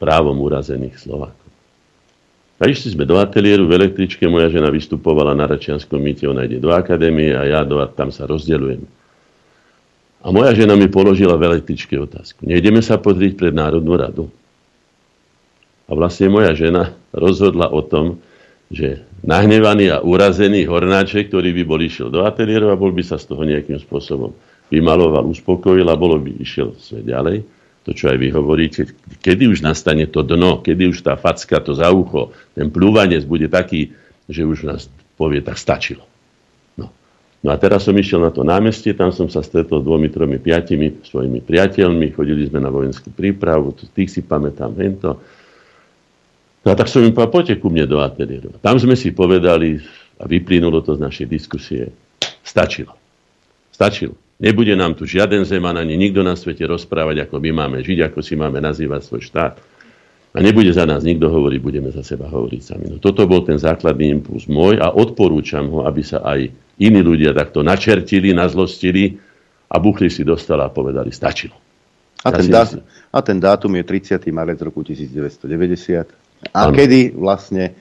právom urazených Slovákov. A išli sme do ateliéru, v električke moja žena vystupovala na Račianskom mýte, ona ide do akadémie a ja do, tam sa rozdeľujem. A moja žena mi položila v električke otázku. Nejdeme sa pozrieť pred Národnú radu. A vlastne moja žena rozhodla o tom, že nahnevaný a urazený hornáček, ktorý by bol išiel do ateliéru a bol by sa z toho nejakým spôsobom vymaloval, uspokojil a bolo by išiel sve ďalej to, čo aj vy hovoríte, kedy už nastane to dno, kedy už tá facka, to za ucho, ten plúvanec bude taký, že už nás povie, tak stačilo. No. no a teraz som išiel na to námestie, tam som sa stretol dvomi, tromi, piatimi svojimi priateľmi, chodili sme na vojenskú prípravu, tých si pamätám hento. No a tak som im povedal, poďte ku mne do ateliéru. Tam sme si povedali, a vyplynulo to z našej diskusie, stačilo. Stačilo. Nebude nám tu žiaden zeman ani nikto na svete rozprávať, ako my máme žiť, ako si máme nazývať svoj štát. A nebude za nás nikto hovoriť, budeme za seba hovoriť sami. No, toto bol ten základný impuls môj a odporúčam ho, aby sa aj iní ľudia takto načertili, nazlostili a buchli si dostala a povedali, stačilo. A, ja ten, dá, a ten dátum je 30. marec roku 1990. A ano. kedy vlastne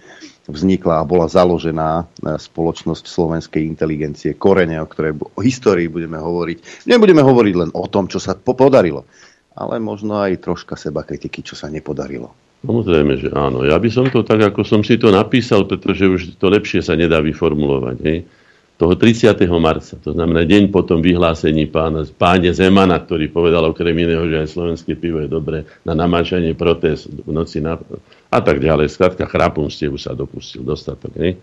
vznikla a bola založená e, spoločnosť slovenskej inteligencie, korene, o ktorej o histórii budeme hovoriť. Nebudeme hovoriť len o tom, čo sa podarilo, ale možno aj troška seba kritiky, čo sa nepodarilo. Samozrejme, že áno. Ja by som to tak, ako som si to napísal, pretože už to lepšie sa nedá vyformulovať. Hej? toho 30. marca, to znamená deň po tom vyhlásení pána, páne Zemana, ktorý povedal okrem iného, že aj slovenské pivo je dobré na namáčanie protest v noci na, a tak ďalej. Skrátka, chrápomstievu sa dopustil dostatok. Ne?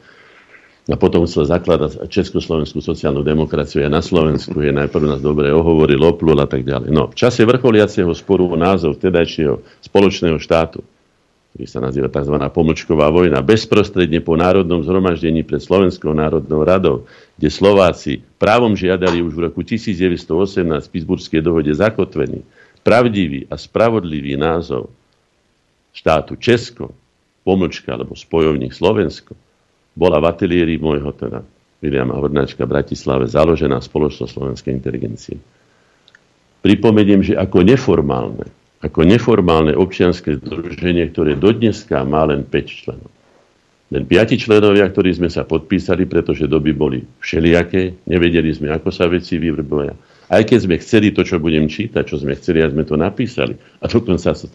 A potom chcel zakladať Československú sociálnu demokraciu a na Slovensku je najprv nás dobre ohovoril, oplul a tak ďalej. No, v čase vrcholiaceho sporu o názov vtedajšieho spoločného štátu ktorý sa nazýva tzv. pomlčková vojna, bezprostredne po národnom zhromaždení pred Slovenskou národnou radou, kde Slováci právom žiadali už v roku 1918 v Pittsburghskej dohode zakotvený pravdivý a spravodlivý názov štátu Česko, pomlčka alebo spojovník Slovensko, bola v ateliéri môjho teda Viliama Hornáčka v Bratislave založená spoločnosť slovenskej inteligencie. Pripomeniem, že ako neformálne ako neformálne občianske združenie, ktoré dodneska má len 5 členov. Len 5 členovia, ktorí sme sa podpísali, pretože doby boli všelijaké, nevedeli sme, ako sa veci vyvrboja. Aj keď sme chceli to, čo budem čítať, čo sme chceli, a sme to napísali, a dokonca sa to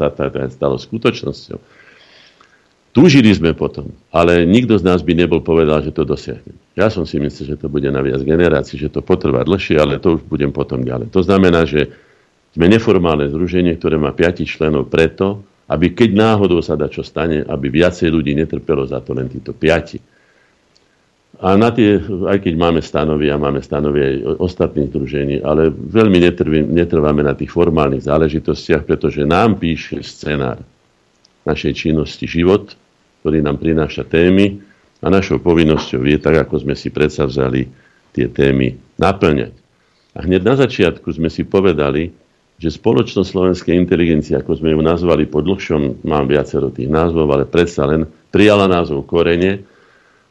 stalo skutočnosťou. Túžili sme potom, ale nikto z nás by nebol povedal, že to dosiahne. Ja som si myslel, že to bude na viac generácií, že to potrvá dlhšie, ale to už budem potom ďalej. To znamená, že sme neformálne združenie, ktoré má 5 členov preto, aby keď náhodou sa dá čo stane, aby viacej ľudí netrpelo za to len títo piati. A na tie, aj keď máme stanovy a máme stanovy aj ostatných združení, ale veľmi netrvím, netrváme na tých formálnych záležitostiach, pretože nám píše scenár našej činnosti život, ktorý nám prináša témy a našou povinnosťou je, tak ako sme si vzali tie témy naplňať. A hneď na začiatku sme si povedali, že spoločnosť slovenskej inteligencie, ako sme ju nazvali po dlhšom, mám viacero tých názvov, ale predsa len prijala názov Korene.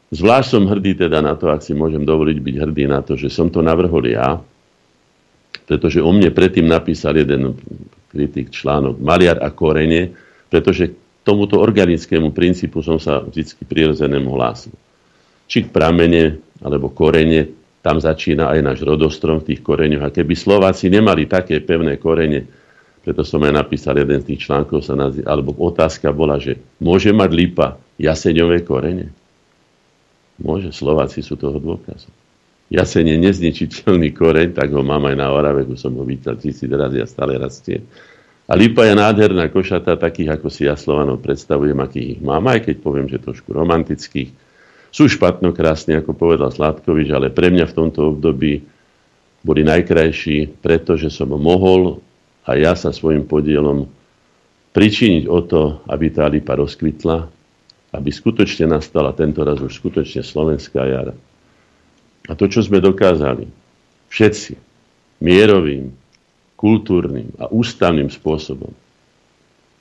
Zvlášť som hrdý teda na to, ak si môžem dovoliť byť hrdý na to, že som to navrhol ja, pretože o mne predtým napísal jeden kritik článok Maliar a Korene, pretože tomuto organickému princípu som sa vždy prirodzenému hlásil. Či k pramene, alebo korene, tam začína aj náš rodostrom v tých koreňoch. A keby Slováci nemali také pevné korene, preto som aj napísal jeden z tých článkov, sa nazý, alebo otázka bola, že môže mať lípa jaseňové korene? Môže, Slováci sú toho dôkazom. Jaseň je nezničiteľný koreň, tak ho mám aj na Orave, som ho vítal tisíc razy a stále rastie. A lípa je nádherná košata, takých, ako si ja Slovanov predstavujem, akých ich mám, aj keď poviem, že trošku romantických sú špatno krásne, ako povedal Sládkovič, ale pre mňa v tomto období boli najkrajší, pretože som mohol a ja sa svojim podielom pričiniť o to, aby tá lipa rozkvitla, aby skutočne nastala tento raz už skutočne slovenská jara. A to, čo sme dokázali, všetci, mierovým, kultúrnym a ústavným spôsobom,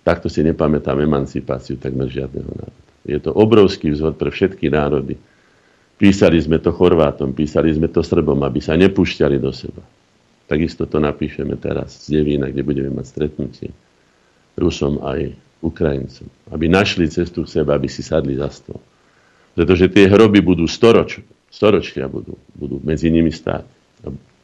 takto si nepamätám emancipáciu takmer žiadneho národa. Je to obrovský vzhod pre všetky národy. Písali sme to Chorvátom, písali sme to Srbom, aby sa nepúšťali do seba. Takisto to napíšeme teraz z Devína, kde budeme mať stretnutie Rusom aj Ukrajincom. Aby našli cestu k sebe, aby si sadli za stôl. Pretože tie hroby budú storoč, storočia budú, budú medzi nimi stáť.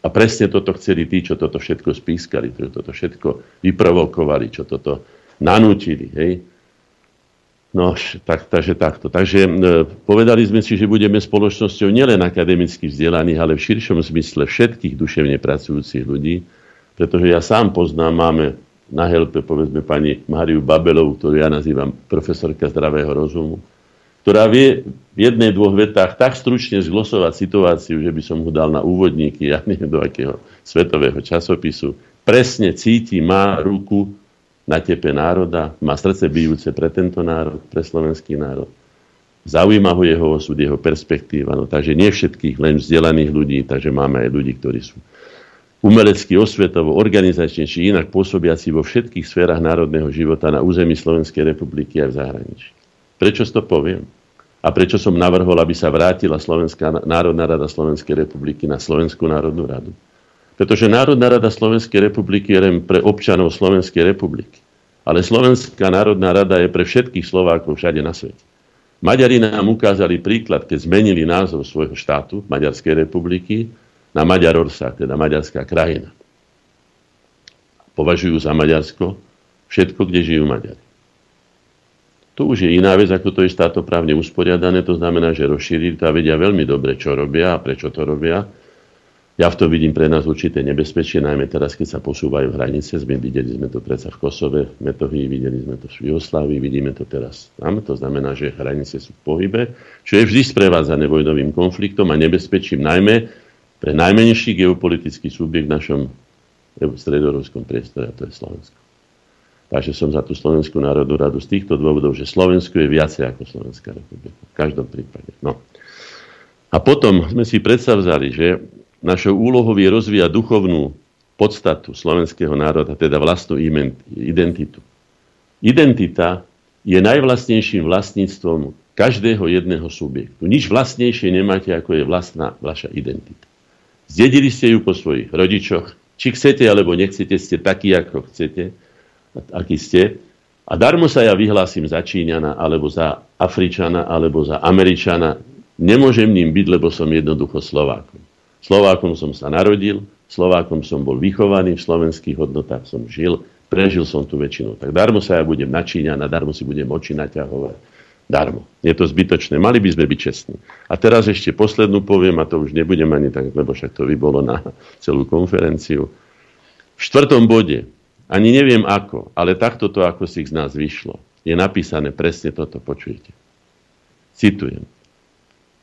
A presne toto chceli tí, čo toto všetko spískali, čo toto všetko vyprovokovali, čo toto nanútili. Hej? No, tak, takže takto. Takže e, povedali sme si, že budeme spoločnosťou nielen akademicky vzdelaných, ale v širšom zmysle všetkých duševne pracujúcich ľudí, pretože ja sám poznám, máme na helpe, povedzme, pani Máriu Babelovú, ktorú ja nazývam profesorka zdravého rozumu, ktorá vie v jednej, dvoch vetách tak stručne zglosovať situáciu, že by som ho dal na úvodníky, ja neviem do akého svetového časopisu, presne cíti, má ruku na tepe národa, má srdce bijúce pre tento národ, pre slovenský národ. Zaujíma ho jeho osud, jeho perspektíva. No, takže nie všetkých, len vzdelaných ľudí, takže máme aj ľudí, ktorí sú umelecky, osvetovo, organizačne či inak pôsobiaci vo všetkých sférach národného života na území Slovenskej republiky a v zahraničí. Prečo to poviem? A prečo som navrhol, aby sa vrátila Slovenská národná rada Slovenskej republiky na Slovenskú národnú radu? Pretože Národná rada Slovenskej republiky je len pre občanov Slovenskej republiky. Ale Slovenská národná rada je pre všetkých Slovákov všade na svete. Maďari nám ukázali príklad, keď zmenili názov svojho štátu, Maďarskej republiky, na Maďarorsa, teda Maďarská krajina. Považujú za Maďarsko všetko, kde žijú Maďari. To už je iná vec, ako to je štátoprávne usporiadané, to znamená, že rozšírili to a vedia veľmi dobre, čo robia a prečo to robia ja v tom vidím pre nás určité nebezpečie, najmä teraz, keď sa posúvajú hranice. Sme videli sme to predsa v Kosove, v Metohii, videli sme to v Jugoslávii, vidíme to teraz tam. To znamená, že hranice sú v pohybe, čo je vždy sprevádzané vojnovým konfliktom a nebezpečím najmä pre najmenší geopolitický subjekt v našom stredorovskom priestore, a to je Slovensko. Takže som za tú Slovenskú národnú radu z týchto dôvodov, že Slovensko je viacej ako Slovenská republika. V každom prípade. No. A potom sme si predstavzali, že Našou úlohou je rozvíjať duchovnú podstatu slovenského národa, teda vlastnú identitu. Identita je najvlastnejším vlastníctvom každého jedného subjektu. Nič vlastnejšie nemáte, ako je vlastná vaša identita. Zdedili ste ju po svojich rodičoch. Či chcete, alebo nechcete, ste takí, ako chcete, aký ste. A darmo sa ja vyhlásim za Číňana, alebo za Afričana, alebo za Američana. Nemôžem ním byť, lebo som jednoducho Slovákom. Slovákom som sa narodil, Slovákom som bol vychovaný, v slovenských hodnotách som žil, prežil som tu väčšinu. Tak darmo sa ja budem načíňať, a darmo si budem oči naťahovať. Darmo. Je to zbytočné. Mali by sme byť čestní. A teraz ešte poslednú poviem, a to už nebudem ani tak, lebo však to by bolo na celú konferenciu. V štvrtom bode, ani neviem ako, ale takto to ako si z nás vyšlo, je napísané presne toto, počujete. Citujem.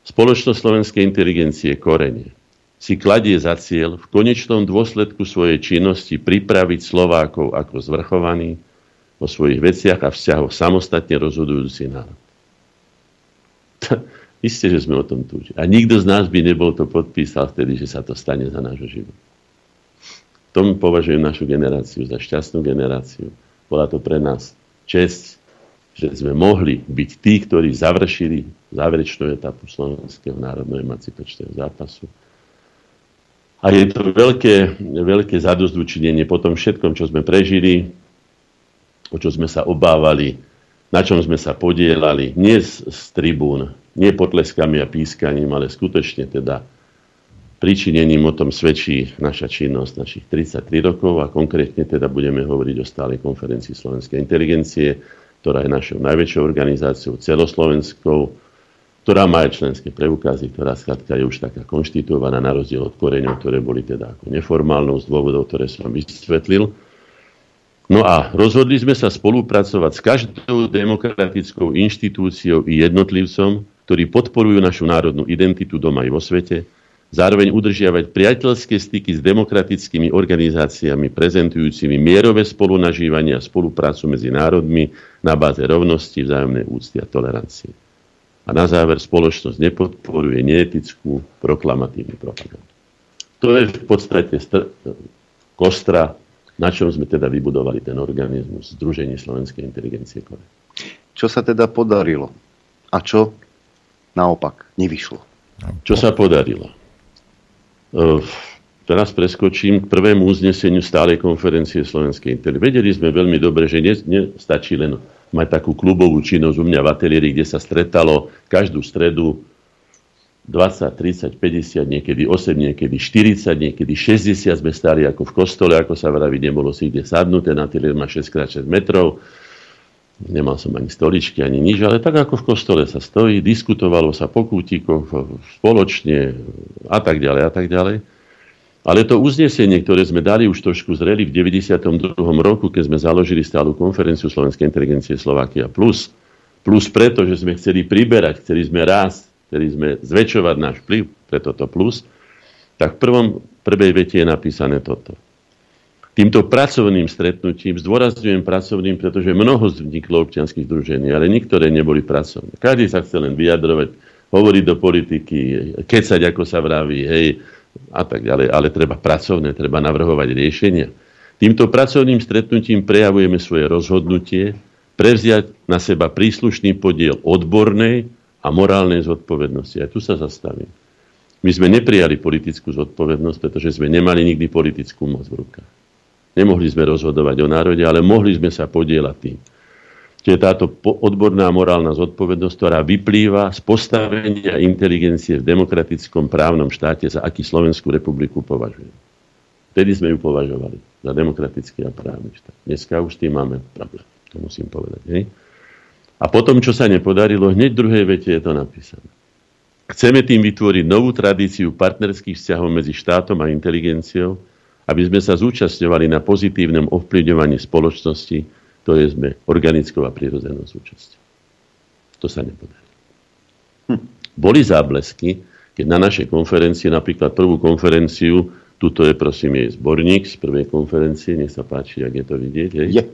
Spoločnosť slovenskej inteligencie korenie si kladie za cieľ v konečnom dôsledku svojej činnosti pripraviť Slovákov ako zvrchovaný vo svojich veciach a vzťahoch samostatne rozhodujúci národ. Isté, že sme o tom túžili. A nikto z nás by nebol to podpísal vtedy, že sa to stane za nášho života. Tom považujem našu generáciu za šťastnú generáciu. Bola to pre nás čest, že sme mohli byť tí, ktorí završili záverečnú etapu slovenského národného emancipačného zápasu a je to veľké, veľké zadozdučinenie po tom všetkom, čo sme prežili, o čo sme sa obávali, na čom sme sa podielali, nie z, z tribún, nie potleskami a pískaním, ale skutočne teda príčinením o tom svedčí naša činnosť našich 33 rokov a konkrétne teda budeme hovoriť o stálej konferencii slovenskej inteligencie, ktorá je našou najväčšou organizáciou celoslovenskou, ktorá má aj členské preukazy, ktorá skladka je už taká konštituovaná na rozdiel od koreňov, ktoré boli teda ako neformálnou z dôvodov, ktoré som vysvetlil. No a rozhodli sme sa spolupracovať s každou demokratickou inštitúciou i jednotlivcom, ktorí podporujú našu národnú identitu doma aj vo svete, zároveň udržiavať priateľské styky s demokratickými organizáciami prezentujúcimi mierové spolunažívanie a spoluprácu medzi národmi na báze rovnosti, vzájomnej úcty a tolerancie. A na záver spoločnosť nepodporuje neetickú proklamatívnu propagandu. To je v podstate str- kostra, na čom sme teda vybudovali ten organizmus Združenie slovenskej inteligencie. Čo sa teda podarilo? A čo naopak nevyšlo? Čo sa podarilo? Uh, teraz preskočím k prvému uzneseniu stálej konferencie Slovenskej inteligencie. Vedeli sme veľmi dobre, že nestačí len mať takú klubovú činnosť u mňa v ateliéri, kde sa stretalo každú stredu 20, 30, 50, niekedy 8, niekedy 40, niekedy 60 sme stali ako v kostole, ako sa vraví, nebolo si kde sadnúť, ten ateliér má 6x6 metrov, nemal som ani stoličky, ani nič, ale tak ako v kostole sa stojí, diskutovalo sa po kútikoch spoločne a tak ďalej a tak ďalej. Ale to uznesenie, ktoré sme dali už trošku zreli v 92. roku, keď sme založili stálu konferenciu Slovenskej inteligencie Slovakia Plus, plus preto, že sme chceli priberať, chceli sme rásť, chceli sme zväčšovať náš vplyv, preto to plus, tak v prvom, prvej vete je napísané toto. Týmto pracovným stretnutím, zdôrazňujem pracovným, pretože mnoho vzniklo občianských združení, ale niektoré neboli pracovné. Každý sa chce len vyjadrovať, hovoriť do politiky, kecať, ako sa vraví, hej, a tak ďalej, ale treba pracovné, treba navrhovať riešenia. Týmto pracovným stretnutím prejavujeme svoje rozhodnutie prevziať na seba príslušný podiel odbornej a morálnej zodpovednosti. A tu sa zastavím. My sme neprijali politickú zodpovednosť, pretože sme nemali nikdy politickú moc v rukách. Nemohli sme rozhodovať o národe, ale mohli sme sa podielať tým. Čiže táto odborná morálna zodpovednosť, ktorá vyplýva z postavenia inteligencie v demokratickom právnom štáte, za aký Slovenskú republiku považuje. Vtedy sme ju považovali za demokratický a právny štát. Dneska už s tým máme problém. To musím povedať. Hej? A potom, čo sa nepodarilo, hneď v druhej vete je to napísané. Chceme tým vytvoriť novú tradíciu partnerských vzťahov medzi štátom a inteligenciou, aby sme sa zúčastňovali na pozitívnom ovplyvňovaní spoločnosti, ktoré sme organickou a prirodzenou súčasťou. To sa nepodarilo. Hm. Boli záblesky, keď na našej konferencii, napríklad prvú konferenciu, tuto je prosím jej zborník z prvej konferencie, nech sa páči, ak je to vidieť. Hej. Je.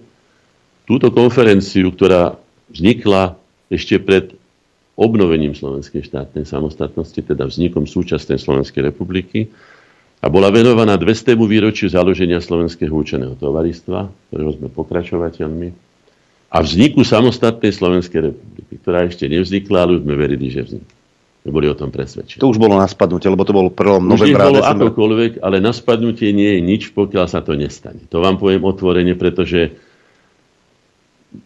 Túto konferenciu, ktorá vznikla ešte pred obnovením slovenskej štátnej samostatnosti, teda vznikom súčasnej Slovenskej republiky, a bola venovaná 200. výročiu založenia Slovenského učeného tovaristva, ktorého sme pokračovateľmi, a vzniku samostatnej Slovenskej republiky, ktorá ešte nevznikla, ale už sme verili, že vznikne. My boli o tom presvedčení. To už bolo na spadnutie, lebo to bolo prvom novembra. Už bolo akokoľvek, ale na spadnutie nie je nič, pokiaľ sa to nestane. To vám poviem otvorene, pretože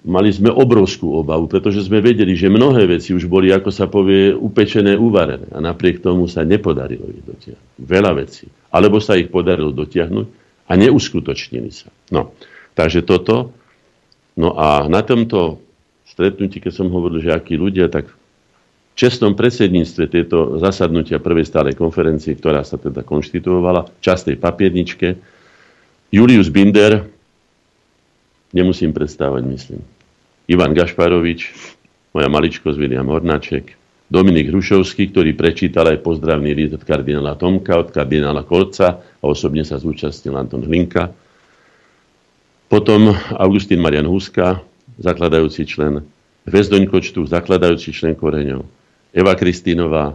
mali sme obrovskú obavu, pretože sme vedeli, že mnohé veci už boli, ako sa povie, upečené, uvarené. A napriek tomu sa nepodarilo ich dotiahnuť. Veľa vecí. Alebo sa ich podarilo dotiahnuť a neuskutočnili sa. No, takže toto. No a na tomto stretnutí, keď som hovoril, že akí ľudia, tak v čestnom predsedníctve tieto zasadnutia prvej stálej konferencie, ktorá sa teda konštituovala, častej papierničke, Julius Binder, nemusím predstávať, myslím. Ivan Gašparovič, moja maličkosť William Hornáček, Dominik Hrušovský, ktorý prečítal aj pozdravný list od kardinála Tomka, od kardinála Kolca a osobne sa zúčastnil Anton Hlinka. Potom Augustín Marian Huska, zakladajúci člen, Hvezdoň zakladajúci člen Koreňov, Eva Kristínová,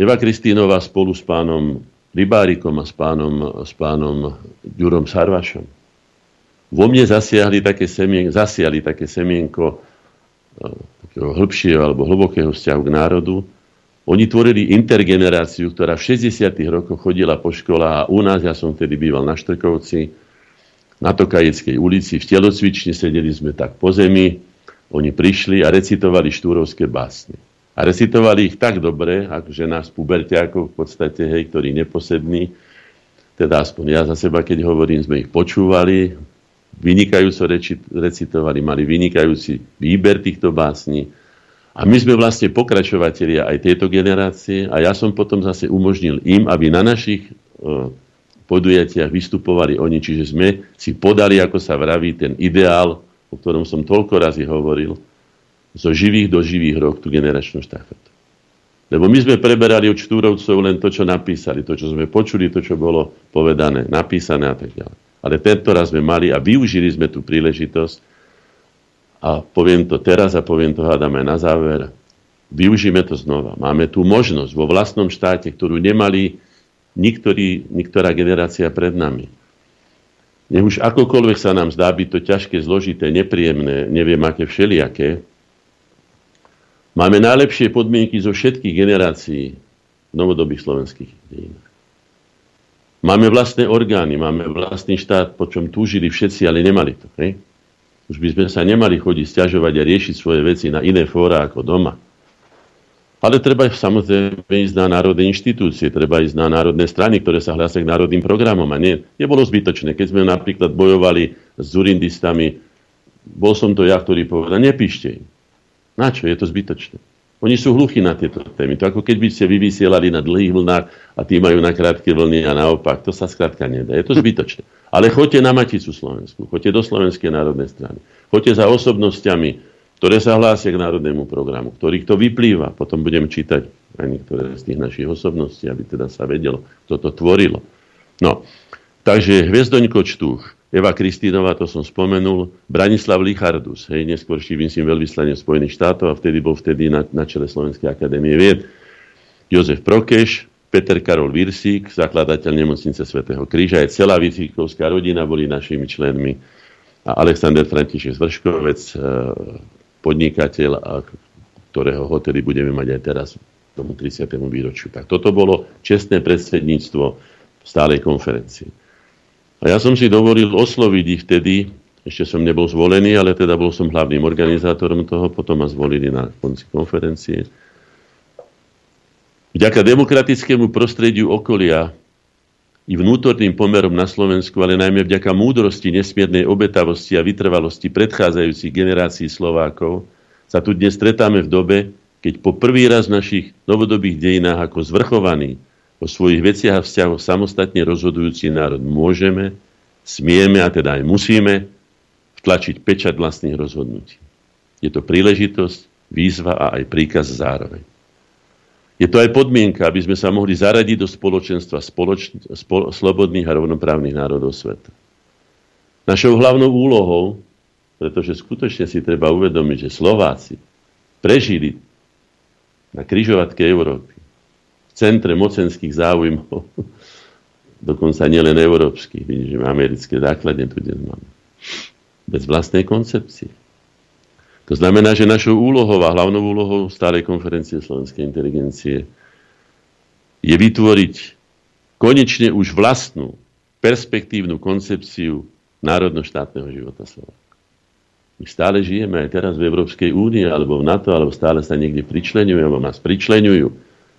Eva Kristínová spolu s pánom Rybárikom a s pánom, s pánom Ďurom Sarvašom vo mne zasiahli také semien, zasiali také semienko e, takého hĺbšieho alebo hlbokého vzťahu k národu. Oni tvorili intergeneráciu, ktorá v 60. rokoch chodila po školách a u nás, ja som vtedy býval na Štrkovci, na Tokajeckej ulici, v telocvični sedeli sme tak po zemi, oni prišli a recitovali štúrovské básne. A recitovali ich tak dobre, že nás puberťákov v podstate, hej, ktorí neposední, teda aspoň ja za seba, keď hovorím, sme ich počúvali, vynikajúco recitovali, mali vynikajúci výber týchto básní. A my sme vlastne pokračovatelia aj tejto generácie a ja som potom zase umožnil im, aby na našich uh, podujatiach vystupovali oni, čiže sme si podali, ako sa vraví, ten ideál, o ktorom som toľko razy hovoril, zo živých do živých rok tú generačnú štafetu. Lebo my sme preberali od štúrovcov len to, čo napísali, to, čo sme počuli, to, čo bolo povedané, napísané a tak ďalej ale tento raz sme mali a využili sme tú príležitosť a poviem to teraz a poviem to hádame na záver. Využíme to znova. Máme tu možnosť vo vlastnom štáte, ktorú nemali niktorý, niektorá generácia pred nami. Nech už akokoľvek sa nám zdá byť to ťažké, zložité, nepríjemné, neviem aké všelijaké, máme najlepšie podmienky zo všetkých generácií novodobých slovenských dejinách. Máme vlastné orgány, máme vlastný štát, po čom túžili všetci, ale nemali to. Hej? Už by sme sa nemali chodiť stiažovať a riešiť svoje veci na iné fóra ako doma. Ale treba samozrejme ísť na národné inštitúcie, treba ísť na národné strany, ktoré sa hlásia k národným programom. A nie, nebolo zbytočné. Keď sme napríklad bojovali s zurindistami, bol som to ja, ktorý povedal, nepíšte im. Na čo? Je to zbytočné. Oni sú hluchí na tieto témy. To ako keď by ste vyvysielali na dlhých vlnách a tí majú na krátke vlny a naopak. To sa skrátka nedá. Je to zbytočné. Ale choďte na Maticu Slovensku, choďte do Slovenskej národnej strany. Choďte za osobnosťami, ktoré sa hlásia k národnému programu, ktorých to vyplýva. Potom budem čítať aj niektoré z tých našich osobností, aby teda sa vedelo, kto to tvorilo. No, takže Hviezdoňko Čtúch, Eva Kristínová, to som spomenul, Branislav Lichardus, hej, neskôr myslím veľvyslanie Spojených štátov a vtedy bol vtedy na, na čele Slovenskej akadémie vied, Jozef Prokeš, Peter Karol Virsík, zakladateľ nemocnice svätého Kríža, aj celá Virsíkovská rodina boli našimi členmi a Alexander František Zvrškovec, podnikateľ, a ktorého hotely budeme mať aj teraz tomu 30. výročiu. Tak toto bolo čestné predsedníctvo stálej konferencie. A ja som si dovolil osloviť ich vtedy, ešte som nebol zvolený, ale teda bol som hlavným organizátorom toho, potom ma zvolili na konci konferencie. Vďaka demokratickému prostrediu okolia i vnútorným pomerom na Slovensku, ale najmä vďaka múdrosti, nesmiernej obetavosti a vytrvalosti predchádzajúcich generácií Slovákov sa tu dnes stretáme v dobe, keď po prvý raz v našich novodobých dejinách ako zvrchovaný o svojich veciach a vzťahoch samostatne rozhodujúci národ môžeme, smieme a teda aj musíme vtlačiť pečať vlastných rozhodnutí. Je to príležitosť, výzva a aj príkaz zároveň. Je to aj podmienka, aby sme sa mohli zaradiť do spoločenstva spoloč, spol, slobodných a rovnoprávnych národov sveta. Našou hlavnou úlohou, pretože skutočne si treba uvedomiť, že Slováci prežili na kryžovatke Európy, centre mocenských záujmov, dokonca nielen európskych, vidíš, že americké základne tu dnes máme, bez vlastnej koncepcie to znamená, že našou úlohou a hlavnou úlohou stálej konferencie slovenskej inteligencie je vytvoriť konečne už vlastnú perspektívnu koncepciu národno-štátneho života Slovenska. My stále žijeme aj teraz v Európskej únii, alebo v NATO, alebo stále sa niekde pričlenujú, alebo nás pričlenujú.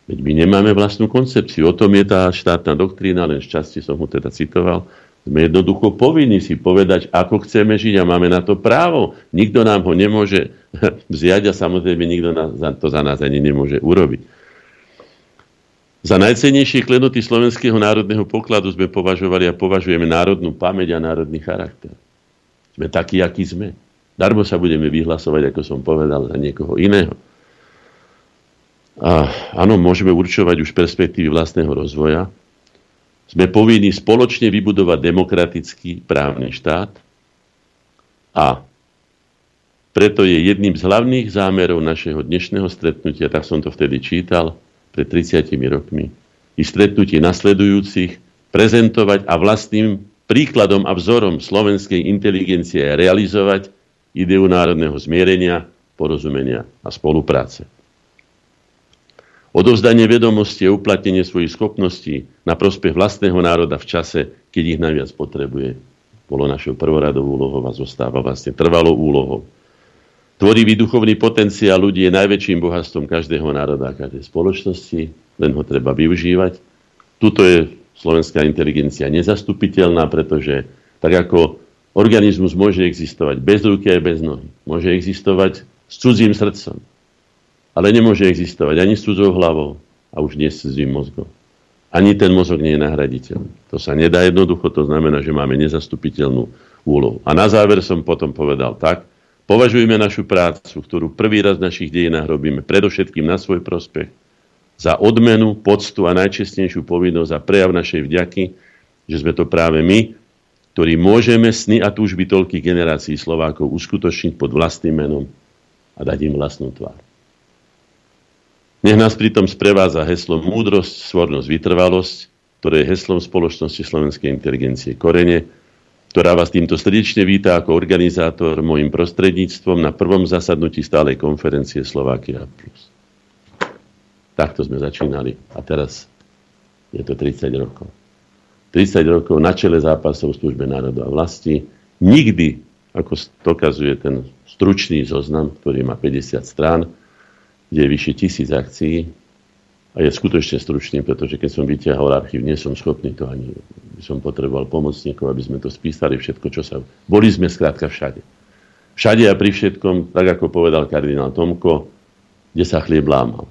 Veď my nemáme vlastnú koncepciu. O tom je tá štátna doktrína, len z časti som ho teda citoval, sme jednoducho povinní si povedať, ako chceme žiť a máme na to právo. Nikto nám ho nemôže vziať a samozrejme nikto to za nás ani nemôže urobiť. Za najcennejšie klenoty slovenského národného pokladu sme považovali a považujeme národnú pamäť a národný charakter. Sme takí, akí sme. Darmo sa budeme vyhlasovať, ako som povedal, za niekoho iného. A áno, môžeme určovať už perspektívy vlastného rozvoja, sme povinni spoločne vybudovať demokratický právny štát a preto je jedným z hlavných zámerov našeho dnešného stretnutia, tak som to vtedy čítal, pred 30 rokmi, i stretnutie nasledujúcich, prezentovať a vlastným príkladom a vzorom slovenskej inteligencie realizovať ideu národného zmierenia, porozumenia a spolupráce. Odovzdanie vedomosti a uplatnenie svojich schopností na prospech vlastného národa v čase, keď ich najviac potrebuje, bolo našou prvoradovou úlohou a zostáva vlastne trvalou úlohou. Tvorivý duchovný potenciál ľudí je najväčším bohatstvom každého národa a každej spoločnosti, len ho treba využívať. Tuto je slovenská inteligencia nezastupiteľná, pretože tak ako organizmus môže existovať bez ruky aj bez nohy, môže existovať s cudzím srdcom, ale nemôže existovať ani s cudzou hlavou a už nie s cudzým mozgom. Ani ten mozog nie je nahraditeľný. To sa nedá jednoducho, to znamená, že máme nezastupiteľnú úlohu. A na záver som potom povedal tak, považujeme našu prácu, ktorú prvý raz v našich dejinách robíme predovšetkým na svoj prospech, za odmenu, poctu a najčestnejšiu povinnosť a prejav našej vďaky, že sme to práve my, ktorí môžeme sny a túžby toľkých generácií Slovákov uskutočniť pod vlastným menom a dať im vlastnú tvár. Nech nás pritom sprevádza heslo múdrosť, svornosť, vytrvalosť, ktoré je heslom spoločnosti slovenskej inteligencie Korene, ktorá vás týmto srdečne víta ako organizátor môjim prostredníctvom na prvom zasadnutí stálej konferencie Slovakia. Takto sme začínali. A teraz je to 30 rokov. 30 rokov na čele zápasov v službe národu a vlasti. Nikdy, ako dokazuje ten stručný zoznam, ktorý má 50 strán, kde je vyššie tisíc akcií, a je skutočne stručný, pretože keď som vyťahol archív, nie som schopný to ani, som potreboval pomocníkov, aby sme to spísali všetko, čo sa... Boli sme skrátka všade. Všade a pri všetkom, tak ako povedal kardinál Tomko, kde sa chlieb lámal.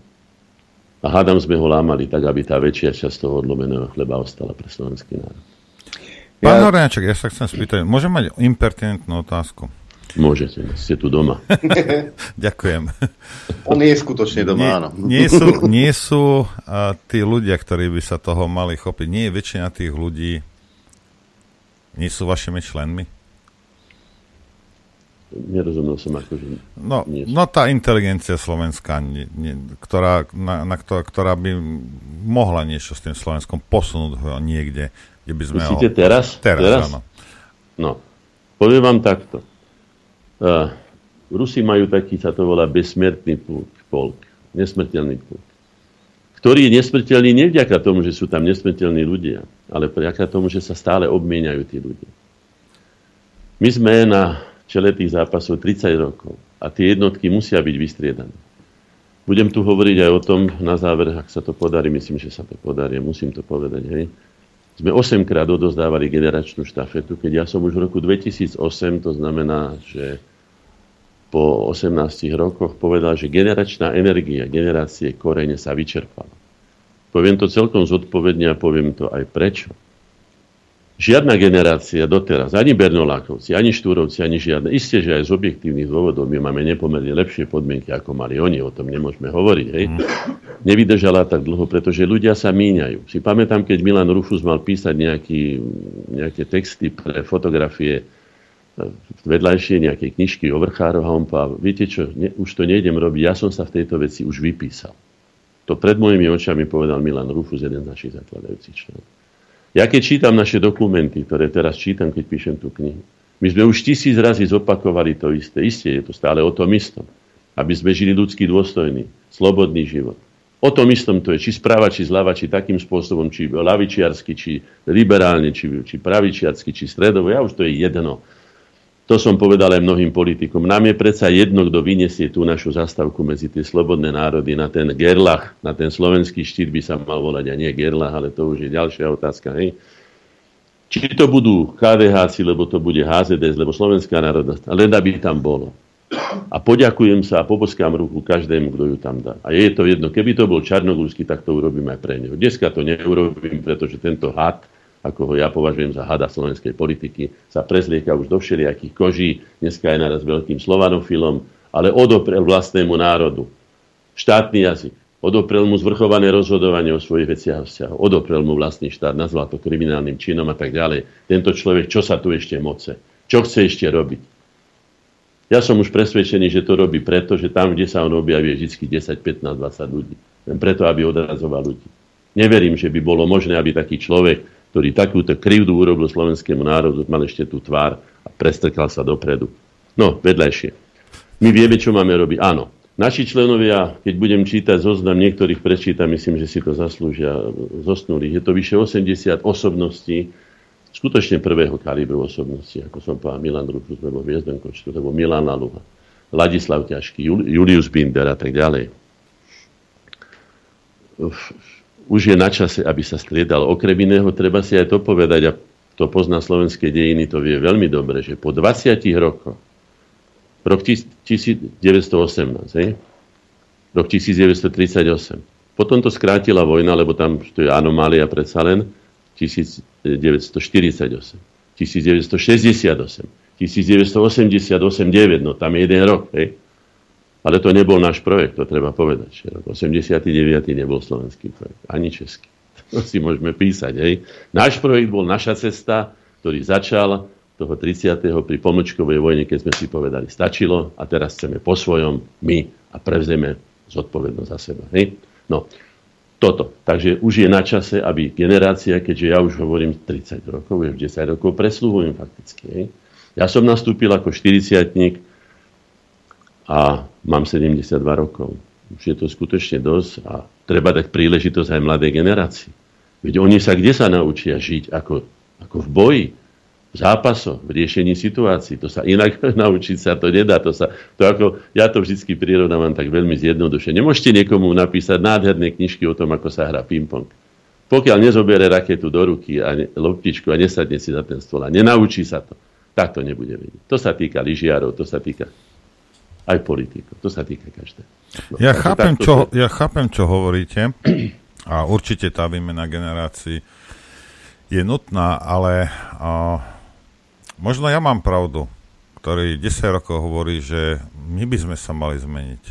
A hádam sme ho lámali tak, aby tá väčšia časť toho odlomeného chleba ostala pre slovenský národ. Pán ja... Ja sa chcem spýtať, môžem mať impertinentnú otázku? Môžete, ste tu doma. Ďakujem. On je skutočne doma, nie, áno. Nie sú, nie sú uh, tí ľudia, ktorí by sa toho mali chopiť. Nie je väčšina tých ľudí, nie sú vašimi členmi? Nerozumel som ako, že... No, no tá inteligencia slovenská, nie, nie, ktorá, na, na ktorá, ktorá by mohla niečo s tým Slovenskom posunúť ho niekde, kde by sme Myslíte ho... teraz? Teraz, teraz? áno. No, poviem vám takto Rusi majú taký, sa to volá, besmrtný polk, nesmrteľný polk, ktorý je nesmrteľný nie vďaka tomu, že sú tam nesmrteľní ľudia, ale vďaka tomu, že sa stále obmieniajú tí ľudia. My sme na čele tých zápasov 30 rokov a tie jednotky musia byť vystriedané. Budem tu hovoriť aj o tom na záver, ak sa to podarí, myslím, že sa to podarí, musím to povedať, hej. Sme 8 krát odozdávali generačnú štafetu, keď ja som už v roku 2008, to znamená, že po 18 rokoch povedal, že generačná energia, generácie korene sa vyčerpala. Poviem to celkom zodpovedne a poviem to aj prečo. Žiadna generácia doteraz, ani Bernolákovci, ani Štúrovci, ani žiadne. Isté, že aj z objektívnych dôvodov my máme nepomerne lepšie podmienky, ako mali oni, o tom nemôžeme hovoriť. Hej. Mm. Nevydržala tak dlho, pretože ľudia sa míňajú. Si pamätám, keď Milan Rufus mal písať nejaký, nejaké texty pre fotografie vedľajšie nejakej knižky o vrchároch a on povedal, viete čo, ne, už to nejdem robiť, ja som sa v tejto veci už vypísal. To pred mojimi očami povedal Milan Rufus, jeden z našich zakladajúcich členov. Ja keď čítam naše dokumenty, ktoré teraz čítam, keď píšem tú knihu, my sme už tisíc razy zopakovali to isté. Isté je to stále o tom istom. Aby sme žili ľudský dôstojný, slobodný život. O tom istom to je, či správa, či zľava, či takým spôsobom, či lavičiarsky, či liberálne, či, či pravičiarsky, či stredovo. Ja už to je jedno. To som povedal aj mnohým politikom. Nám je predsa jedno, kto vyniesie tú našu zastavku medzi tie slobodné národy na ten gerlach, na ten slovenský štít by sa mal volať, a nie gerlach, ale to už je ďalšia otázka. Hej? Či to budú KDH, lebo to bude HZDS, lebo Slovenská národná len aby tam bolo. A poďakujem sa a poboskám ruku každému, kto ju tam dá. A je to jedno, keby to bol Čarnogórsky, tak to urobím aj pre neho. Dneska to neurobím, pretože tento had ako ho ja považujem za hada slovenskej politiky, sa prezlieka už do všelijakých koží, dneska je naraz veľkým slovanofilom, ale odoprel vlastnému národu. Štátny jazyk. Odoprel mu zvrchované rozhodovanie o svojich veciach a vzťahoch. Odoprel mu vlastný štát, nazval to kriminálnym činom a tak ďalej. Tento človek, čo sa tu ešte moce? Čo chce ešte robiť? Ja som už presvedčený, že to robí preto, že tam, kde sa on objaví, je vždy 10, 15, 20 ľudí. Len preto, aby odrazoval ľudí. Neverím, že by bolo možné, aby taký človek ktorý takúto krivdu urobil slovenskému národu, mal ešte tú tvár a prestrkal sa dopredu. No, vedľajšie. My vieme, čo máme robiť. Áno, naši členovia, keď budem čítať zoznam, niektorých prečítam, myslím, že si to zaslúžia zosnulých. Je to vyše 80 osobností, skutočne prvého kalibru osobností, ako som povedal Milan Rufus, alebo Viezden Kočtu, alebo Milan Laluha, Ladislav Ťažký, Julius Binder a tak ďalej už je na čase, aby sa striedal. Okrem iného treba si aj to povedať, a to pozná slovenské dejiny, to vie veľmi dobre, že po 20 rokoch, rok 1918, hej? rok 1938, potom to skrátila vojna, lebo tam to je anomália predsa len, 1948, 1968, 1988, 9, no tam je jeden rok, hej? Ale to nebol náš projekt, to treba povedať. Rok 89. nebol slovenský projekt, ani český. To si môžeme písať. Hej. Náš projekt bol naša cesta, ktorý začal toho 30. pri pomočkovej vojne, keď sme si povedali, stačilo a teraz chceme po svojom my a prevzeme zodpovednosť za seba. Hej. No, toto. Takže už je na čase, aby generácia, keďže ja už hovorím 30 rokov, už 10 rokov presluhujem fakticky. Hej. Ja som nastúpil ako 40 a mám 72 rokov. Už je to skutočne dosť a treba dať príležitosť aj mladej generácii. Veď oni sa kde sa naučia žiť ako, ako v boji, v zápasoch, v riešení situácií. To sa inak naučiť sa to nedá. To sa, to ako, ja to vždy prirovnávam tak veľmi zjednoduše. Nemôžete niekomu napísať nádherné knižky o tom, ako sa hrá ping-pong. Pokiaľ nezobere raketu do ruky a ne, loptičku a nesadne si za ten stôl a nenaučí sa to, tak to nebude vedieť. To sa týka lyžiarov, to sa týka aj politikov, to sa týka každého. No, ja, chápem, čo, sa... ja chápem, čo hovoríte a určite tá výmena generácií je nutná, ale a, možno ja mám pravdu, ktorý 10 rokov hovorí, že my by sme sa mali zmeniť.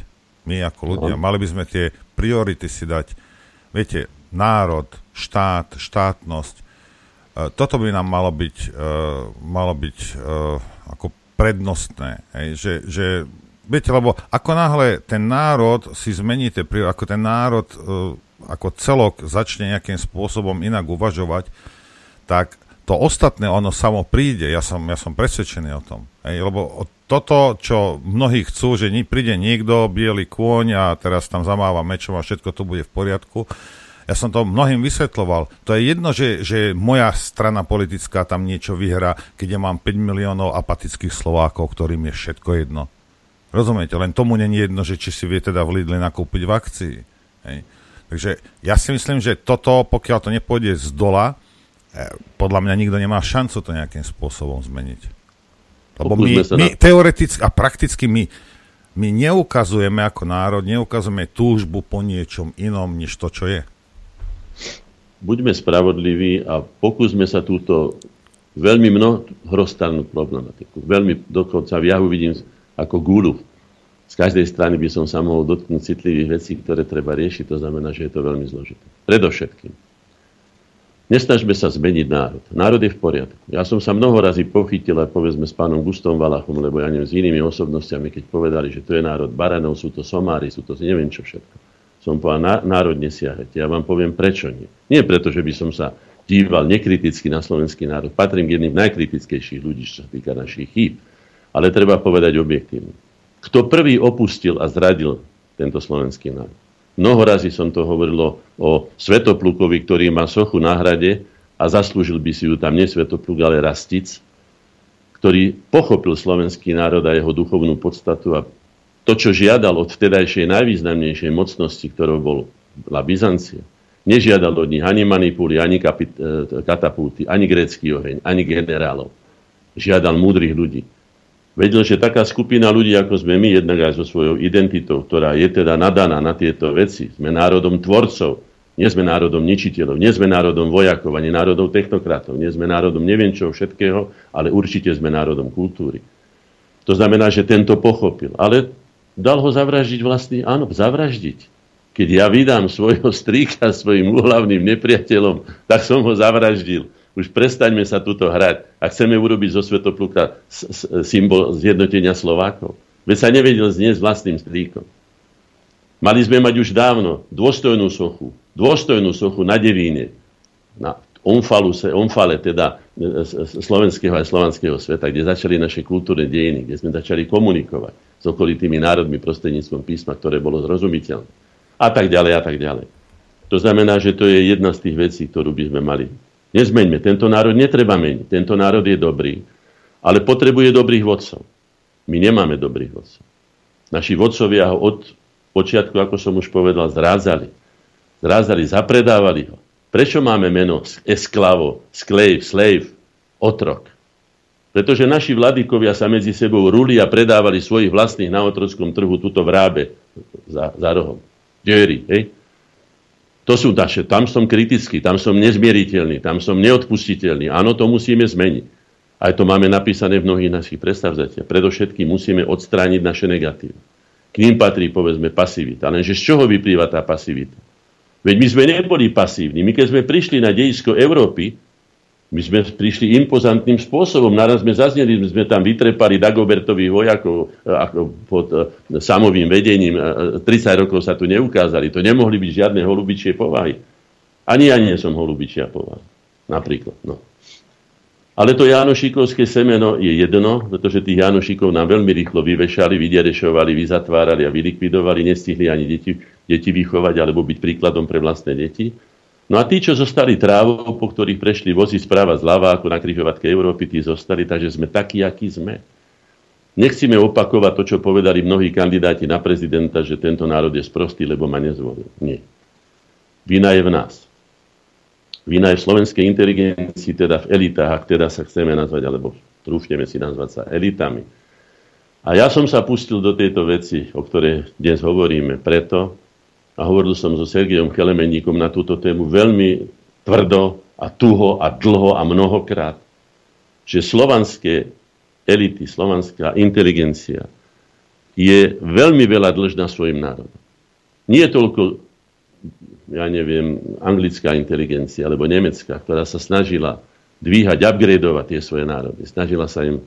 My ako ľudia. Mali by sme tie priority si dať. Viete, národ, štát, štátnosť. E, toto by nám malo byť, e, malo byť e, ako prednostné. Že, že, viete, lebo ako náhle ten národ si zmení tie priority, ako ten národ ako celok začne nejakým spôsobom inak uvažovať, tak to ostatné ono samo príde. Ja som, ja som presvedčený o tom. Hej, lebo toto, čo mnohí chcú, že príde niekto, biely kôň a teraz tam zamáva mečom a všetko to bude v poriadku. Ja som to mnohým vysvetloval. To je jedno, že, že moja strana politická tam niečo vyhrá, keď ja mám 5 miliónov apatických Slovákov, ktorým je všetko jedno. Rozumiete? Len tomu není jedno, že či si vie teda v Lidle nakúpiť vakcíny. Hej. Takže ja si myslím, že toto, pokiaľ to nepôjde z dola, E, podľa mňa nikto nemá šancu to nejakým spôsobom zmeniť. Lebo my, my teoreticky a prakticky my, my neukazujeme ako národ, neukazujeme túžbu po niečom inom, než to, čo je. Buďme spravodliví a pokúsme sa túto veľmi mnohostrannú problematiku. Veľmi dokonca ja ho vidím ako gulu. Z každej strany by som sa mohol dotknúť citlivých vecí, ktoré treba riešiť. To znamená, že je to veľmi zložité. Predovšetkým Nesnažme sa zmeniť národ. Národ je v poriadku. Ja som sa mnoho razy pochytil aj povedzme s pánom Gustom Valachom, lebo ja neviem, s inými osobnostiami, keď povedali, že to je národ baranov, sú to somári, sú to neviem čo všetko. Som povedal, národ nesiahete. Ja vám poviem, prečo nie. Nie preto, že by som sa díval nekriticky na slovenský národ. Patrím k jedným najkritickejších ľudí, čo sa týka našich chýb. Ale treba povedať objektívne. Kto prvý opustil a zradil tento slovenský národ? Mnoho razy som to hovorilo o Svetoplukovi, ktorý má sochu na hrade a zaslúžil by si ju tam nie Svetopluk, ale Rastic, ktorý pochopil slovenský národ a jeho duchovnú podstatu a to, čo žiadal od vtedajšej najvýznamnejšej mocnosti, ktorou bol, bola Byzancia, nežiadal od nich ani manipuly, ani kapit, e, katapulty, ani grécky oheň, ani generálov. Žiadal múdrych ľudí vedel, že taká skupina ľudí, ako sme my, jednak aj so svojou identitou, ktorá je teda nadaná na tieto veci, sme národom tvorcov, nie sme národom ničiteľov, nie sme národom vojakov, ani národom technokratov, nie sme národom neviem čo všetkého, ale určite sme národom kultúry. To znamená, že tento pochopil. Ale dal ho zavraždiť vlastný, áno, zavraždiť. Keď ja vydám svojho strýka svojim úhlavným nepriateľom, tak som ho zavraždil už prestaňme sa tuto hrať a chceme urobiť zo Svetopluka symbol zjednotenia Slovákov. Veď sa nevedel znieť vlastným strýkom. Mali sme mať už dávno dôstojnú sochu, dôstojnú sochu na Devíne, na omfalu, omfale teda e, slovenského a slovanského sveta, kde začali naše kultúrne dejiny, kde sme začali komunikovať s okolitými národmi prostredníctvom písma, ktoré bolo zrozumiteľné. A tak ďalej, a tak ďalej. To znamená, že to je jedna z tých vecí, ktorú by sme mali Nezmeňme. Tento národ netreba meniť. Tento národ je dobrý, ale potrebuje dobrých vodcov. My nemáme dobrých vodcov. Naši vodcovia ho od počiatku, ako som už povedal, zrázali. Zrázali, zapredávali ho. Prečo máme meno esklavo, sklave, slave, otrok? Pretože naši vladykovia sa medzi sebou ruli a predávali svojich vlastných na otrockom trhu tuto v rábe za, za rohom. Diery, hej? To sú naše, tam som kritický, tam som nezmieriteľný, tam som neodpustiteľný. Áno, to musíme zmeniť. Aj to máme napísané v mnohých našich predstavzatiach. Predovšetkým musíme odstrániť naše negatíva. K ním patrí, povedzme, pasivita. Lenže z čoho vyplýva tá pasivita? Veď my sme neboli pasívni. My keď sme prišli na dejisko Európy, my sme prišli impozantným spôsobom. Naraz sme zazneli, my sme tam vytrepali Dagobertových vojakov e, ako pod e, samovým vedením. 30 e, rokov sa tu neukázali. To nemohli byť žiadne holubičie povahy. Ani ja nie som holubičia povaha. Napríklad. No. Ale to Janošikovské semeno je jedno, pretože tých Janošikov nám veľmi rýchlo vyvešali, vyderešovali, vyzatvárali a vylikvidovali, nestihli ani deti, deti vychovať alebo byť príkladom pre vlastné deti. No a tí, čo zostali trávou, po ktorých prešli vozy správa zľava, ako na križovatke Európy, tí zostali, takže sme takí, akí sme. Nechcíme opakovať to, čo povedali mnohí kandidáti na prezidenta, že tento národ je sprostý, lebo ma nezvolil. Nie. Vina je v nás. Vina je v slovenskej inteligencii, teda v elitách, ak teda sa chceme nazvať, alebo trúfneme si nazvať sa elitami. A ja som sa pustil do tejto veci, o ktorej dnes hovoríme, preto, a hovoril som so Sergejom Kelemeníkom na túto tému veľmi tvrdo a tuho a dlho a mnohokrát, že slovanské elity, slovanská inteligencia je veľmi veľa dlžná svojim národom. Nie toľko ja neviem, anglická inteligencia alebo nemecká, ktorá sa snažila dvíhať, upgradeovať tie svoje národy. Snažila sa im...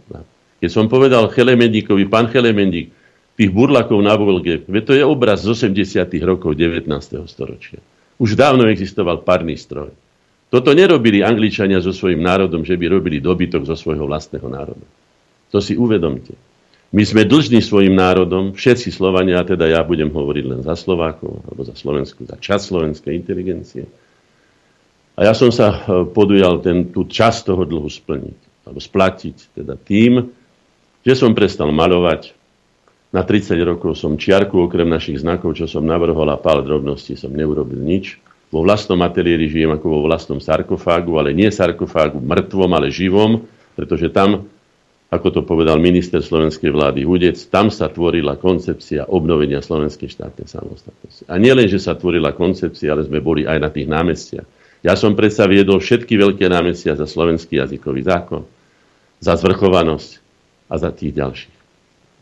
Keď som povedal Chelemendíkovi, pán Chelemendík, tých burlakov na Volge, to je obraz z 80. rokov 19. storočia. Už dávno existoval parný stroj. Toto nerobili Angličania so svojím národom, že by robili dobytok zo svojho vlastného národa. To si uvedomte. My sme dlžní svojim národom, všetci Slovania, a teda ja budem hovoriť len za Slovákov, alebo za Slovensku, za čas slovenskej inteligencie. A ja som sa e, podujal ten, tú časť toho dlhu splniť, alebo splatiť, teda tým, že som prestal malovať. Na 30 rokov som čiarku, okrem našich znakov, čo som navrhol a pál drobností, som neurobil nič. Vo vlastnom ateliéri žijem ako vo vlastnom sarkofágu, ale nie sarkofágu mŕtvom, ale živom, pretože tam ako to povedal minister slovenskej vlády Hudec, tam sa tvorila koncepcia obnovenia slovenskej štátnej samostatnosti. A nielen, že sa tvorila koncepcia, ale sme boli aj na tých námestiach. Ja som predsa viedol všetky veľké námestia za slovenský jazykový zákon, za zvrchovanosť a za tých ďalších.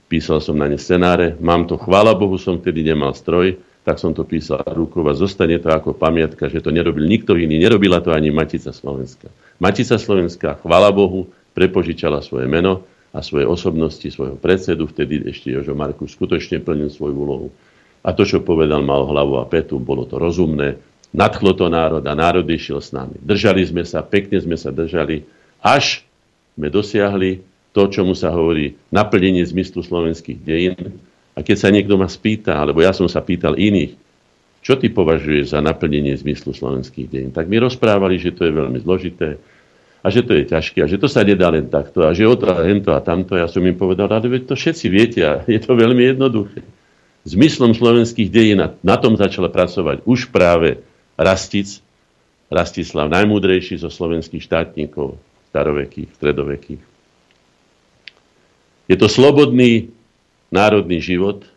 Písal som na ne scenáre, mám to, chvála Bohu, som vtedy nemal stroj, tak som to písal rukou a zostane to ako pamiatka, že to nerobil nikto iný, nerobila to ani Matica Slovenska. Matica Slovenska, chvála Bohu, prepožičala svoje meno a svoje osobnosti, svojho predsedu, vtedy ešte Jožo Marku skutočne plnil svoju úlohu. A to, čo povedal, mal hlavu a petu, bolo to rozumné, nadchlo to národ a národ išiel s nami. Držali sme sa, pekne sme sa držali, až sme dosiahli to, čomu sa hovorí naplnenie zmyslu slovenských dejín. A keď sa niekto ma spýta, alebo ja som sa pýtal iných, čo ty považuješ za naplnenie zmyslu slovenských dejín, tak mi rozprávali, že to je veľmi zložité, a že to je ťažké a že to sa nedá len takto a že o to a hento a tamto. Ja som im povedal, ale to všetci viete a je to veľmi jednoduché. Zmyslom slovenských dejín na, tom začal pracovať už práve Rastic, Rastislav, najmúdrejší zo slovenských štátnikov, starovekých, stredovekých. Je to slobodný národný život,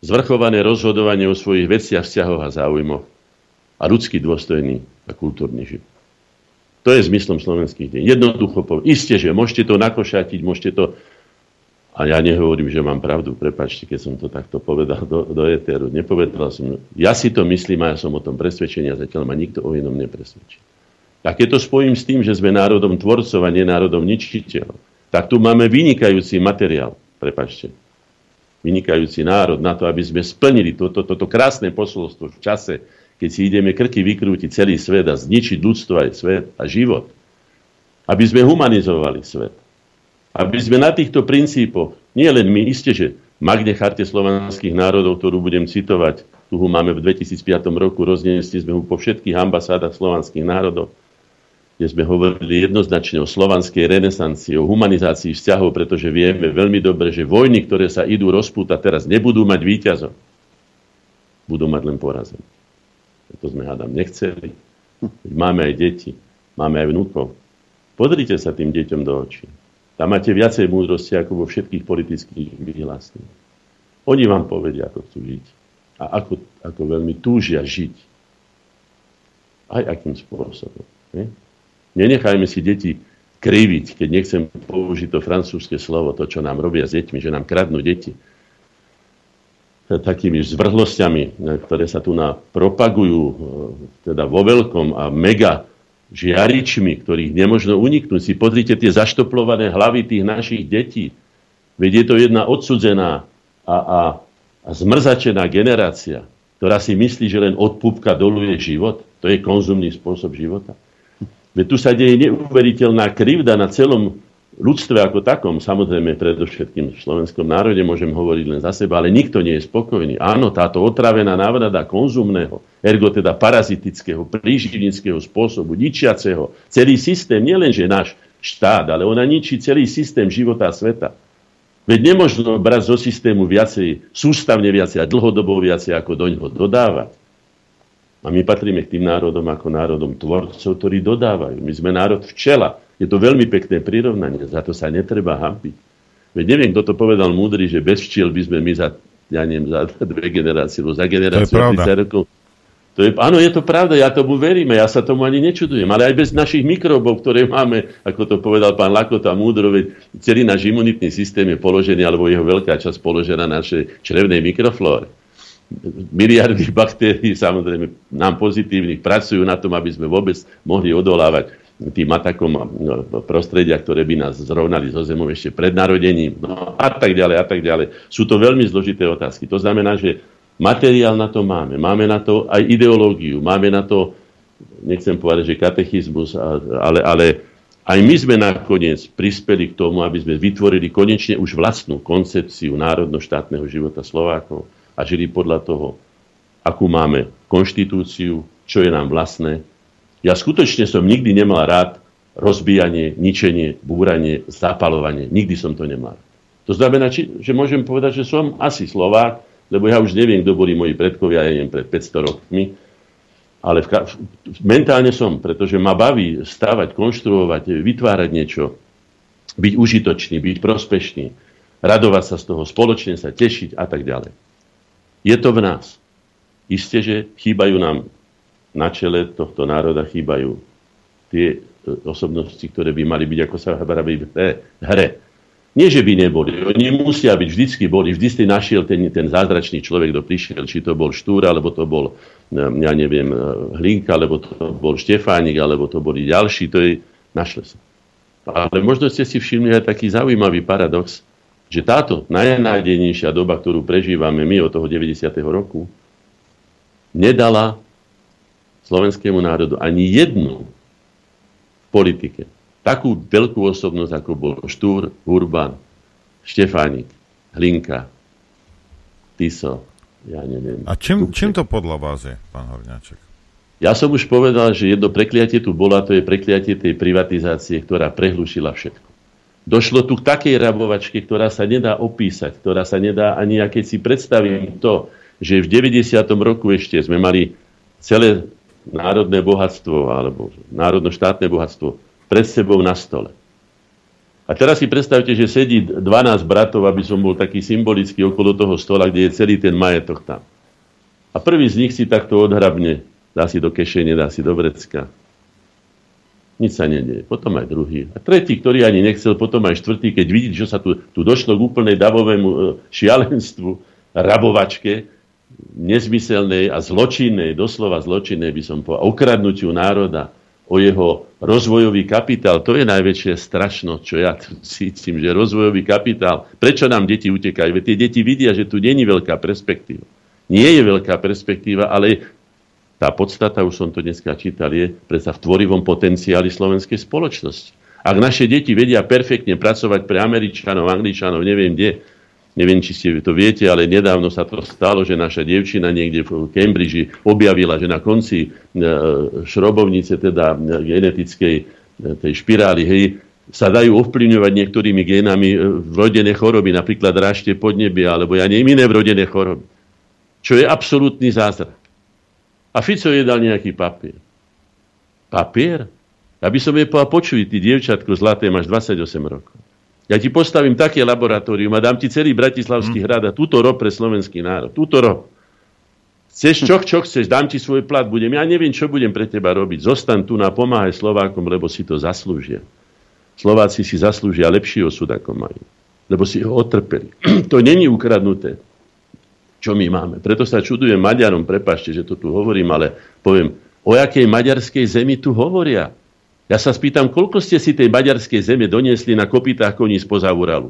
zvrchované rozhodovanie o svojich veciach, vzťahoch a záujmoch a ľudský dôstojný a kultúrny život. To je zmyslom slovenských deň. Jednoducho povedať. Isté, že môžete to nakošatiť, môžete to... A ja nehovorím, že mám pravdu, prepačte, keď som to takto povedal do, do etéru. Nepovedal som, ja si to myslím a ja som o tom presvedčený a zatiaľ ma nikto o inom nepresvedčí. A keď to spojím s tým, že sme národom tvorcov a nenárodom ničiteľov, tak tu máme vynikajúci materiál, prepačte, vynikajúci národ na to, aby sme splnili toto, toto krásne posolstvo v čase, keď si ideme krky vykrútiť celý svet a zničiť ľudstvo aj svet a život. Aby sme humanizovali svet. Aby sme na týchto princípoch, nie len my, isté, že Magne Charte slovanských národov, ktorú budem citovať, tu ho máme v 2005 roku, rozniesli sme ho po všetkých ambasádach slovanských národov, kde sme hovorili jednoznačne o slovanskej renesancii, o humanizácii vzťahov, pretože vieme veľmi dobre, že vojny, ktoré sa idú rozpútať teraz, nebudú mať víťazov. Budú mať len porazených. To sme hádam nechceli. Máme aj deti, máme aj vnúkov. Pozrite sa tým deťom do očí. Tam máte viacej múdrosti ako vo všetkých politických vyhláseniach. Oni vám povedia, ako chcú žiť. A ako, ako veľmi túžia žiť. Aj akým spôsobom. Ne? Nenechajme si deti kriviť, keď nechcem použiť to francúzske slovo, to, čo nám robia s deťmi, že nám kradnú deti takými zvrhlosťami, e, ktoré sa tu na propagujú e, teda vo veľkom a mega žiaričmi, ktorých nemožno uniknúť. Si pozrite tie zaštoplované hlavy tých našich detí. Veď je to jedna odsudzená a, a, a zmrzačená generácia, ktorá si myslí, že len od pupka doluje život. To je konzumný spôsob života. Veď tu sa deje neuveriteľná krivda na celom ľudstve ako takom, samozrejme predovšetkým v slovenskom národe môžem hovoriť len za seba, ale nikto nie je spokojný. Áno, táto otravená návrada konzumného, ergo teda parazitického, príživnického spôsobu, ničiaceho, celý systém, nielenže náš štát, ale ona ničí celý systém života a sveta. Veď nemožno brať zo systému viacej, sústavne viacej a dlhodobo viacej, ako do ňoho dodávať. A my patríme k tým národom ako národom tvorcov, ktorí dodávajú. My sme národ včela. Je to veľmi pekné prirovnanie, za to sa netreba hambiť. Veď neviem, kto to povedal múdry, že bez včiel by sme my za, ja neviem, za dve generácie, alebo za generáciu 30 rokov. To je, áno, je to pravda, ja tomu verím, ja sa tomu ani nečudujem. Ale aj bez našich mikrobov, ktoré máme, ako to povedal pán Lakota múdro, celý náš imunitný systém je položený, alebo jeho veľká časť položená na našej črevnej mikroflóre miliardy baktérií, samozrejme nám pozitívnych, pracujú na tom, aby sme vôbec mohli odolávať tým atakom no, prostredia, ktoré by nás zrovnali so zemou ešte pred narodením no, a tak ďalej a tak ďalej. Sú to veľmi zložité otázky. To znamená, že materiál na to máme. Máme na to aj ideológiu. Máme na to, nechcem povedať, že katechizmus, ale, ale aj my sme nakoniec prispeli k tomu, aby sme vytvorili konečne už vlastnú koncepciu národno-štátneho života Slovákov a žili podľa toho, akú máme konštitúciu, čo je nám vlastné. Ja skutočne som nikdy nemal rád rozbíjanie, ničenie, búranie, zapalovanie. Nikdy som to nemal. To znamená, že môžem povedať, že som asi Slovák, lebo ja už neviem, kto boli moji predkovia, ja neviem, pred 500 rokmi, ale v, mentálne som, pretože ma baví stavať, konštruovať, vytvárať niečo, byť užitočný, byť prospešný, radovať sa z toho, spoločne sa tešiť a tak ďalej. Je to v nás. Isté, že chýbajú nám na čele tohto národa chýbajú tie e, osobnosti, ktoré by mali byť, ako sa vraví, v hre. Nie, že by neboli. Oni musia byť, vždycky boli. Vždy si našiel ten, ten zázračný človek, kto prišiel. Či to bol Štúr, alebo to bol, e, ja neviem, e, Hlinka, alebo to bol Štefánik, alebo to boli ďalší. To je, našle sa. Ale možno ste si všimli aj taký zaujímavý paradox, že táto najnádenejšia doba, ktorú prežívame my od toho 90. roku, nedala slovenskému národu ani jednu v politike takú veľkú osobnosť, ako bol Štúr, Urban, Štefánik, Hlinka, Tiso, ja neviem. A čím, čím to podľa vás je, pán Horňáček? Ja som už povedal, že jedno prekliatie tu bola, to je prekliatie tej privatizácie, ktorá prehlušila všetko. Došlo tu k takej rabovačke, ktorá sa nedá opísať, ktorá sa nedá ani, ja keď si predstavím to, že v 90. roku ešte sme mali celé národné bohatstvo alebo národno-štátne bohatstvo pred sebou na stole. A teraz si predstavte, že sedí 12 bratov, aby som bol taký symbolický okolo toho stola, kde je celý ten majetok tam. A prvý z nich si takto odhrabne, dá si do kešene, dá si do vrecka, nič sa nedieje. Potom aj druhý. A tretí, ktorý ani nechcel, potom aj štvrtý, keď vidí, že sa tu, tu došlo k úplnej davovému e, šialenstvu, rabovačke, nezmyselnej a zločinnej, doslova zločinnej by som povedal, okradnutiu národa, o jeho rozvojový kapitál. To je najväčšie strašno, čo ja cítim, že rozvojový kapitál. Prečo nám deti utekajú? Veď tie deti vidia, že tu není veľká perspektíva. Nie je veľká perspektíva, ale tá podstata, už som to dneska čítal, je predsa v tvorivom potenciáli slovenskej spoločnosti. Ak naše deti vedia perfektne pracovať pre Američanov, Angličanov, neviem kde, neviem, či ste to viete, ale nedávno sa to stalo, že naša dievčina niekde v Cambridge objavila, že na konci e, šrobovnice, teda genetickej e, tej špirály, hej, sa dajú ovplyvňovať niektorými génami e, vrodené choroby, napríklad rášte podnebia, alebo ja neviem, iné vrodené choroby. Čo je absolútny zázrak. A Fico je dal nejaký papier. Papier? Ja by som jej povedal, počuj, ty dievčatko zlaté, máš 28 rokov. Ja ti postavím také laboratórium a dám ti celý Bratislavský hmm. hrad a túto rob pre slovenský národ. Túto rob. Chceš čo, čo chceš, dám ti svoj plat, budem. Ja neviem, čo budem pre teba robiť. Zostan tu na pomáhaj Slovákom, lebo si to zaslúžia. Slováci si zaslúžia lepší osud, ako majú. Lebo si ho otrpeli. to není ukradnuté čo my máme. Preto sa čudujem Maďarom, prepašte, že to tu hovorím, ale poviem, o jakej maďarskej zemi tu hovoria. Ja sa spýtam, koľko ste si tej maďarskej zeme doniesli na kopitách koní spoza Uralu?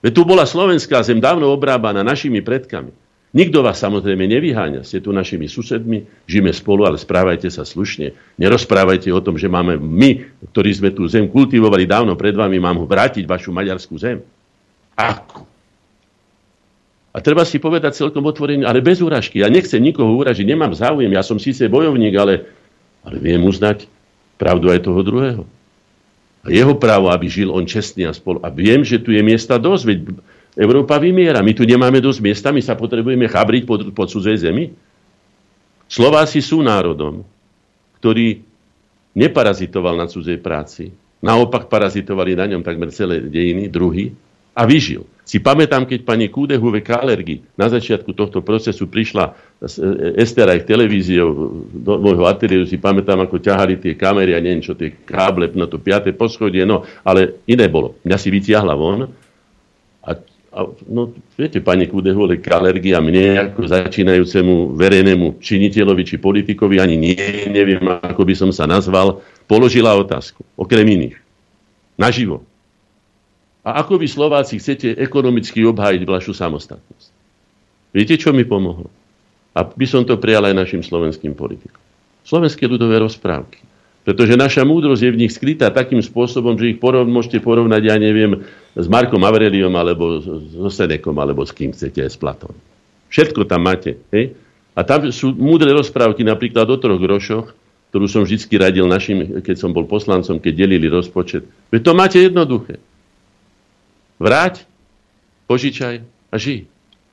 Veď tu bola slovenská zem dávno obrábaná našimi predkami. Nikto vás samozrejme nevyháňa. Ste tu našimi susedmi, žijeme spolu, ale správajte sa slušne. Nerozprávajte o tom, že máme my, ktorí sme tú zem kultivovali dávno pred vami, mám ho vrátiť vašu maďarskú zem. Ako? A treba si povedať celkom otvorene, ale bez úražky. Ja nechcem nikoho uražiť, nemám záujem. Ja som síce bojovník, ale, ale viem uznať pravdu aj toho druhého. A jeho právo, aby žil on čestný a spolu. A viem, že tu je miesta dosť, veď Európa vymiera. My tu nemáme dosť miesta, my sa potrebujeme chabriť pod, pod cudzej zemi. Slováci sú národom, ktorý neparazitoval na cudzej práci. Naopak parazitovali na ňom takmer celé dejiny, druhý, a vyžil. Si pamätám, keď pani Kúdehuve Kalergy na začiatku tohto procesu prišla z Estera aj televíziou do môjho ateliéru, si pamätám, ako ťahali tie kamery a neviem čo, tie káble na to piaté poschodie, no, ale iné bolo. Mňa si vytiahla von a a, no, viete, pani Kudehole, k alergia mne ako začínajúcemu verejnému činiteľovi či politikovi, ani nie, neviem, ako by som sa nazval, položila otázku, okrem iných. Naživo. A ako vy Slováci chcete ekonomicky obhájiť vašu samostatnosť? Viete, čo mi pomohlo? A by som to prijal aj našim slovenským politikom. Slovenské ľudové rozprávky. Pretože naša múdrosť je v nich skrytá takým spôsobom, že ich porov, môžete porovnať, ja neviem, s Markom Aureliom, alebo so Senekom, alebo s kým chcete, s Platón. Všetko tam máte. Hej? A tam sú múdre rozprávky napríklad o troch grošoch, ktorú som vždy radil našim, keď som bol poslancom, keď delili rozpočet. Veď to máte jednoduché. Vráť, požičaj a žij.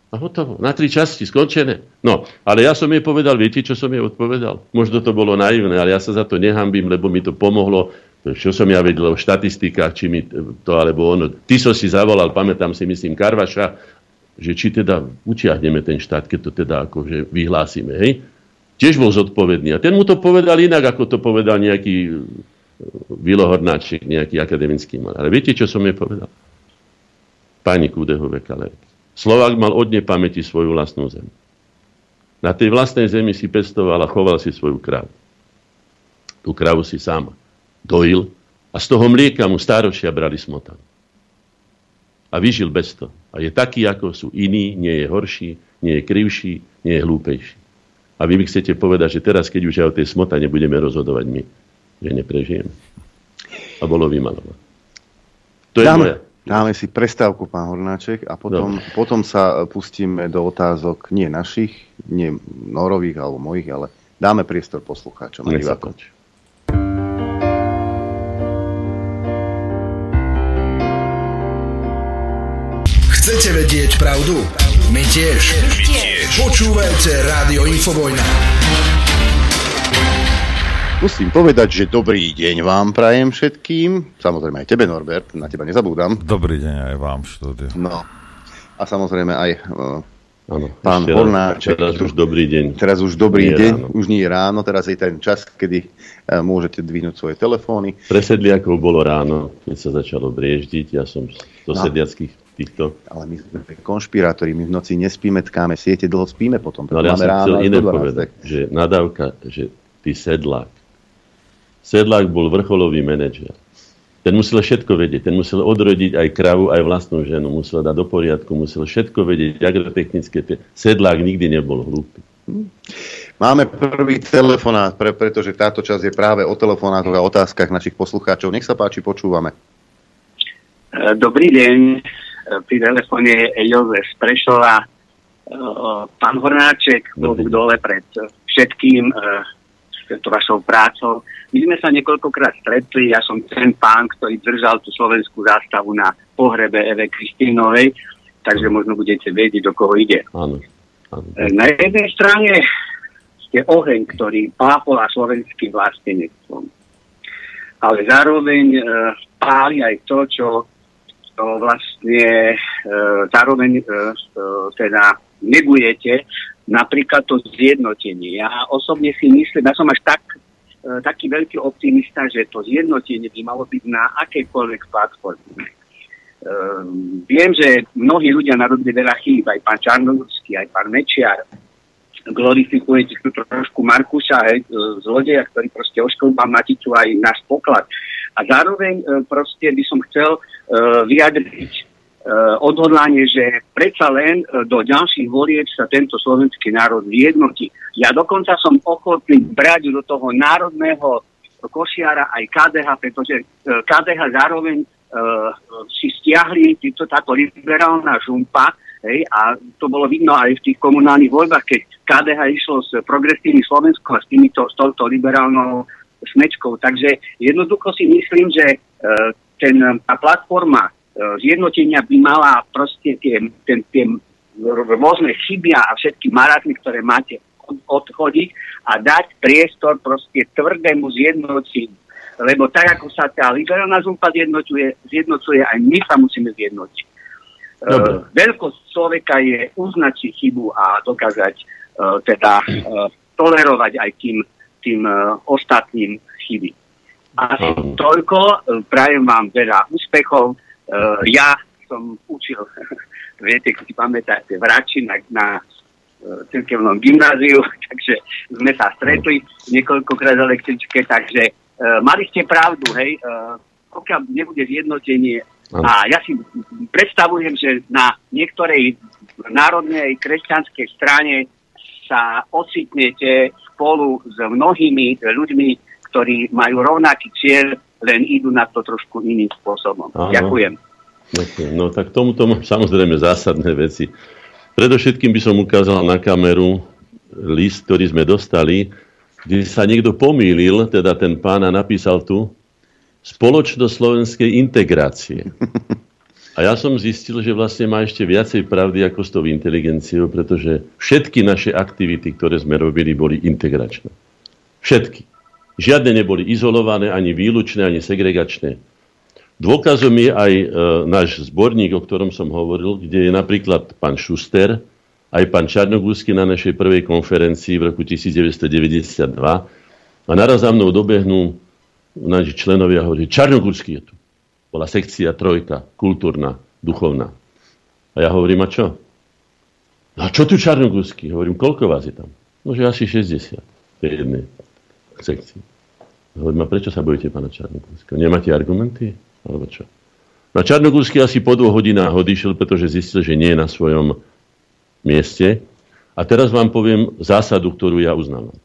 A hotovo. Na tri časti, skončené. No, ale ja som jej povedal, viete, čo som jej odpovedal? Možno to bolo naivné, ale ja sa za to nehambím, lebo mi to pomohlo. Čo som ja vedel o štatistikách, či mi to, alebo ono. Ty som si zavolal, pamätám si, myslím, Karvaša, že či teda utiahneme ten štát, keď to teda akože vyhlásime, hej? Tiež bol zodpovedný. A ten mu to povedal inak, ako to povedal nejaký Vilohornáček, nejaký akademický mal. Ale viete, čo som jej povedal? Pani Kudehove Kalerky. Slovák mal od pamäti svoju vlastnú zem. Na tej vlastnej zemi si pestoval a choval si svoju kravu. Tú kravu si sám dojil a z toho mlieka mu stárošia brali smotan. A vyžil bez toho. A je taký, ako sú iní, nie je horší, nie je krivší, nie je hlúpejší. A vy mi chcete povedať, že teraz, keď už aj o tej smotane budeme rozhodovať my, že neprežijeme. A bolo vymalované. To je Dáme, moja. Dáme si prestávku, pán Hornáček, a potom, potom sa pustíme do otázok nie našich, nie norových alebo mojich, ale dáme priestor poslucháčom a divákom. Chcete vedieť pravdu? My tiež. My tiež. Počúvajte Rádio Infovojna. Musím povedať, že dobrý deň vám prajem všetkým. Samozrejme aj tebe, Norbert, na teba nezabúdam. Dobrý deň aj vám v štúdiu. No. A samozrejme aj uh, Áno, pán ešte Hornáček. Teraz už dobrý deň. Teraz už dobrý Nie deň, ráno. už nie je ráno, teraz je ten čas, kedy uh, môžete dvihnúť svoje telefóny. Pre sedliakov bolo ráno, keď sa začalo brieždiť. Ja som zo No. sedliackých týchto. Ale my sme konšpirátori, my v noci nespíme, tkáme siete, dlho spíme potom. No ale ja som ráno chcel iné do 12. povedať, že nadávka, že ty sedlák. Sedlák bol vrcholový manažer. Ten musel všetko vedieť. Ten musel odrodiť aj kravu, aj vlastnú ženu. Musel dať do poriadku, musel všetko vedieť, agrotechnické. Tie- Sedlák nikdy nebol hlúpy. Máme prvý telefonát, pre, pretože táto časť je práve o telefonátoch a otázkach našich poslucháčov. Nech sa páči, počúvame. E, Dobrý deň, E, pri telefóne je Jozef z Prešova. E, Pán Hornáček, dole pred všetkým, to vašou prácou. My sme sa niekoľkokrát stretli, ja som ten pán, ktorý držal tú slovenskú zástavu na pohrebe Eve Kristínovej, takže možno budete vedieť, do koho ide. Áno. E, Na jednej strane je oheň, ktorý pápola slovenským vlastenectvom. Ale zároveň e, páli aj to, čo čo vlastne e, zároveň e, e, teda negujete, napríklad to zjednotenie. Ja osobne si myslím, ja som až tak, e, taký veľký optimista, že to zjednotenie by malo byť na akejkoľvek platforme. Um, viem, že mnohí ľudia narobili veľa chýb, aj pán Čarnovský, aj pán Mečiar. Glorifikujete tu trošku Markuša, hej, e, zlodeja, ktorý proste ošklbal Maticu aj náš poklad. A zároveň e, proste by som chcel e, vyjadriť odhodlanie, že predsa len do ďalších volieb sa tento slovenský národ zjednotí. Ja dokonca som ochotný brať do toho národného košiara aj KDH, pretože KDH zároveň si stiahli týto, táto liberálna žumpa hej, a to bolo vidno aj v tých komunálnych voľbách, keď KDH išlo s progresívnym Slovenskom a s, týmito, s touto liberálnou smečkou. Takže jednoducho si myslím, že ten, tá platforma zjednotenia by mala proste tie, ten, tie rôzne chyby a všetky maratmy, ktoré máte odchodiť a dať priestor proste tvrdému zjednoteniu. Lebo tak, ako sa tá liberálna zúpa zjednocuje, zjednocuje, aj my sa musíme zjednotiť. Uh, veľkosť človeka je uznať si chybu a dokázať uh, teda uh, tolerovať aj tým, tým uh, ostatným chyby. Asi toľko, prajem vám veľa úspechov Uh, ja som učil, viete, keď si pamätáte, v Rači na, na uh, cirkevnom gymnáziu, takže sme sa stretli niekoľkokrát v električke, takže uh, mali ste pravdu, hej, uh, pokiaľ nebude zjednotenie a ja si predstavujem, že na niektorej národnej kresťanskej strane sa ocitnete spolu s mnohými ľuďmi, ktorí majú rovnaký cieľ len idú na to trošku iným spôsobom. Aha. Ďakujem. Ďakujem. No tak tomuto mám samozrejme zásadné veci. Predovšetkým by som ukázal na kameru list, ktorý sme dostali, kde sa niekto pomýlil, teda ten pán a napísal tu spoločnosť slovenskej integrácie. A ja som zistil, že vlastne má ešte viacej pravdy ako s tou inteligenciou, pretože všetky naše aktivity, ktoré sme robili, boli integračné. Všetky. Žiadne neboli izolované, ani výlučné, ani segregačné. Dôkazom je aj e, náš zborník, o ktorom som hovoril, kde je napríklad pán Šuster, aj pán Čarnogúsky na našej prvej konferencii v roku 1992. A naraz za mnou dobehnú naši členovia a hovorí, Čarnogórsky je tu. Bola sekcia trojka, kultúrna, duchovná. A ja hovorím, a čo? A čo tu Čarnogórsky? Hovorím, koľko vás je tam? No, že asi 60. To je jednej sekcii. Hovorím, a prečo sa bojíte pána Čarnogórského? Nemáte argumenty? Alebo čo? Na Čarnogórsky asi po dvoch hodinách odišiel, pretože zistil, že nie je na svojom mieste. A teraz vám poviem zásadu, ktorú ja uznávam.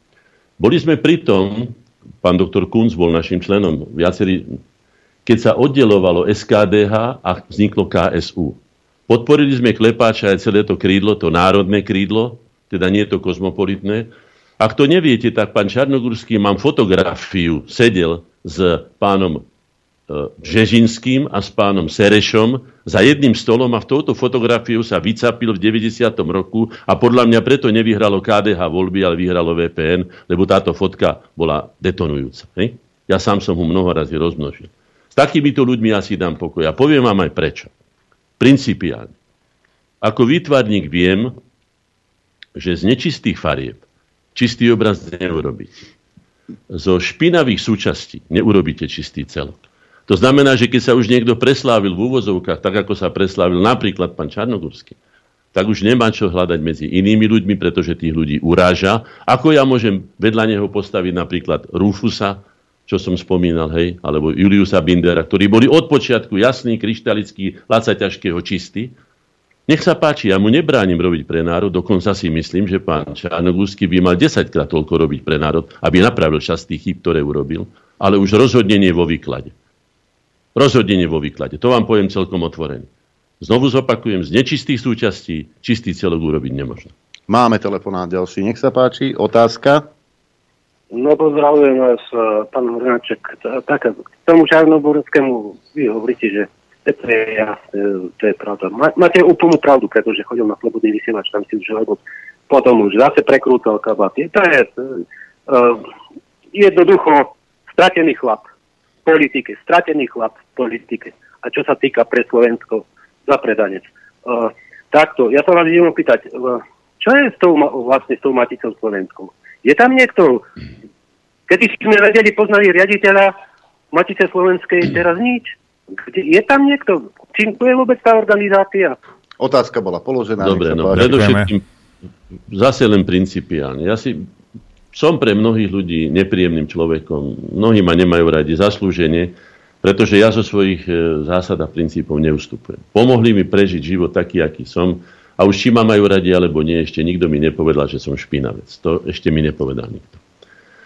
Boli sme pri tom, pán doktor Kunz bol našim členom, viacerí, keď sa oddelovalo SKDH a vzniklo KSU. Podporili sme Klepáča aj celé to krídlo, to národné krídlo, teda nie to kozmopolitné, ak to neviete, tak pán Čarnogurský, mám fotografiu, sedel s pánom e, Žežinským a s pánom Serešom za jedným stolom a v touto fotografiu sa vycapil v 90. roku a podľa mňa preto nevyhralo KDH voľby, ale vyhralo VPN, lebo táto fotka bola detonujúca. Hej? Ja sám som ho mnoho razy rozmnožil. S takýmito ľuďmi asi dám pokoj. A poviem vám aj prečo. Principiálne. Ako výtvarník viem, že z nečistých farieb čistý obraz neurobíte. Zo špinavých súčastí neurobíte čistý celok. To znamená, že keď sa už niekto preslávil v úvozovkách, tak ako sa preslávil napríklad pán Čarnogórsky, tak už nemá čo hľadať medzi inými ľuďmi, pretože tých ľudí uráža. Ako ja môžem vedľa neho postaviť napríklad Rufusa, čo som spomínal, hej, alebo Juliusa Bindera, ktorí boli od počiatku jasný, kryštalický, Laca ťažkého čistý, nech sa páči, ja mu nebránim robiť pre národ, dokonca si myslím, že pán Čarnogúsky by mal 10 krát toľko robiť pre národ, aby napravil čas tých chýb, ktoré urobil, ale už rozhodne nie vo výklade. Rozhodne nie vo výklade. To vám poviem celkom otvorene. Znovu zopakujem, z nečistých súčastí čistý celok urobiť nemožno. Máme telefonát ďalší, nech sa páči. Otázka? No pozdravujem vás, pán Hornáček. Tak, k tomu Čarnoborskému vy hovoríte, že to je jasné, to je pravda. Máte úplnú pravdu, pretože chodil na slobodný vysielač, tam si už lebo potom už zase prekrútal kabaty. To je uh, jednoducho stratený chlap v politike, stratený chlap v politike. A čo sa týka pre Slovensko, zapredanec. Uh, takto, ja sa vás idem opýtať, uh, čo je s tou, vlastne s tou Maticou Slovenskou? Je tam niekto, kedy sme vedeli, poznali riaditeľa Matice Slovenskej, teraz nič? Je tam niekto? Čím tu je vôbec tá organizácia? Otázka bola položená. Dobre, no predovšetkým zase len principiálne. Ja si som pre mnohých ľudí nepríjemným človekom. Mnohí ma nemajú radi zaslúženie. pretože ja zo svojich e, zásad a princípov neustupujem. Pomohli mi prežiť život taký, aký som a už či ma majú radi alebo nie, ešte nikto mi nepovedal, že som špinavec. To ešte mi nepovedal nikto.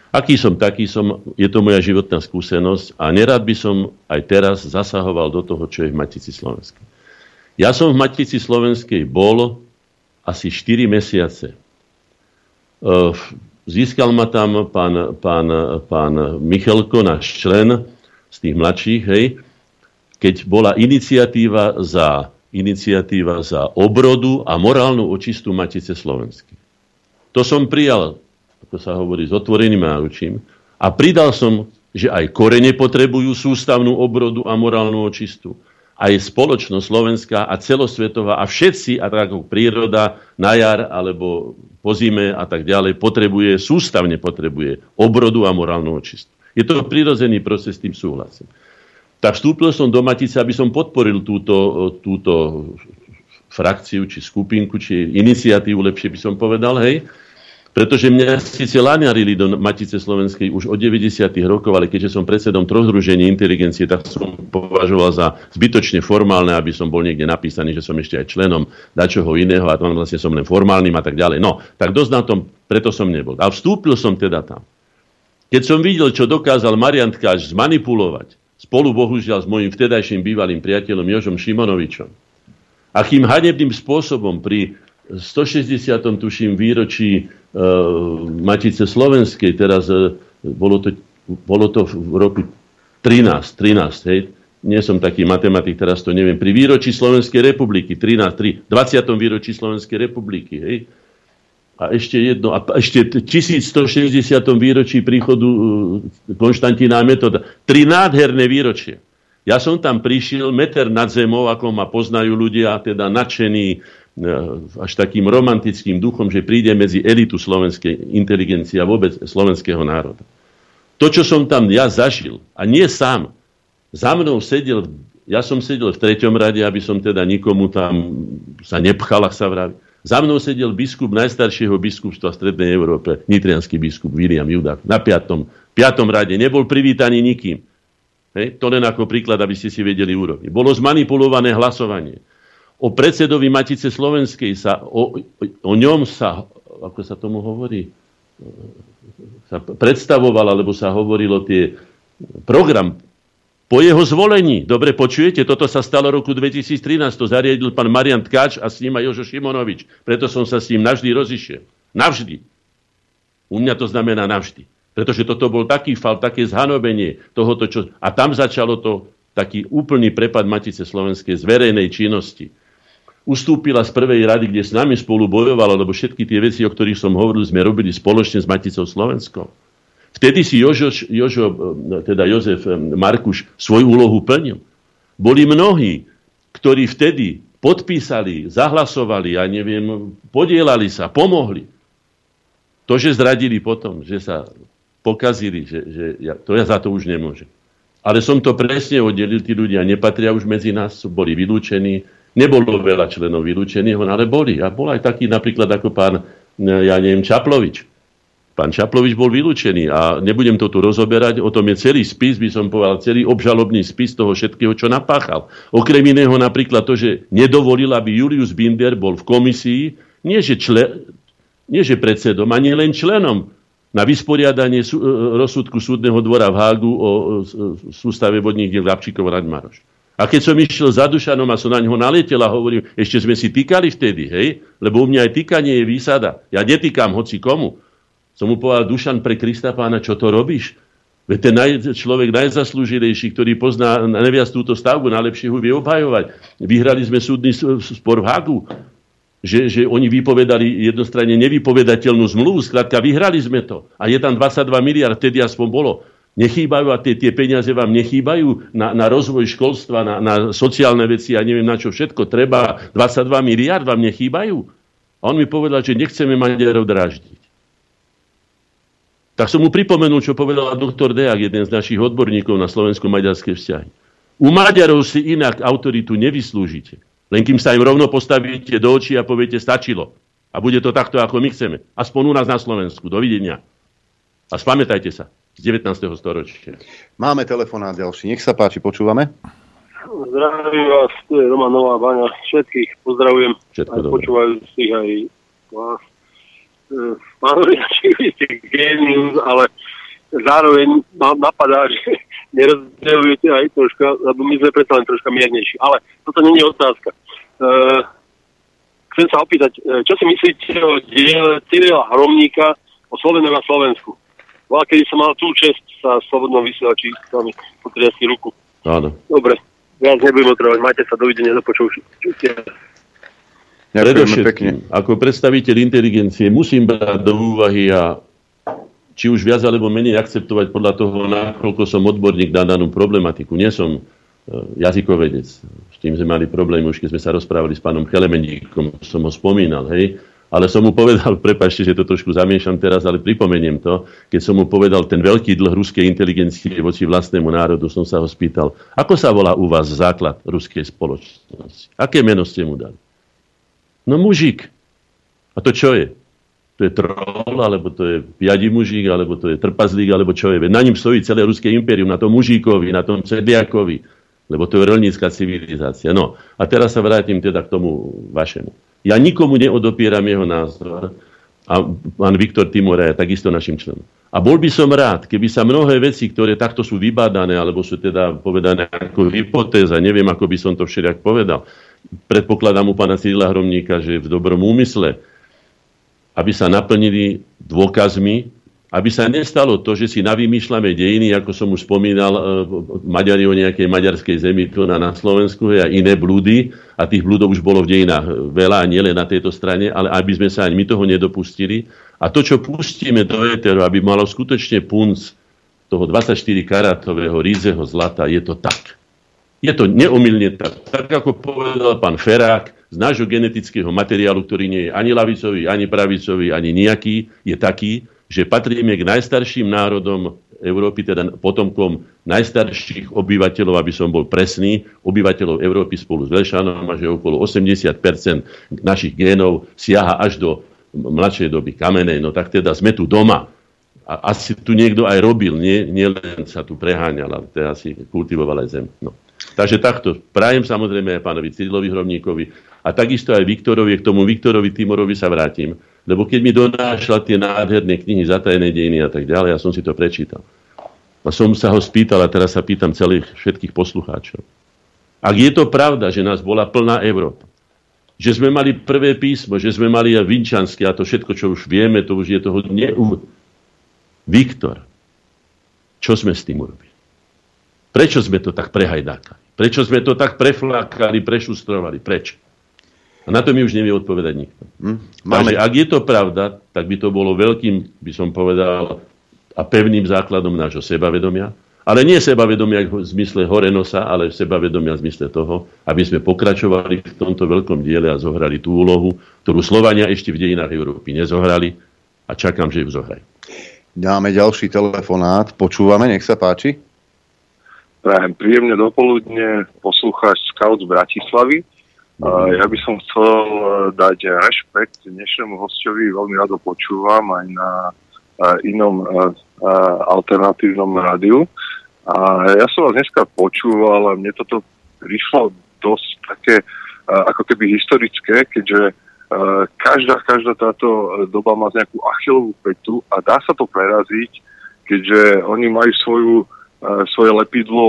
Aký som, taký som, je to moja životná skúsenosť a nerad by som aj teraz zasahoval do toho, čo je v Matici Slovenskej. Ja som v Matici Slovenskej bol asi 4 mesiace. E, získal ma tam pán, pán, pán Michalko, náš člen, z tých mladších, hej, keď bola iniciatíva za, iniciatíva za obrodu a morálnu očistu Matice Slovenskej. To som prijal, ako sa hovorí, s otvoreným náručím a pridal som, že aj korene potrebujú sústavnú obrodu a morálnu očistu. Aj spoločnosť slovenská a celosvetová a všetci, a tak ako príroda na jar alebo po zime a tak ďalej, potrebuje, sústavne potrebuje obrodu a morálnu očistu. Je to prirodzený proces, s tým súhlasím. Tak vstúpil som do Matice, aby som podporil túto, túto frakciu, či skupinku, či iniciatívu, lepšie by som povedal, hej. Pretože mňa síce láňarili do Matice Slovenskej už od 90. rokov, ale keďže som predsedom troch združení inteligencie, tak som považoval za zbytočne formálne, aby som bol niekde napísaný, že som ešte aj členom dačoho iného a tam vlastne som len formálnym a tak ďalej. No, tak dosť na tom, preto som nebol. A vstúpil som teda tam. Keď som videl, čo dokázal Marian Tkáč zmanipulovať, spolu bohužiaľ s mojim vtedajším bývalým priateľom Jožom Šimonovičom, akým hanebným spôsobom pri 160. tuším výročí Matice Slovenskej, teraz e, bolo, to, bolo to v roku 13, 13, hej, nie som taký matematik, teraz to neviem, pri výročí Slovenskej republiky, 13, 3, 20. výročí Slovenskej republiky, hej, a ešte jedno, a ešte 1160. výročí príchodu uh, Konštantína Metoda. Tri nádherné výročie. Ja som tam prišiel meter nad zemou, ako ma poznajú ľudia, teda nadšený uh, až takým romantickým duchom, že príde medzi elitu slovenskej inteligencie a vôbec slovenského národa. To, čo som tam ja zažil, a nie sám, za mnou sedel, ja som sedel v treťom rade, aby som teda nikomu tam sa nepchal, sa vraví za mnou sedel biskup najstaršieho biskupstva v Strednej Európe, nitrianský biskup William Judák, na piatom, piatom rade. Nebol privítaný nikým. Hej? To len ako príklad, aby ste si vedeli urobiť. Bolo zmanipulované hlasovanie. O predsedovi Matice Slovenskej sa, o, o ňom sa, ako sa tomu hovorí, sa predstavoval, alebo sa hovorilo tie program po jeho zvolení, dobre počujete, toto sa stalo roku 2013, to zariadil pán Marian Tkáč a s ním aj Jožo Šimonovič. Preto som sa s ním navždy rozišiel. Navždy. U mňa to znamená navždy. Pretože toto bol taký fal, také zhanobenie tohoto, čo... A tam začalo to taký úplný prepad Matice Slovenskej z verejnej činnosti. Ustúpila z prvej rady, kde s nami spolu bojovala, lebo všetky tie veci, o ktorých som hovoril, sme robili spoločne s Maticou Slovenskou. Vtedy si Jožo, Jožo, teda Jozef Markuš svoju úlohu plnil. Boli mnohí, ktorí vtedy podpísali, zahlasovali, ja neviem, podielali sa, pomohli. To, že zradili potom, že sa pokazili, že, že ja, to ja za to už nemôžem. Ale som to presne oddelil, tí ľudia nepatria už medzi nás, boli vylúčení, nebolo veľa členov vylúčených, ale boli. A bol aj taký napríklad ako pán, ja neviem, Čaplovič Pán Čaplovič bol vylúčený a nebudem to tu rozoberať, o tom je celý spis, by som povedal, celý obžalobný spis toho všetkého, čo napáchal. Okrem iného napríklad to, že nedovolil, aby Julius Binder bol v komisii, nie že, čle, nie že predsedom, ani len členom na vysporiadanie sú, e, rozsudku súdneho dvora v Hágu o sústave vodných diel Gabčíkov Raďmaroš. A keď som išiel za Dušanom a som na ňo naletel a hovorím, ešte sme si týkali vtedy, hej? Lebo u mňa aj týkanie je výsada. Ja netýkam hoci komu som mu povedal, Dušan, pre Krista pána, čo to robíš? Veď ten naj, človek najzaslúžilejší, ktorý pozná neviac túto stavbu, najlepšie ho vie obhajovať. Vyhrali sme súdny spor v Hagu, že, že oni vypovedali jednostranne nevypovedateľnú zmluvu, skrátka vyhrali sme to. A je tam 22 miliard, vtedy aspoň bolo. Nechýbajú a tie, tie peniaze vám nechýbajú na, na rozvoj školstva, na, na sociálne veci a neviem na čo všetko. Treba 22 miliard vám nechýbajú. A on mi povedal, že nechceme Maďarov dráždiť. Tak som mu pripomenul, čo povedal doktor Deak, jeden z našich odborníkov na slovensko-maďarské vzťahy. U Maďarov si inak autoritu nevyslúžite. Len kým sa im rovno postavíte do očí a poviete, stačilo. A bude to takto, ako my chceme. Aspoň u nás na Slovensku. Dovidenia. A spamätajte sa. Z 19. storočia. Máme telefonát ďalší. Nech sa páči, počúvame. Zdravím vás, tu je Roman Nová Baňa. Všetkých pozdravujem. Všetko aj počúvajúcich, aj vás. E, Pán Oriačík, vy ste genius, ale zároveň ma napadá, že nerozdeľujete aj troška, lebo my sme predsa len troška miernejší. Ale toto nie je otázka. E, chcem sa opýtať, e, čo si myslíte o diele Cyrila Hromníka o Slovenok na Slovensku? Bola, kedy som mal tú čest sa slobodnom vysielači s vami potriasť ruku. Áno. Dobre, viac nebudem otrovať. Majte sa, dovidenia, do počutia. Predovšetkým, ako predstaviteľ inteligencie musím brať do úvahy a či už viac alebo menej akceptovať podľa toho, nakoľko som odborník na danú problematiku. Nie som e, jazykovedec. S tým sme mali problém už, keď sme sa rozprávali s pánom Chelemeníkom, som ho spomínal, hej. Ale som mu povedal, prepašte, že to trošku zamiešam teraz, ale pripomeniem to, keď som mu povedal ten veľký dlh ruskej inteligencie voči vlastnému národu, som sa ho spýtal, ako sa volá u vás základ ruskej spoločnosti? Aké meno ste mu dali? No mužik. A to čo je? To je troll, alebo to je piadi mužík, alebo to je trpazlík, alebo čo je. Na ním stojí celé ruské impérium, na tom mužíkovi, na tom cediakovi, lebo to je rolnícka civilizácia. No a teraz sa vrátim teda k tomu vašemu. Ja nikomu neodopieram jeho názor a pán Viktor Timora je takisto našim členom. A bol by som rád, keby sa mnohé veci, ktoré takto sú vybádané, alebo sú teda povedané ako hypotéza, neviem, ako by som to všelijak povedal, predpokladám u pána Cyrila Hromníka, že v dobrom úmysle, aby sa naplnili dôkazmi, aby sa nestalo to, že si navymýšľame dejiny, ako som už spomínal, e, Maďari o nejakej maďarskej zemi tu na, na Slovensku a iné blúdy, a tých blúdov už bolo v dejinách veľa, a nielen na tejto strane, ale aby sme sa ani my toho nedopustili. A to, čo pustíme do éteru, aby malo skutočne punc toho 24 karatového rízeho zlata, je to tak. Je to neomilne tak. Tak ako povedal pán Ferák, z nášho genetického materiálu, ktorý nie je ani lavicový, ani pravicový, ani nejaký, je taký, že patríme k najstarším národom Európy, teda potomkom najstarších obyvateľov, aby som bol presný, obyvateľov Európy spolu s Lešanom a že okolo 80% našich génov siaha až do mladšej doby kamenej. No tak teda sme tu doma. A asi tu niekto aj robil, nie, nie len sa tu preháňal, ale teda si kultivoval aj zem. No. Takže takto. Prajem samozrejme aj pánovi Cyrilovi Hromníkovi a takisto aj Viktorovi, k tomu Viktorovi Timorovi sa vrátim. Lebo keď mi donášla tie nádherné knihy Zatajené dejiny a tak ďalej, ja som si to prečítal. A som sa ho spýtal a teraz sa pýtam celých všetkých poslucháčov. Ak je to pravda, že nás bola plná Európa, že sme mali prvé písmo, že sme mali aj vinčanské a to všetko, čo už vieme, to už je toho neu... Viktor, čo sme s tým urobili? Prečo sme to tak prehajdákali? Prečo sme to tak preflákali, prešustrovali? Prečo? A na to mi už nevie odpovedať nikto. Hm? Takže ak je to pravda, tak by to bolo veľkým, by som povedal, a pevným základom nášho sebavedomia. Ale nie sebavedomia v zmysle hore nosa, ale sebavedomia v zmysle toho, aby sme pokračovali v tomto veľkom diele a zohrali tú úlohu, ktorú Slovania ešte v dejinách Európy nezohrali a čakám, že ju zohrajú. Dáme ďalší telefonát. Počúvame, nech sa páči. Prajem príjemne dopoludne poslucháč Scout z Bratislavy. Ja by som chcel uh, dať rešpekt dnešnému hostovi, veľmi rado počúvam aj na uh, inom uh, alternatívnom rádiu. A ja som vás dneska počúval a mne toto prišlo dosť také ako keby historické, keďže každá, každá táto doba má nejakú achilovú petu a dá sa to preraziť, keďže oni majú svoju svoje lepidlo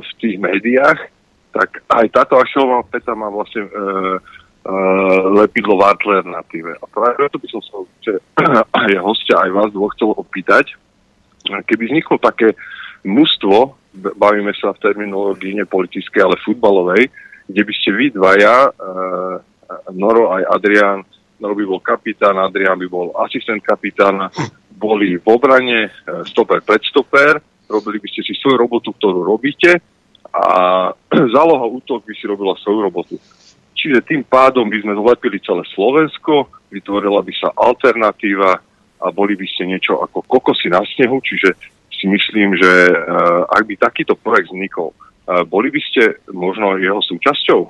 v tých médiách, tak aj táto Achilová peta má vlastne e, e, lepidlo v alternatíve. A práve preto by som sa aj hostia, aj vás dvoch chcel opýtať, keby vzniklo také mužstvo, bavíme sa v terminológii nepolitickej, ale futbalovej, kde by ste vy dvaja, e, Noro aj Adrian, Noro by bol kapitán, Adrian by bol asistent kapitána, boli v obrane, e, stoper pred stoper, robili by ste si svoju robotu, ktorú robíte a záloha útok by si robila svoju robotu. Čiže tým pádom by sme zlepili celé Slovensko, vytvorila by sa alternatíva a boli by ste niečo ako kokosy na snehu, čiže si myslím, že uh, ak by takýto projekt vznikol, uh, boli by ste možno jeho súčasťou?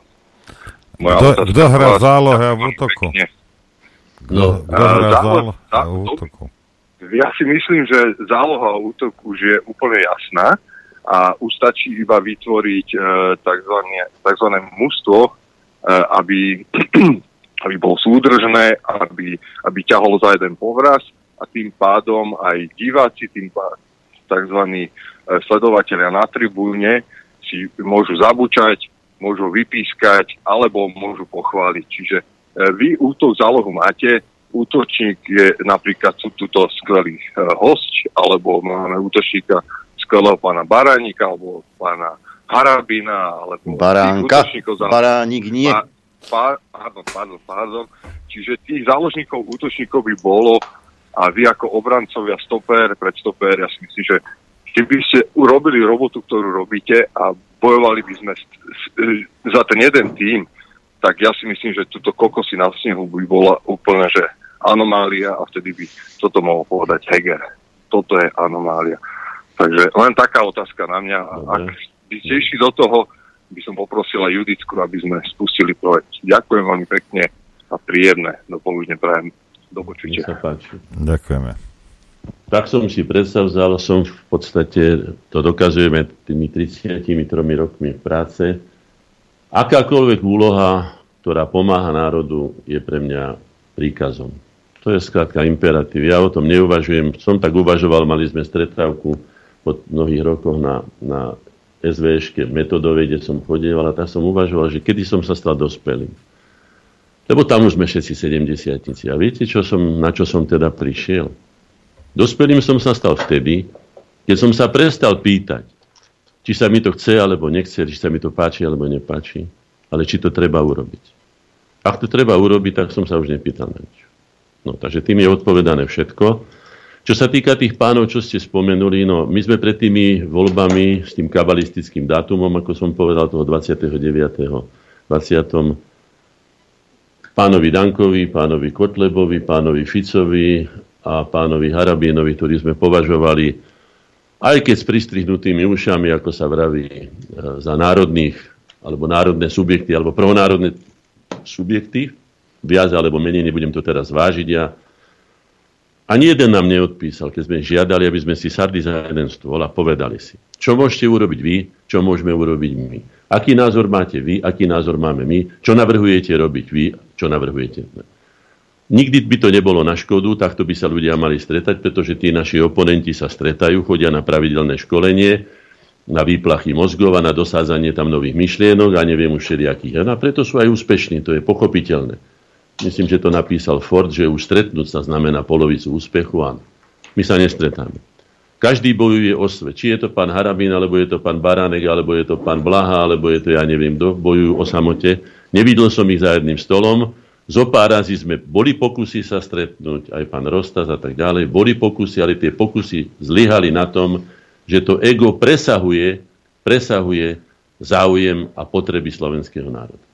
Kto hrá zálohe a v útoku? Kto hrá zálohe a v útoku? ja si myslím, že záloha útoku už je úplne jasná a už stačí iba vytvoriť e, tzv. mužstvo, e, aby, aby bol súdržné, aby, aby ťahol za jeden povraz a tým pádom aj diváci, tým tzv. E, sledovateľia na tribúne si môžu zabučať, môžu vypískať alebo môžu pochváliť. Čiže e, vy útok zálohu máte, útočník je napríklad sú tuto skvelý host, alebo máme útočníka skvelého pána Baránika, alebo pána Harabina, alebo Baránka, Baránik nie. Pa, pardon, pardon, pardon. Čiže tých záložníkov, útočníkov by bolo a vy ako obrancovia stoper, pred stoper, ja si myslím, že keby ste urobili robotu, ktorú robíte a bojovali by sme za ten jeden tým, tak ja si myslím, že túto kokosy na snehu by bola úplne, že anomália a vtedy by toto mohol povedať Heger. Toto je anomália. Takže len taká otázka na mňa. Dobre. Ak by ste išli do toho, by som poprosila Judicku, aby sme spustili projekt. Ďakujem veľmi pekne a príjemné dopoludne prajem. Do počutia. Ďakujeme. Tak som si predstavzal, som v podstate, to dokazujeme tými 33 rokmi práce, akákoľvek úloha, ktorá pomáha národu, je pre mňa príkazom. To je skrátka imperatív. Ja o tom neuvažujem. Som tak uvažoval, mali sme stretávku po mnohých rokoch na, na SVŠke metodovej, kde som chodil, ale tak som uvažoval, že kedy som sa stal dospelým. Lebo tam už sme všetci 70 A viete, čo som, na čo som teda prišiel? Dospelým som sa stal vtedy, keď som sa prestal pýtať, či sa mi to chce alebo nechce, či sa mi to páči alebo nepáči, ale či to treba urobiť. Ak to treba urobiť, tak som sa už nepýtal na nič. No, takže tým je odpovedané všetko. Čo sa týka tých pánov, čo ste spomenuli, no my sme pred tými voľbami s tým kabalistickým dátumom, ako som povedal, toho 29. 20. pánovi Dankovi, pánovi Kotlebovi, pánovi Ficovi a pánovi Harabínovi, ktorí sme považovali aj keď s pristrihnutými ušami, ako sa vraví, e, za národných alebo národné subjekty, alebo pronárodné subjekty, viac alebo menej, nebudem to teraz vážiť ja. Ani jeden nám neodpísal, keď sme žiadali, aby sme si sadli za jeden stôl a povedali si, čo môžete urobiť vy, čo môžeme urobiť my. Aký názor máte vy, aký názor máme my, čo navrhujete robiť vy, čo navrhujete. Nikdy by to nebolo na škodu, takto by sa ľudia mali stretať, pretože tí naši oponenti sa stretajú, chodia na pravidelné školenie, na výplachy mozgov a na dosádzanie tam nových myšlienok a neviem už všelijakých. A preto sú aj úspešní, to je pochopiteľné myslím, že to napísal Ford, že už stretnúť sa znamená polovicu úspechu, áno. My sa nestretáme. Každý bojuje o svet. Či je to pán Harabín, alebo je to pán Baránek, alebo je to pán Blaha, alebo je to ja neviem kto, bojujú o samote. Nevidel som ich za jedným stolom. Zo pár razy sme, boli pokusy sa stretnúť, aj pán Rostas a tak ďalej, boli pokusy, ale tie pokusy zlyhali na tom, že to ego presahuje, presahuje záujem a potreby slovenského národa.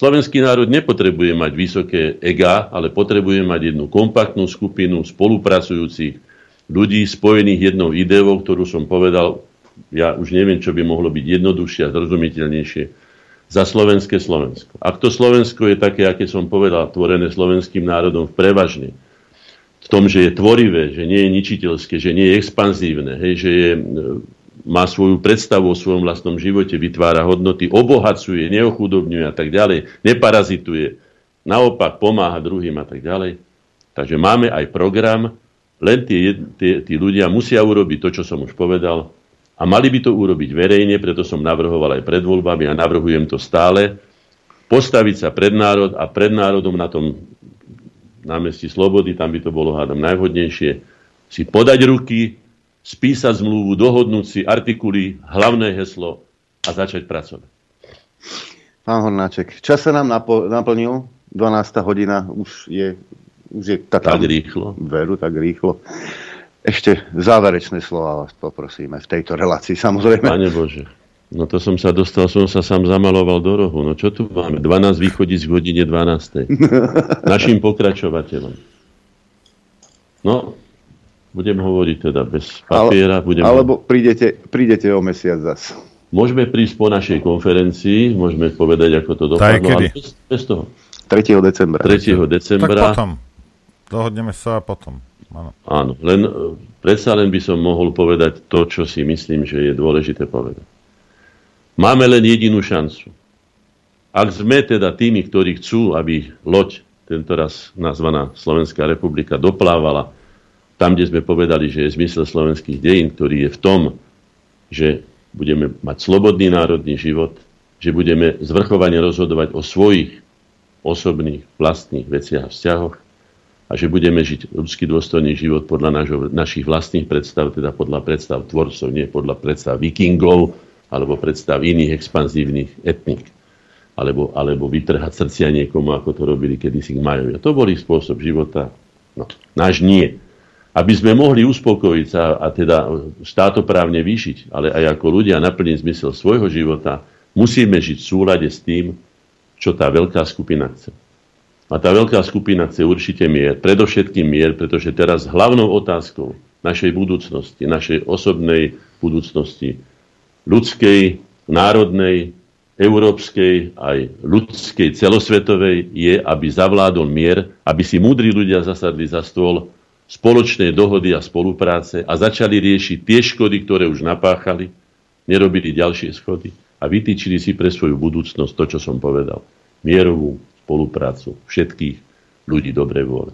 Slovenský národ nepotrebuje mať vysoké ega, ale potrebuje mať jednu kompaktnú skupinu spolupracujúcich ľudí spojených jednou ideou, ktorú som povedal, ja už neviem, čo by mohlo byť jednoduchšie a zrozumiteľnejšie, za slovenské Slovensko. Ak to Slovensko je také, aké som povedal, tvorené slovenským národom v prevažne, v tom, že je tvorivé, že nie je ničiteľské, že nie je expanzívne, hej, že je má svoju predstavu o svojom vlastnom živote, vytvára hodnoty, obohacuje, neochudobňuje a tak ďalej, neparazituje, naopak pomáha druhým a tak ďalej. Takže máme aj program, len tí, tí, tí ľudia musia urobiť to, čo som už povedal, a mali by to urobiť verejne, preto som navrhoval aj pred voľbami a navrhujem to stále, postaviť sa pred národ a pred národom na tom námestí Slobody, tam by to bolo hádam najvhodnejšie, si podať ruky, spísať zmluvu, dohodnúť si artikuly, hlavné heslo a začať pracovať. Pán Hornáček, čas sa nám napo- naplnil, 12. hodina už je, už je tak, tak rýchlo. Veru, tak rýchlo. Ešte záverečné slova vás poprosíme v tejto relácii, samozrejme. Pane Bože, no to som sa dostal, som sa sám zamaloval do rohu. No čo tu máme? 12 východíc v hodine 12. Našim pokračovateľom. No, budem hovoriť teda bez papiera. Budem alebo prídete, prídete o mesiac zas. Môžeme prísť po našej konferencii, môžeme povedať, ako to dopadlo, ale bez, bez toho. 3. decembra. 3. decembra. Tak potom. Dohodneme sa a potom. áno. Áno, len e, predsa len by som mohol povedať to, čo si myslím, že je dôležité povedať. Máme len jedinú šancu. Ak sme teda tými, ktorí chcú, aby loď, tento raz nazvaná Slovenská republika, doplávala tam, kde sme povedali, že je zmysel slovenských dejín, ktorý je v tom, že budeme mať slobodný národný život, že budeme zvrchovane rozhodovať o svojich osobných, vlastných veciach a vzťahoch a že budeme žiť ľudský dôstojný život podľa našo, našich vlastných predstav, teda podľa predstav tvorcov, nie podľa predstav vikingov alebo predstav iných expanzívnych etník. Alebo, alebo vytrhať srdcia niekomu, ako to robili kedysi Majovia. To bol ich spôsob života. No, náš nie. Aby sme mohli uspokojiť sa a teda štátoprávne vyšiť, ale aj ako ľudia naplniť zmysel svojho života, musíme žiť v súlade s tým, čo tá veľká skupina chce. A tá veľká skupina chce určite mier, predovšetkým mier, pretože teraz hlavnou otázkou našej budúcnosti, našej osobnej budúcnosti, ľudskej, národnej, európskej, aj ľudskej, celosvetovej, je, aby zavládol mier, aby si múdri ľudia zasadli za stôl spoločnej dohody a spolupráce a začali riešiť tie škody, ktoré už napáchali, nerobili ďalšie schody a vytýčili si pre svoju budúcnosť to, čo som povedal. Mierovú spoluprácu všetkých ľudí dobrej vôle.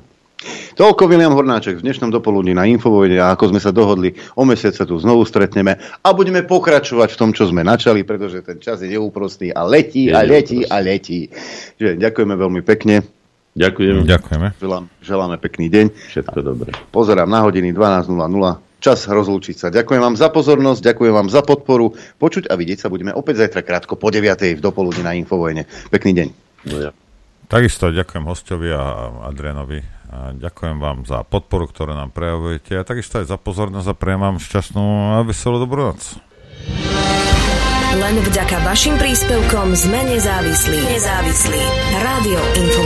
Toľko William Hornáček v dnešnom dopoludní na Infovojne a ako sme sa dohodli, o mesiac sa tu znovu stretneme a budeme pokračovať v tom, čo sme načali, pretože ten čas je neúprostný a letí a letí a letí. Že, ďakujeme veľmi pekne. Ďakujem. Ďakujeme. Želám, želáme pekný deň. Všetko dobré. Pozerám na hodiny 12.00 čas rozlúčiť sa. Ďakujem vám za pozornosť, ďakujem vám za podporu. Počuť a vidieť sa budeme opäť zajtra krátko po 9. v dopoludne na Infovojne. Pekný deň. No ja. Takisto ďakujem hostovi a Adrianovi. A ďakujem vám za podporu, ktorú nám prejavujete a takisto aj za pozornosť a prejem vám šťastnú a veselú dobrú noc. Len vďaka vašim príspevkom sme nezávislí. Nezávislí. Rádio Info